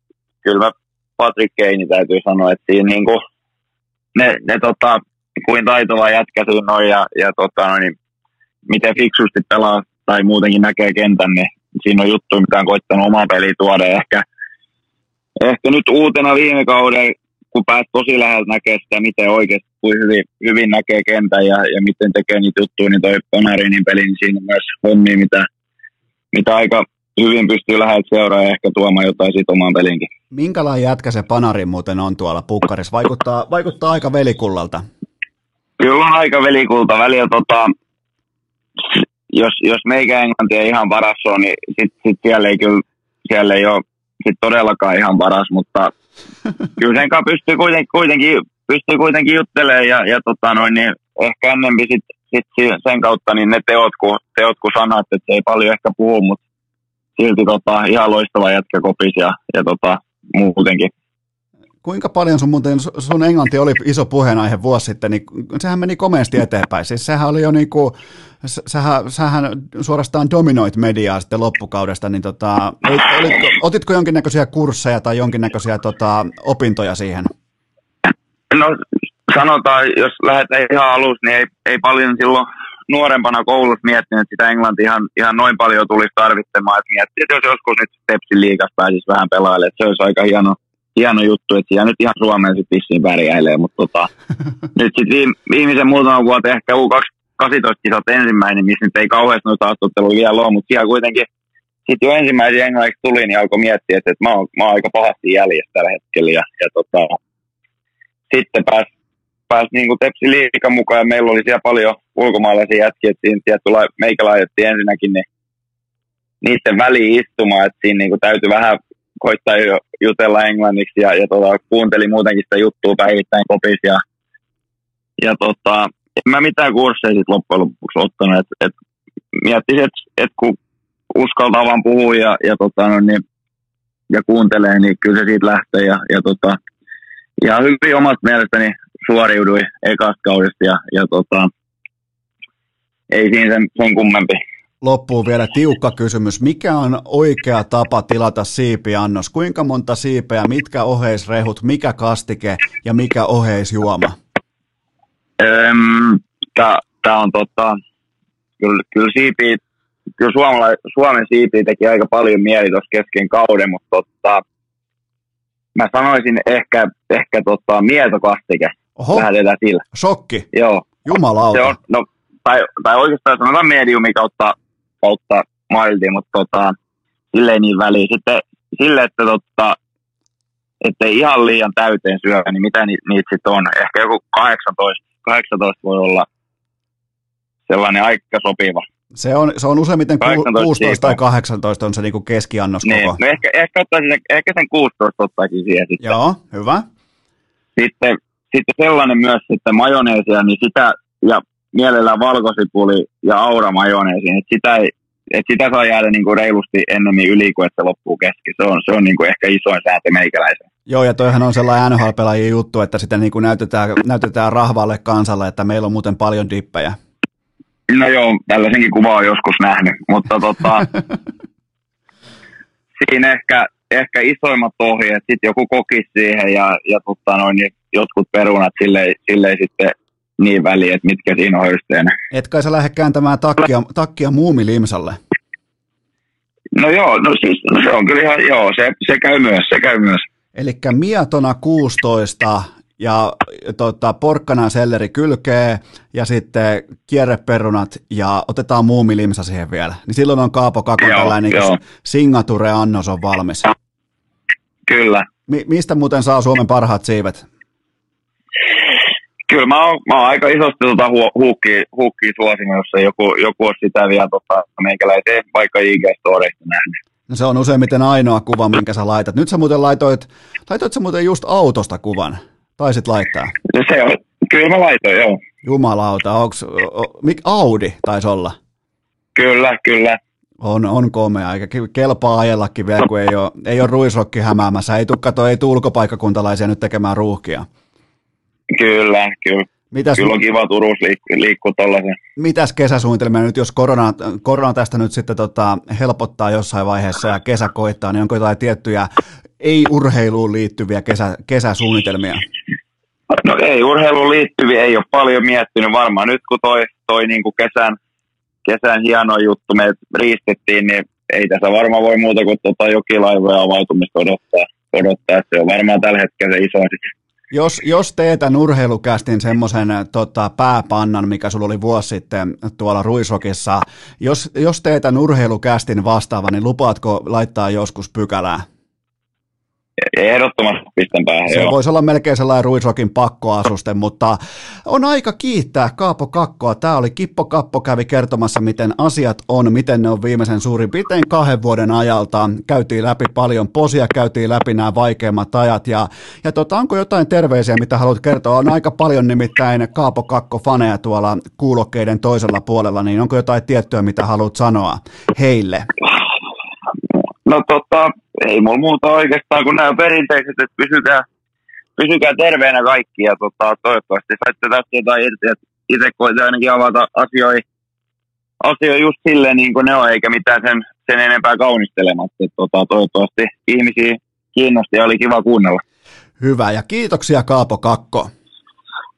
kyllä mä Patrick Keini täytyy sanoa, että siinä niin kuin ne, ne tota, kuin taitava jätkä siinä on ja, ja tota, niin, miten fiksusti pelaa tai muutenkin näkee kentän, niin siinä on juttu, mitä on koittanut oma peli tuoda ehkä – ehkä nyt uutena viime kauden, kun pääsi tosi läheltä näkee sitä, miten oikeasti kuin hyvin, hyvin näkee kentän ja, ja miten tekee niitä juttuja, niin toi Panarinin peli, niin siinä on myös hommia, mitä, mitä aika hyvin pystyy läheltä seuraamaan ja ehkä tuomaan jotain siitä omaan pelinkin. Minkälainen jätkä se Panari muuten on tuolla pukkarissa? Vaikuttaa, vaikuttaa aika velikullalta. Kyllä on aika velikulta. Välillä tota, jos, jos meikä englanti ei ihan paras ole, niin sitten sit siellä ei kyllä siellä ei ole sit todellakaan ihan paras, mutta kyllä sen kanssa pystyy kuitenkin, kuitenkin, pystyy kuitenkin juttelemaan ja, ja tota noin, niin ehkä ennemmin sit, sit sen kautta niin ne teot kuin, teot kuin sanat, että se ei paljon ehkä puhu, mutta silti tota, ihan loistava jätkä kopis ja, ja tota, muutenkin. Kuinka paljon sun muuten, sun englanti oli iso puheenaihe vuosi sitten, niin sehän meni komeasti eteenpäin. Siis sehän oli jo niin kuin, sähän, sähän suorastaan dominoit mediaa sitten loppukaudesta, niin tota, olitko, otitko jonkinnäköisiä kursseja tai jonkinnäköisiä tota, opintoja siihen? No sanotaan, jos lähdetään ihan alusta, niin ei, ei paljon silloin nuorempana koulussa miettinyt, että sitä englantia ihan, ihan noin paljon tulisi tarvitsemaan. Että miettii, että jos joskus nyt Tepsin liigassa pääsisi vähän pelailemaan, että se olisi aika hieno, hieno juttu, että siellä nyt ihan Suomeen sitten vissiin pärjäilee, mutta tota, nyt sitten viime, viimeisen muutaman vuoden ehkä U18 kisat ensimmäinen, missä nyt ei kauheasti noita haastatteluja vielä ole, mutta siellä kuitenkin sitten jo ensimmäisen englanniksi tuli, niin alkoi miettiä, että, että mä, oon, mä oon aika pahasti jäljessä tällä hetkellä. Ja, ja tota, sitten pääsi pääs niin kuin Tepsi liikan mukaan ja meillä oli siellä paljon ulkomaalaisia jätkiä, että siinä tietty meikä laitettiin ensinnäkin niin niiden väliin istumaan, että siinä niin kuin täytyy vähän koittaa jutella englanniksi ja, ja tota, kuuntelin muutenkin sitä juttua päivittäin kopis ja, ja tota, en mä mitään kursseja sitten loppujen lopuksi ottanut, että et, miettisin, että et kun uskaltaa vaan puhua ja, ja, tota, no, niin, ja kuuntelee, niin kyllä se siitä lähtee ja, ja tota, ihan hyvin omasta mielestäni suoriudui ekasta kaudesta ja, ja tota, ei siinä sen, sen kummempi loppuun vielä tiukka kysymys. Mikä on oikea tapa tilata siipiannos? Kuinka monta siipeä, mitkä oheisrehut, mikä kastike ja mikä oheisjuoma? Öm, Tämä on tota, kyllä, kyllä siipi, kyllä Suomala, Suomen siipi teki aika paljon mieli tuossa kesken kauden, mutta tota, mä sanoisin ehkä, ehkä tota, mietokastike. Oho, Lähdetään sillä. Shokki. Joo. Jumalauta. Se on, no, tai, tai oikeastaan sanotaan mediumi kautta kautta mailtiin, mutta tota, silleen niin väliin. Sitten sille, että tota, ettei ihan liian täyteen syö, niin mitä ni, niitä sitten on? Ehkä joku 18, 18 voi olla sellainen aika sopiva. Se on, se on useimmiten 16 siitä. tai 18 on se niinku keskiannos niin, koko. No ehkä, ehkä, ottaisin, ehkä sen 16 ottaisin siihen sitten. Joo, hyvä. Sitten, sitten sellainen myös, että majoneesia, niin sitä, ja mielellään valkosipuli ja aura majoneesi, että sitä, ei, että sitä saa jäädä niin kuin reilusti ennemmin yli kuin että se loppuu kesken. Se on, se on niin kuin ehkä isoin sääntö meikäläisen. Joo, ja toihan on sellainen nhl juttu, että sitä niin kuin näytetään, näytetään rahvalle kansalle, että meillä on muuten paljon dippejä. No joo, tällaisenkin kuva on joskus nähnyt, mutta tota, siinä ehkä, ehkä isoimmat ohjeet, sitten joku kokis siihen ja, ja tota noin, niin jotkut perunat silleen, silleen sitten niin väliä, että mitkä siinä on höysteenä. Et kai sä lähde kääntämään takkia, takkia muumilimsalle? No joo, no siis no se on kyllä ihan, joo, se, se käy myös, se käy myös. Eli mietona 16 ja tota, porkkana selleri kylkee ja sitten kierreperunat ja otetaan muumilimsa siihen vielä. Niin silloin on Kaapo Kakon joo, tällainen joo. signature-annos on valmis. Kyllä. Mi- mistä muuten saa Suomen parhaat siivet? Kyllä mä oon, mä oon aika isosti tota hu, huukkiin, huukkiin suosinut, jos ei joku, joku ole sitä vielä tota, meikäläiseen vaikka IG-storeista nähnyt. No se on useimmiten ainoa kuva, minkä sä laitat. Nyt sä muuten laitoit, laitoit sä muuten just autosta kuvan? Taisit laittaa? No se on, kyllä mä laitoin, joo. Jumalauta, onks, o, mik, Audi taisi olla? Kyllä, kyllä. On, on komea, eikä kelpaa ajellakin vielä, kun ei ole, ei ole ruisrokki hämäämässä. Ei tule kato, ei tule ulkopaikkakuntalaisia nyt tekemään ruuhkia. Kyllä, kyllä. Mitäs, kyllä on kiva Turussa liikkua, liikkua tuollaisen. Mitäs kesäsuunnitelmia nyt, jos korona, korona tästä nyt sitten tota, helpottaa jossain vaiheessa ja kesä koittaa, niin onko jotain tiettyjä ei-urheiluun liittyviä kesä, kesäsuunnitelmia? No ei urheiluun liittyviä, ei ole paljon miettinyt. Varmaan nyt kun toi, toi niin kuin kesän, kesän hieno juttu me riistettiin, niin ei tässä varmaan voi muuta kuin tota jokilaivoja avautumista odottaa. odottaa. Se on varmaan tällä hetkellä se isoin jos, jos teetän urheilukästin semmoisen tota, pääpannan, mikä sulla oli vuosi sitten tuolla Ruisokissa, jos, jos teetän urheilukästin vastaava, niin lupaatko laittaa joskus pykälää? Ehdottomasti pistän päähän, Se joo. voisi olla melkein sellainen Ruisrokin pakkoasuste, mutta on aika kiittää Kaapo Kakkoa. Tämä oli Kippo Kappo kävi kertomassa, miten asiat on, miten ne on viimeisen suurin piirtein kahden vuoden ajalta. Käytiin läpi paljon posia, käytiin läpi nämä vaikeimmat ajat ja, ja tota, onko jotain terveisiä, mitä haluat kertoa? On aika paljon nimittäin Kaapo Kakko-faneja tuolla kuulokkeiden toisella puolella, niin onko jotain tiettyä, mitä haluat sanoa heille? No tota, ei mulla muuta oikeastaan kuin nämä perinteiset, että pysykää, pysykää terveenä kaikki ja tota, toivottavasti saitte tästä jotain irti, että itse koitan ainakin avata asioita, asioita just silleen niin kuin ne on, eikä mitään sen, sen enempää kaunistelematta. Et, tota, toivottavasti ihmisiä kiinnosti ja oli kiva kuunnella. Hyvä ja kiitoksia Kaapo Kakko.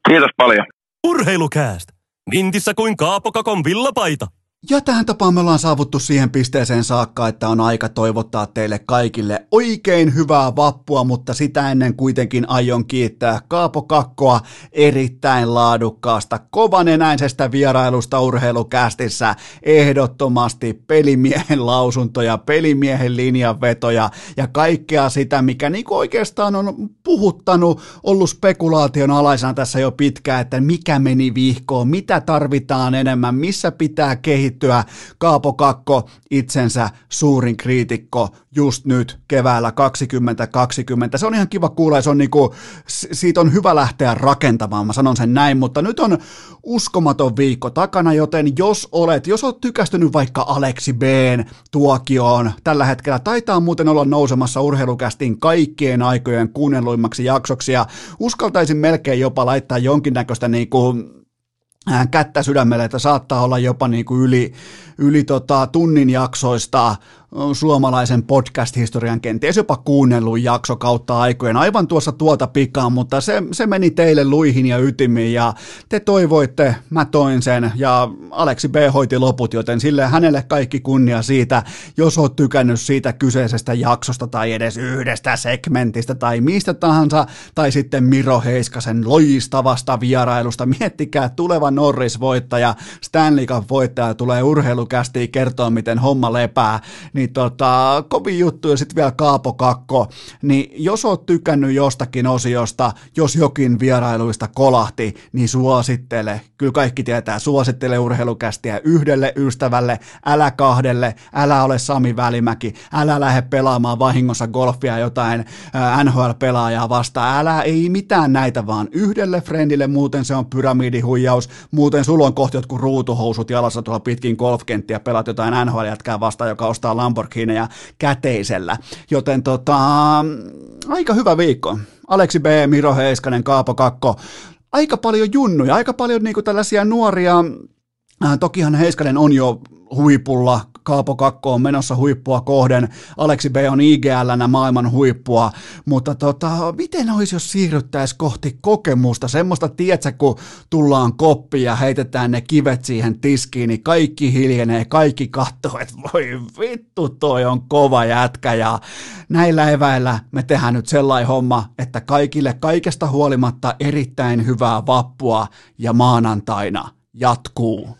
Kiitos paljon. Urheilukääst! Mintissä kuin Kaapokakon villapaita. Ja tähän tapaan me ollaan saavuttu siihen pisteeseen saakka, että on aika toivottaa teille kaikille oikein hyvää vappua, mutta sitä ennen kuitenkin aion kiittää Kaapo Kakkoa erittäin laadukkaasta, kovanenäisestä vierailusta urheilukästissä. Ehdottomasti pelimiehen lausuntoja, pelimiehen linjanvetoja ja kaikkea sitä, mikä niin oikeastaan on puhuttanut, ollut spekulaation alaisena tässä jo pitkään, että mikä meni vihkoon, mitä tarvitaan enemmän, missä pitää kehittyä kehittyä. Kaapo Kakko, itsensä suurin kriitikko just nyt keväällä 2020. Se on ihan kiva kuulla ja se on niinku, siitä on hyvä lähteä rakentamaan, mä sanon sen näin, mutta nyt on uskomaton viikko takana, joten jos olet, jos olet tykästynyt vaikka Aleksi B tuokioon tällä hetkellä, taitaa muuten olla nousemassa urheilukästin kaikkien aikojen kuunnelluimmaksi jaksoksi ja uskaltaisin melkein jopa laittaa jonkinnäköistä niinku kättä sydämelle, että saattaa olla jopa niin kuin yli, yli tota, tunnin jaksoista suomalaisen podcast-historian kenties jopa kuunnellut jakso kautta aikojen aivan tuossa tuota pikaa, mutta se, se meni teille luihin ja ytimiin ja te toivoitte, mä toin sen ja Aleksi B hoiti loput, joten sille hänelle kaikki kunnia siitä, jos oot tykännyt siitä kyseisestä jaksosta tai edes yhdestä segmentistä tai mistä tahansa, tai sitten Miro Heiskasen loistavasta vierailusta. Miettikää, tuleva Norris-voittaja, Stanley Cup-voittaja tulee urheilukästiin kertoa, miten homma lepää, niin tota, kovin juttu ja sitten vielä Kaapo Kakko, niin jos oot tykännyt jostakin osiosta, jos jokin vierailuista kolahti, niin suosittele, kyllä kaikki tietää, suosittele urheilukästiä yhdelle ystävälle, älä kahdelle, älä ole Sami Välimäki, älä lähde pelaamaan vahingossa golfia jotain NHL-pelaajaa vastaan, älä, ei mitään näitä, vaan. Yhdelle friendille, muuten se on pyramidihuijaus, muuten sulla on kohti jotkut ruutuhousut jalassa tuolla pitkin golfkenttiä, pelaat jotain NHL-jätkää vastaan, joka ostaa Lamborghineja käteisellä. Joten tota, aika hyvä viikko. Aleksi B, Miro Heiskanen, Kaapo Kakko. Aika paljon junnuja, aika paljon niinku tällaisia nuoria, äh, tokihan Heiskanen on jo huipulla, Kaapo Kakko on menossa huippua kohden, Aleksi B on IGLnä maailman huippua, mutta tota, miten olisi, jos siirryttäisiin kohti kokemusta, semmoista, tietsä, kun tullaan koppi ja heitetään ne kivet siihen tiskiin, niin kaikki hiljenee, kaikki katsoo, että voi vittu, toi on kova jätkä, ja näillä eväillä me tehdään nyt sellainen homma, että kaikille kaikesta huolimatta erittäin hyvää vappua, ja maanantaina jatkuu.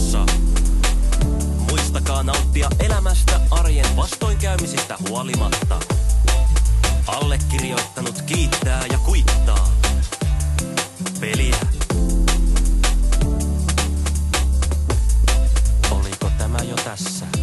Muistakaa nauttia elämästä arjen vastoinkäymisistä huolimatta. Allekirjoittanut kiittää ja kuittaa. Peliä. Oliko tämä jo tässä?